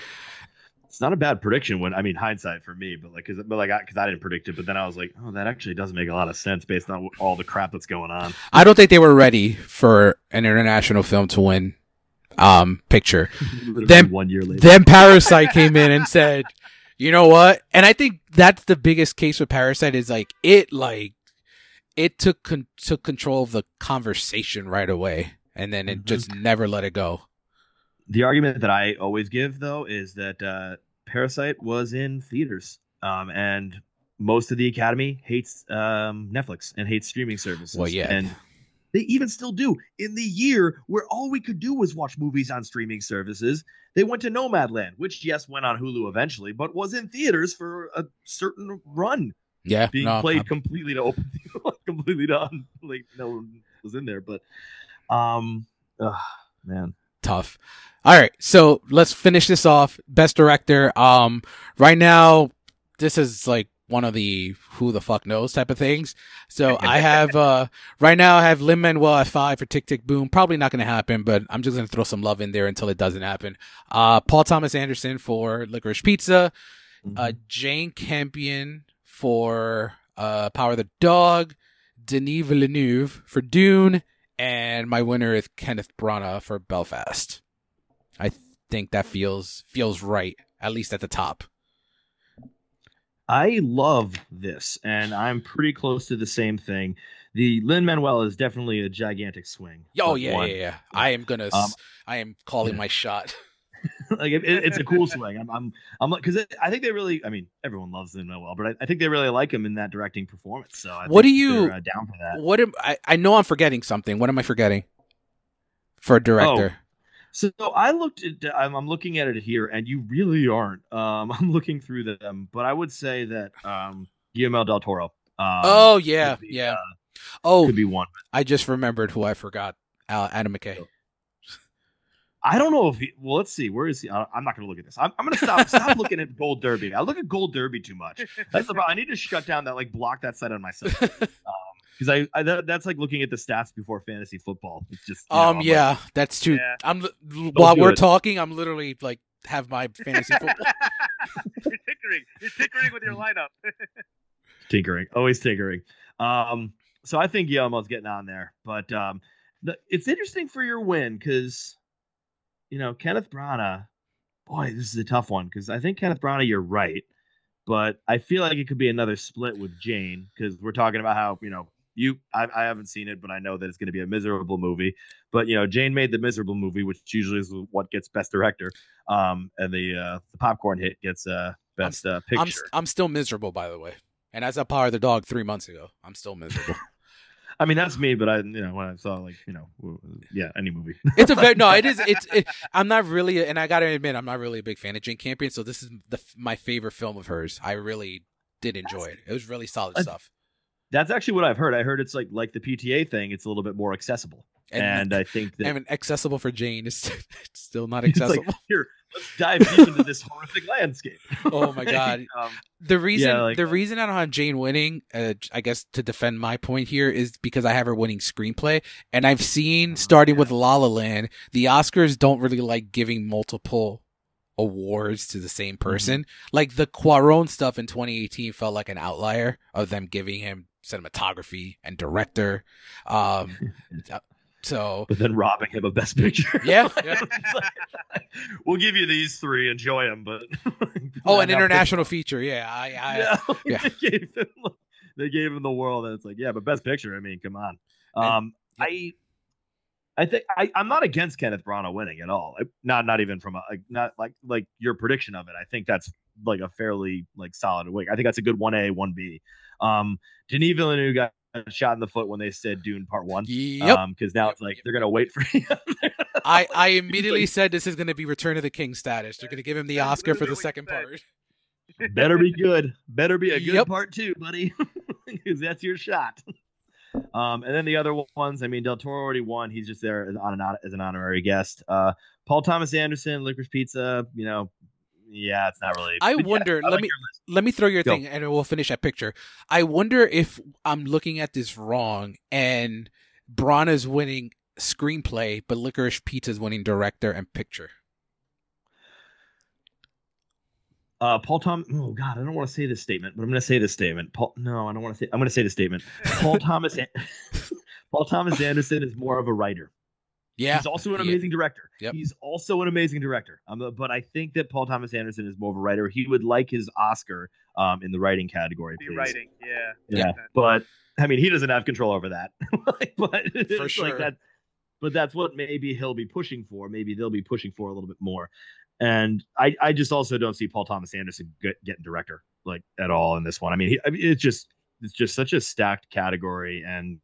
S3: It's not a bad prediction when I mean hindsight for me, but like because but like because I, I, didn't predict it, but then I was like, oh, that actually doesn't make a lot of sense based on all the crap that's going on.
S1: I don't think they were ready for an international film to win um picture. then
S3: one year later,
S1: then Parasite came in and said, you know what? And I think that's the biggest case with Parasite is like it like it took con- took control of the conversation right away, and then it mm-hmm. just never let it go.
S3: The argument that I always give though is that uh, Parasite was in theaters, um, and most of the Academy hates um, Netflix and hates streaming services.
S1: Well, yeah,
S3: and they even still do. In the year where all we could do was watch movies on streaming services, they went to Nomadland, which yes went on Hulu eventually, but was in theaters for a certain run.
S1: Yeah,
S3: being no, played I'm... completely to open, completely to like no one was in there. But, um, ugh, man,
S1: tough. All right, so let's finish this off. Best director. Um, right now, this is like one of the who the fuck knows type of things. So I have uh right now I have Lin Manuel at five for Tick Tick Boom. Probably not gonna happen, but I'm just gonna throw some love in there until it doesn't happen. Uh Paul Thomas Anderson for Licorice Pizza. Mm-hmm. Uh Jane Campion for uh, Power of the Dog, Denis Villeneuve for Dune, and my winner is Kenneth Branagh for Belfast. I think that feels feels right, at least at the top.
S3: I love this, and I'm pretty close to the same thing. The Lin Manuel is definitely a gigantic swing.
S1: Oh yeah, yeah, yeah. I am gonna. Um, I am calling yeah. my shot.
S3: like it, it's a cool swing. I'm I'm I'm because I think they really. I mean, everyone loves Lin Manuel, but I, I, think they really like him in that directing performance. So I
S1: what do you
S3: uh, down for that?
S1: What am I? I know I'm forgetting something. What am I forgetting for a director? Oh.
S3: So I looked at I'm, I'm, looking at it here, and you really aren't. Um, I'm looking through them, but I would say that um, Guillermo del Toro. Um,
S1: oh yeah, be, yeah. Uh, oh,
S3: could be one.
S1: I just remembered who I forgot. Uh, Adam McKay.
S3: I don't know if he. Well, let's see. Where is he? I'm not going to look at this. I'm, I'm going to stop. stop looking at Gold Derby. I look at Gold Derby too much. That's about. I need to shut down that. Like block that side on myself. Because um, I, I that, that's like looking at the stats before fantasy football. It's just.
S1: um. Know, yeah, like, that's too. Yeah. I'm while we're it. talking. I'm literally like have my fantasy football.
S2: You're tinkering. You're tinkering with your lineup.
S3: tinkering. Always tinkering. Um. So I think Guillermo's getting on there, but um, the, it's interesting for your win because you know, Kenneth Branagh, boy, this is a tough one because I think Kenneth Branagh, you're right, but I feel like it could be another split with Jane because we're talking about how you know you I, I haven't seen it, but I know that it's going to be a miserable movie. But you know, Jane made the miserable movie, which usually is what gets Best Director, um, and the uh, the popcorn hit gets uh, Best uh, Picture.
S1: I'm, I'm still miserable, by the way. And as I Power of the Dog three months ago, I'm still miserable.
S3: I mean, that's me, but I, you know, when I saw like, you know, yeah, any movie.
S1: it's a very no. It is. It's. It, I'm not really, and I gotta admit, I'm not really a big fan of Jane Campion. So this is the my favorite film of hers. I really did enjoy it. It was really solid I, stuff.
S3: That's actually what I've heard. I heard it's like like the PTA thing. It's a little bit more accessible, and, and I think that
S1: and accessible for Jane is still not accessible.
S3: Like, here, let's dive deep into this horrific landscape.
S1: oh my god! Um, the reason yeah, like, the uh, reason I don't have Jane winning, uh, I guess to defend my point here, is because I have her winning screenplay, and I've seen oh, starting yeah. with La La Land, the Oscars don't really like giving multiple awards to the same mm-hmm. person. Mm-hmm. Like the Cuarón stuff in 2018 felt like an outlier of them giving him cinematography and director. Um, uh, so,
S3: but then robbing him of Best Picture.
S1: Yeah, yeah.
S3: we'll give you these three, enjoy them. But
S1: oh, an international feature. Yeah, I, I yeah. yeah.
S3: they, gave him, they gave him the world, and it's like, yeah, but Best Picture. I mean, come on. Um, and, I. I think I, I'm not against Kenneth Branagh winning at all. Not not even from a not like like your prediction of it. I think that's like a fairly like solid week. I think that's a good one A, one B. Um, Denis Villeneuve got shot in the foot when they said Dune Part One.
S1: Yep.
S3: Um, because now it's like they're gonna wait for. him.
S1: I I immediately said this is gonna be Return of the King status. They're gonna give him the Oscar for the second part.
S3: Better be good. Better be a good yep. part too, buddy, because that's your shot. Um, and then the other ones, I mean, Del Toro already won. He's just there as, on an, as an honorary guest. Uh, Paul Thomas Anderson, Licorice Pizza, you know, yeah, it's not really.
S1: I wonder. Yeah, I let like me let me throw your Go. thing, and we'll finish that picture. I wonder if I'm looking at this wrong, and Branagh's winning screenplay, but Licorice Pizza is winning director and picture.
S3: Uh, Paul Tom. Oh God, I don't want to say this statement, but I'm going to say this statement. Paul. No, I don't want to say. I'm going to say this statement. Paul Thomas. Paul Thomas Anderson is more of a writer.
S1: Yeah,
S3: he's also an amazing director.
S1: Yep.
S3: He's also an amazing director. Um, but I think that Paul Thomas Anderson is more of a writer. He would like his Oscar um, in the writing category.
S2: The writing, yeah,
S3: yeah. But I mean, he doesn't have control over that. but
S1: for sure.
S3: Like that, but that's what maybe he'll be pushing for. Maybe they'll be pushing for a little bit more. And I, I just also don't see Paul Thomas Anderson get, getting director like at all in this one. I mean, he, I mean, it's just it's just such a stacked category, and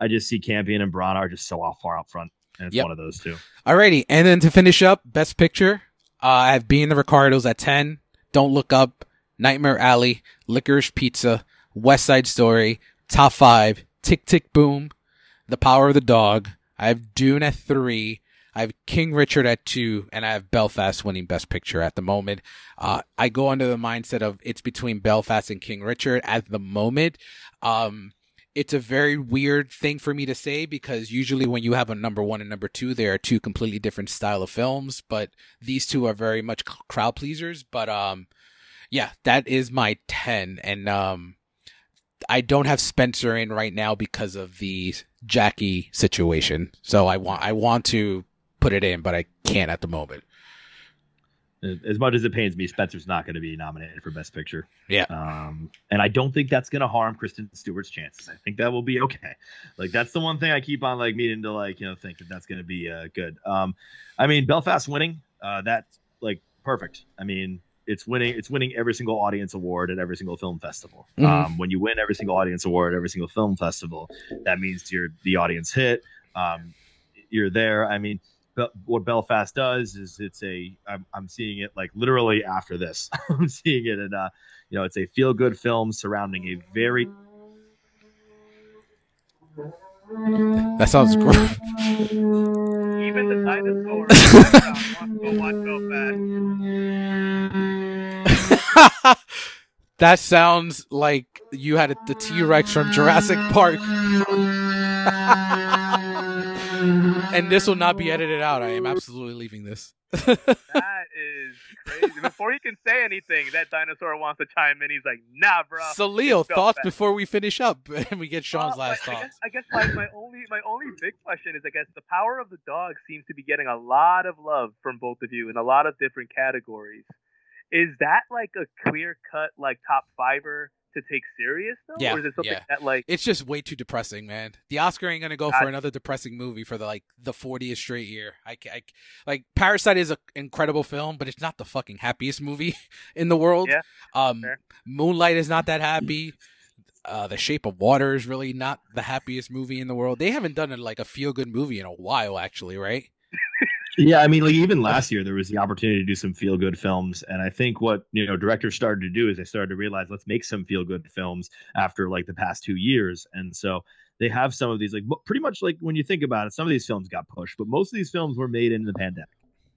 S3: I just see Campion and Branagh are just so far out front and it's yep. one of those two.
S1: Alrighty, and then to finish up, best picture, uh, I have Being the Ricardos at ten. Don't look up, Nightmare Alley, Licorice Pizza, West Side Story, Top Five, Tick Tick Boom, The Power of the Dog. I have Dune at three. I have King Richard at two, and I have Belfast winning Best Picture at the moment. Uh, I go under the mindset of it's between Belfast and King Richard at the moment. Um, it's a very weird thing for me to say because usually when you have a number one and number two, they are two completely different style of films. But these two are very much crowd pleasers. But um, yeah, that is my ten, and um, I don't have Spencer in right now because of the Jackie situation. So I want I want to put it in, but I can't at the moment
S3: as much as it pains me, Spencer's not going to be nominated for Best Picture.
S1: Yeah.
S3: Um, and I don't think that's going to harm Kristen Stewart's chances. I think that will be okay. Like that's the one thing I keep on like meaning to like you know think that that's going to be uh, good. Um, I mean Belfast winning, uh, that's like perfect. I mean it's winning it's winning every single audience award at every single film festival. Mm-hmm. Um, when you win every single audience award at every single film festival, that means you're the audience hit. Um, you're there. I mean what Belfast does is it's a I'm, I'm seeing it like literally after this. I'm seeing it in a you know it's a feel good film surrounding a very
S1: that sounds great.
S2: Even the dinosaur
S1: that sounds like you had the T Rex from Jurassic Park. And this will not be edited out. I am absolutely leaving this.
S2: that is crazy. Before he can say anything, that dinosaur wants to chime in. He's like, "Nah, bro."
S1: So, Leo, thoughts before we finish up and we get Sean's last thoughts.
S2: I guess, I guess my, my only my only big question is, I guess the power of the dog seems to be getting a lot of love from both of you in a lot of different categories. Is that like a clear cut like top fiver to take serious though?
S1: Yeah,
S2: or is it something
S1: yeah.
S2: that like
S1: it's just way too depressing, man. The Oscar ain't gonna go for another depressing movie for the like the 40th straight year. I, I like Parasite is an incredible film, but it's not the fucking happiest movie in the world.
S2: Yeah,
S1: um, fair. Moonlight is not that happy. Uh, the Shape of Water is really not the happiest movie in the world. They haven't done a, like a feel good movie in a while, actually, right?
S3: Yeah, I mean, like even last year there was the opportunity to do some feel good films, and I think what you know directors started to do is they started to realize let's make some feel good films after like the past two years, and so they have some of these like pretty much like when you think about it, some of these films got pushed, but most of these films were made in the pandemic.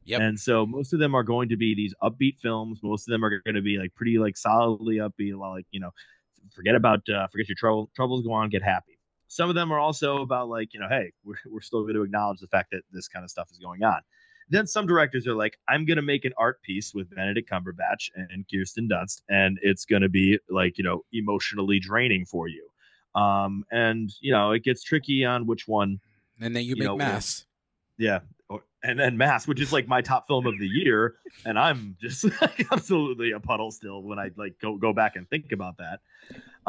S1: Yep.
S3: And so most of them are going to be these upbeat films. Most of them are going to be like pretty like solidly upbeat, like you know, forget about uh, forget your trouble troubles, go on, get happy. Some of them are also about like, you know, hey, we're, we're still going to acknowledge the fact that this kind of stuff is going on. Then some directors are like, I'm going to make an art piece with Benedict Cumberbatch and Kirsten Dunst, and it's going to be like, you know, emotionally draining for you. Um, and, you know, it gets tricky on which one.
S1: And then you, you make know, Mass.
S3: Yeah. And then Mass, which is like my top film of the year. And I'm just like, absolutely a puddle still when I like go, go back and think about that.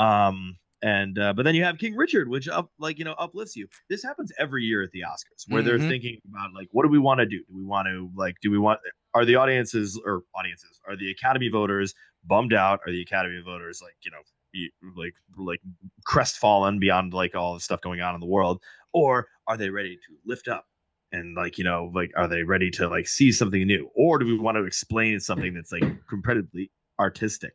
S3: Um, and uh, but then you have King Richard, which up like you know uplifts you. This happens every year at the Oscars, where mm-hmm. they're thinking about like, what do we want to do? Do we want to like, do we want are the audiences or audiences are the Academy voters bummed out? Are the Academy voters like you know like like crestfallen beyond like all the stuff going on in the world, or are they ready to lift up and like you know like are they ready to like see something new, or do we want to explain something that's like incredibly artistic?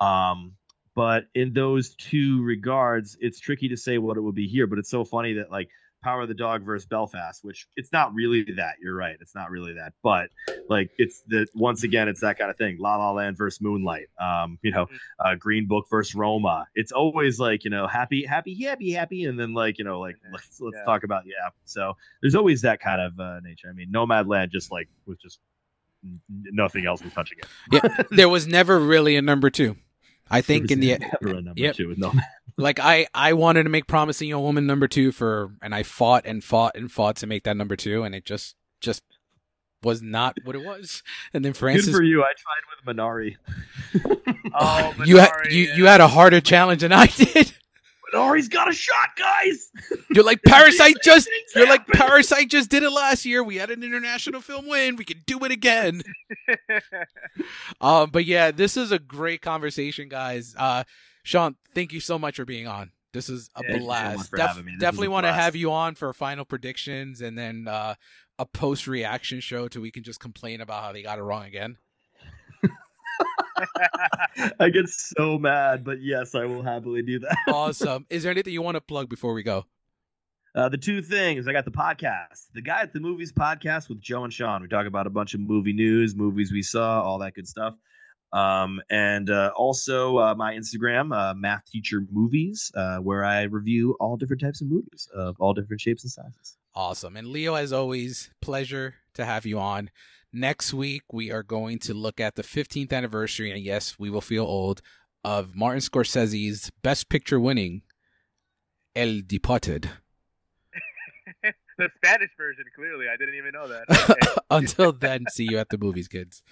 S3: Um, but in those two regards, it's tricky to say what it would be here. But it's so funny that like Power of the Dog versus Belfast, which it's not really that. You're right, it's not really that. But like it's the once again, it's that kind of thing. La La Land versus Moonlight. Um, you know, mm-hmm. uh, Green Book versus Roma. It's always like you know happy, happy, happy, happy, and then like you know like let's let's yeah. talk about yeah. So there's always that kind of uh, nature. I mean, Nomadland just like was just nothing else was touching it.
S1: yeah, there was never really a number two. I think in the
S3: yep. two no
S1: like I I wanted to make promising young woman number two for and I fought and fought and fought to make that number two and it just just was not what it was. And then Francis
S3: Good for you. I tried with Minari.
S2: oh, Minari,
S1: you had you, yeah. you had a harder challenge than I did.
S3: Minari's got a shot, guys.
S1: You're like Parasite just you're like Parasite just did it last year. We had an international film win. We can do it again. um, but yeah, this is a great conversation, guys. Uh, Sean, thank you so much for being on. This is a yeah, blast. Def- definitely want to have you on for final predictions and then uh, a post reaction show to we can just complain about how they got it wrong again.
S3: I get so mad, but yes, I will happily do that.
S1: awesome. Is there anything you want to plug before we go?
S3: Uh, the two things I got the podcast, the guy at the movies podcast with Joe and Sean. We talk about a bunch of movie news, movies we saw, all that good stuff. Um, and uh, also uh, my Instagram, uh, Math Teacher Movies, uh, where I review all different types of movies of all different shapes and sizes.
S1: Awesome. And Leo, as always, pleasure to have you on. Next week, we are going to look at the 15th anniversary, and yes, we will feel old, of Martin Scorsese's Best Picture winning El Departed.
S2: the Spanish version, clearly. I didn't even know that. Okay.
S1: Until then, see you at the movies, kids.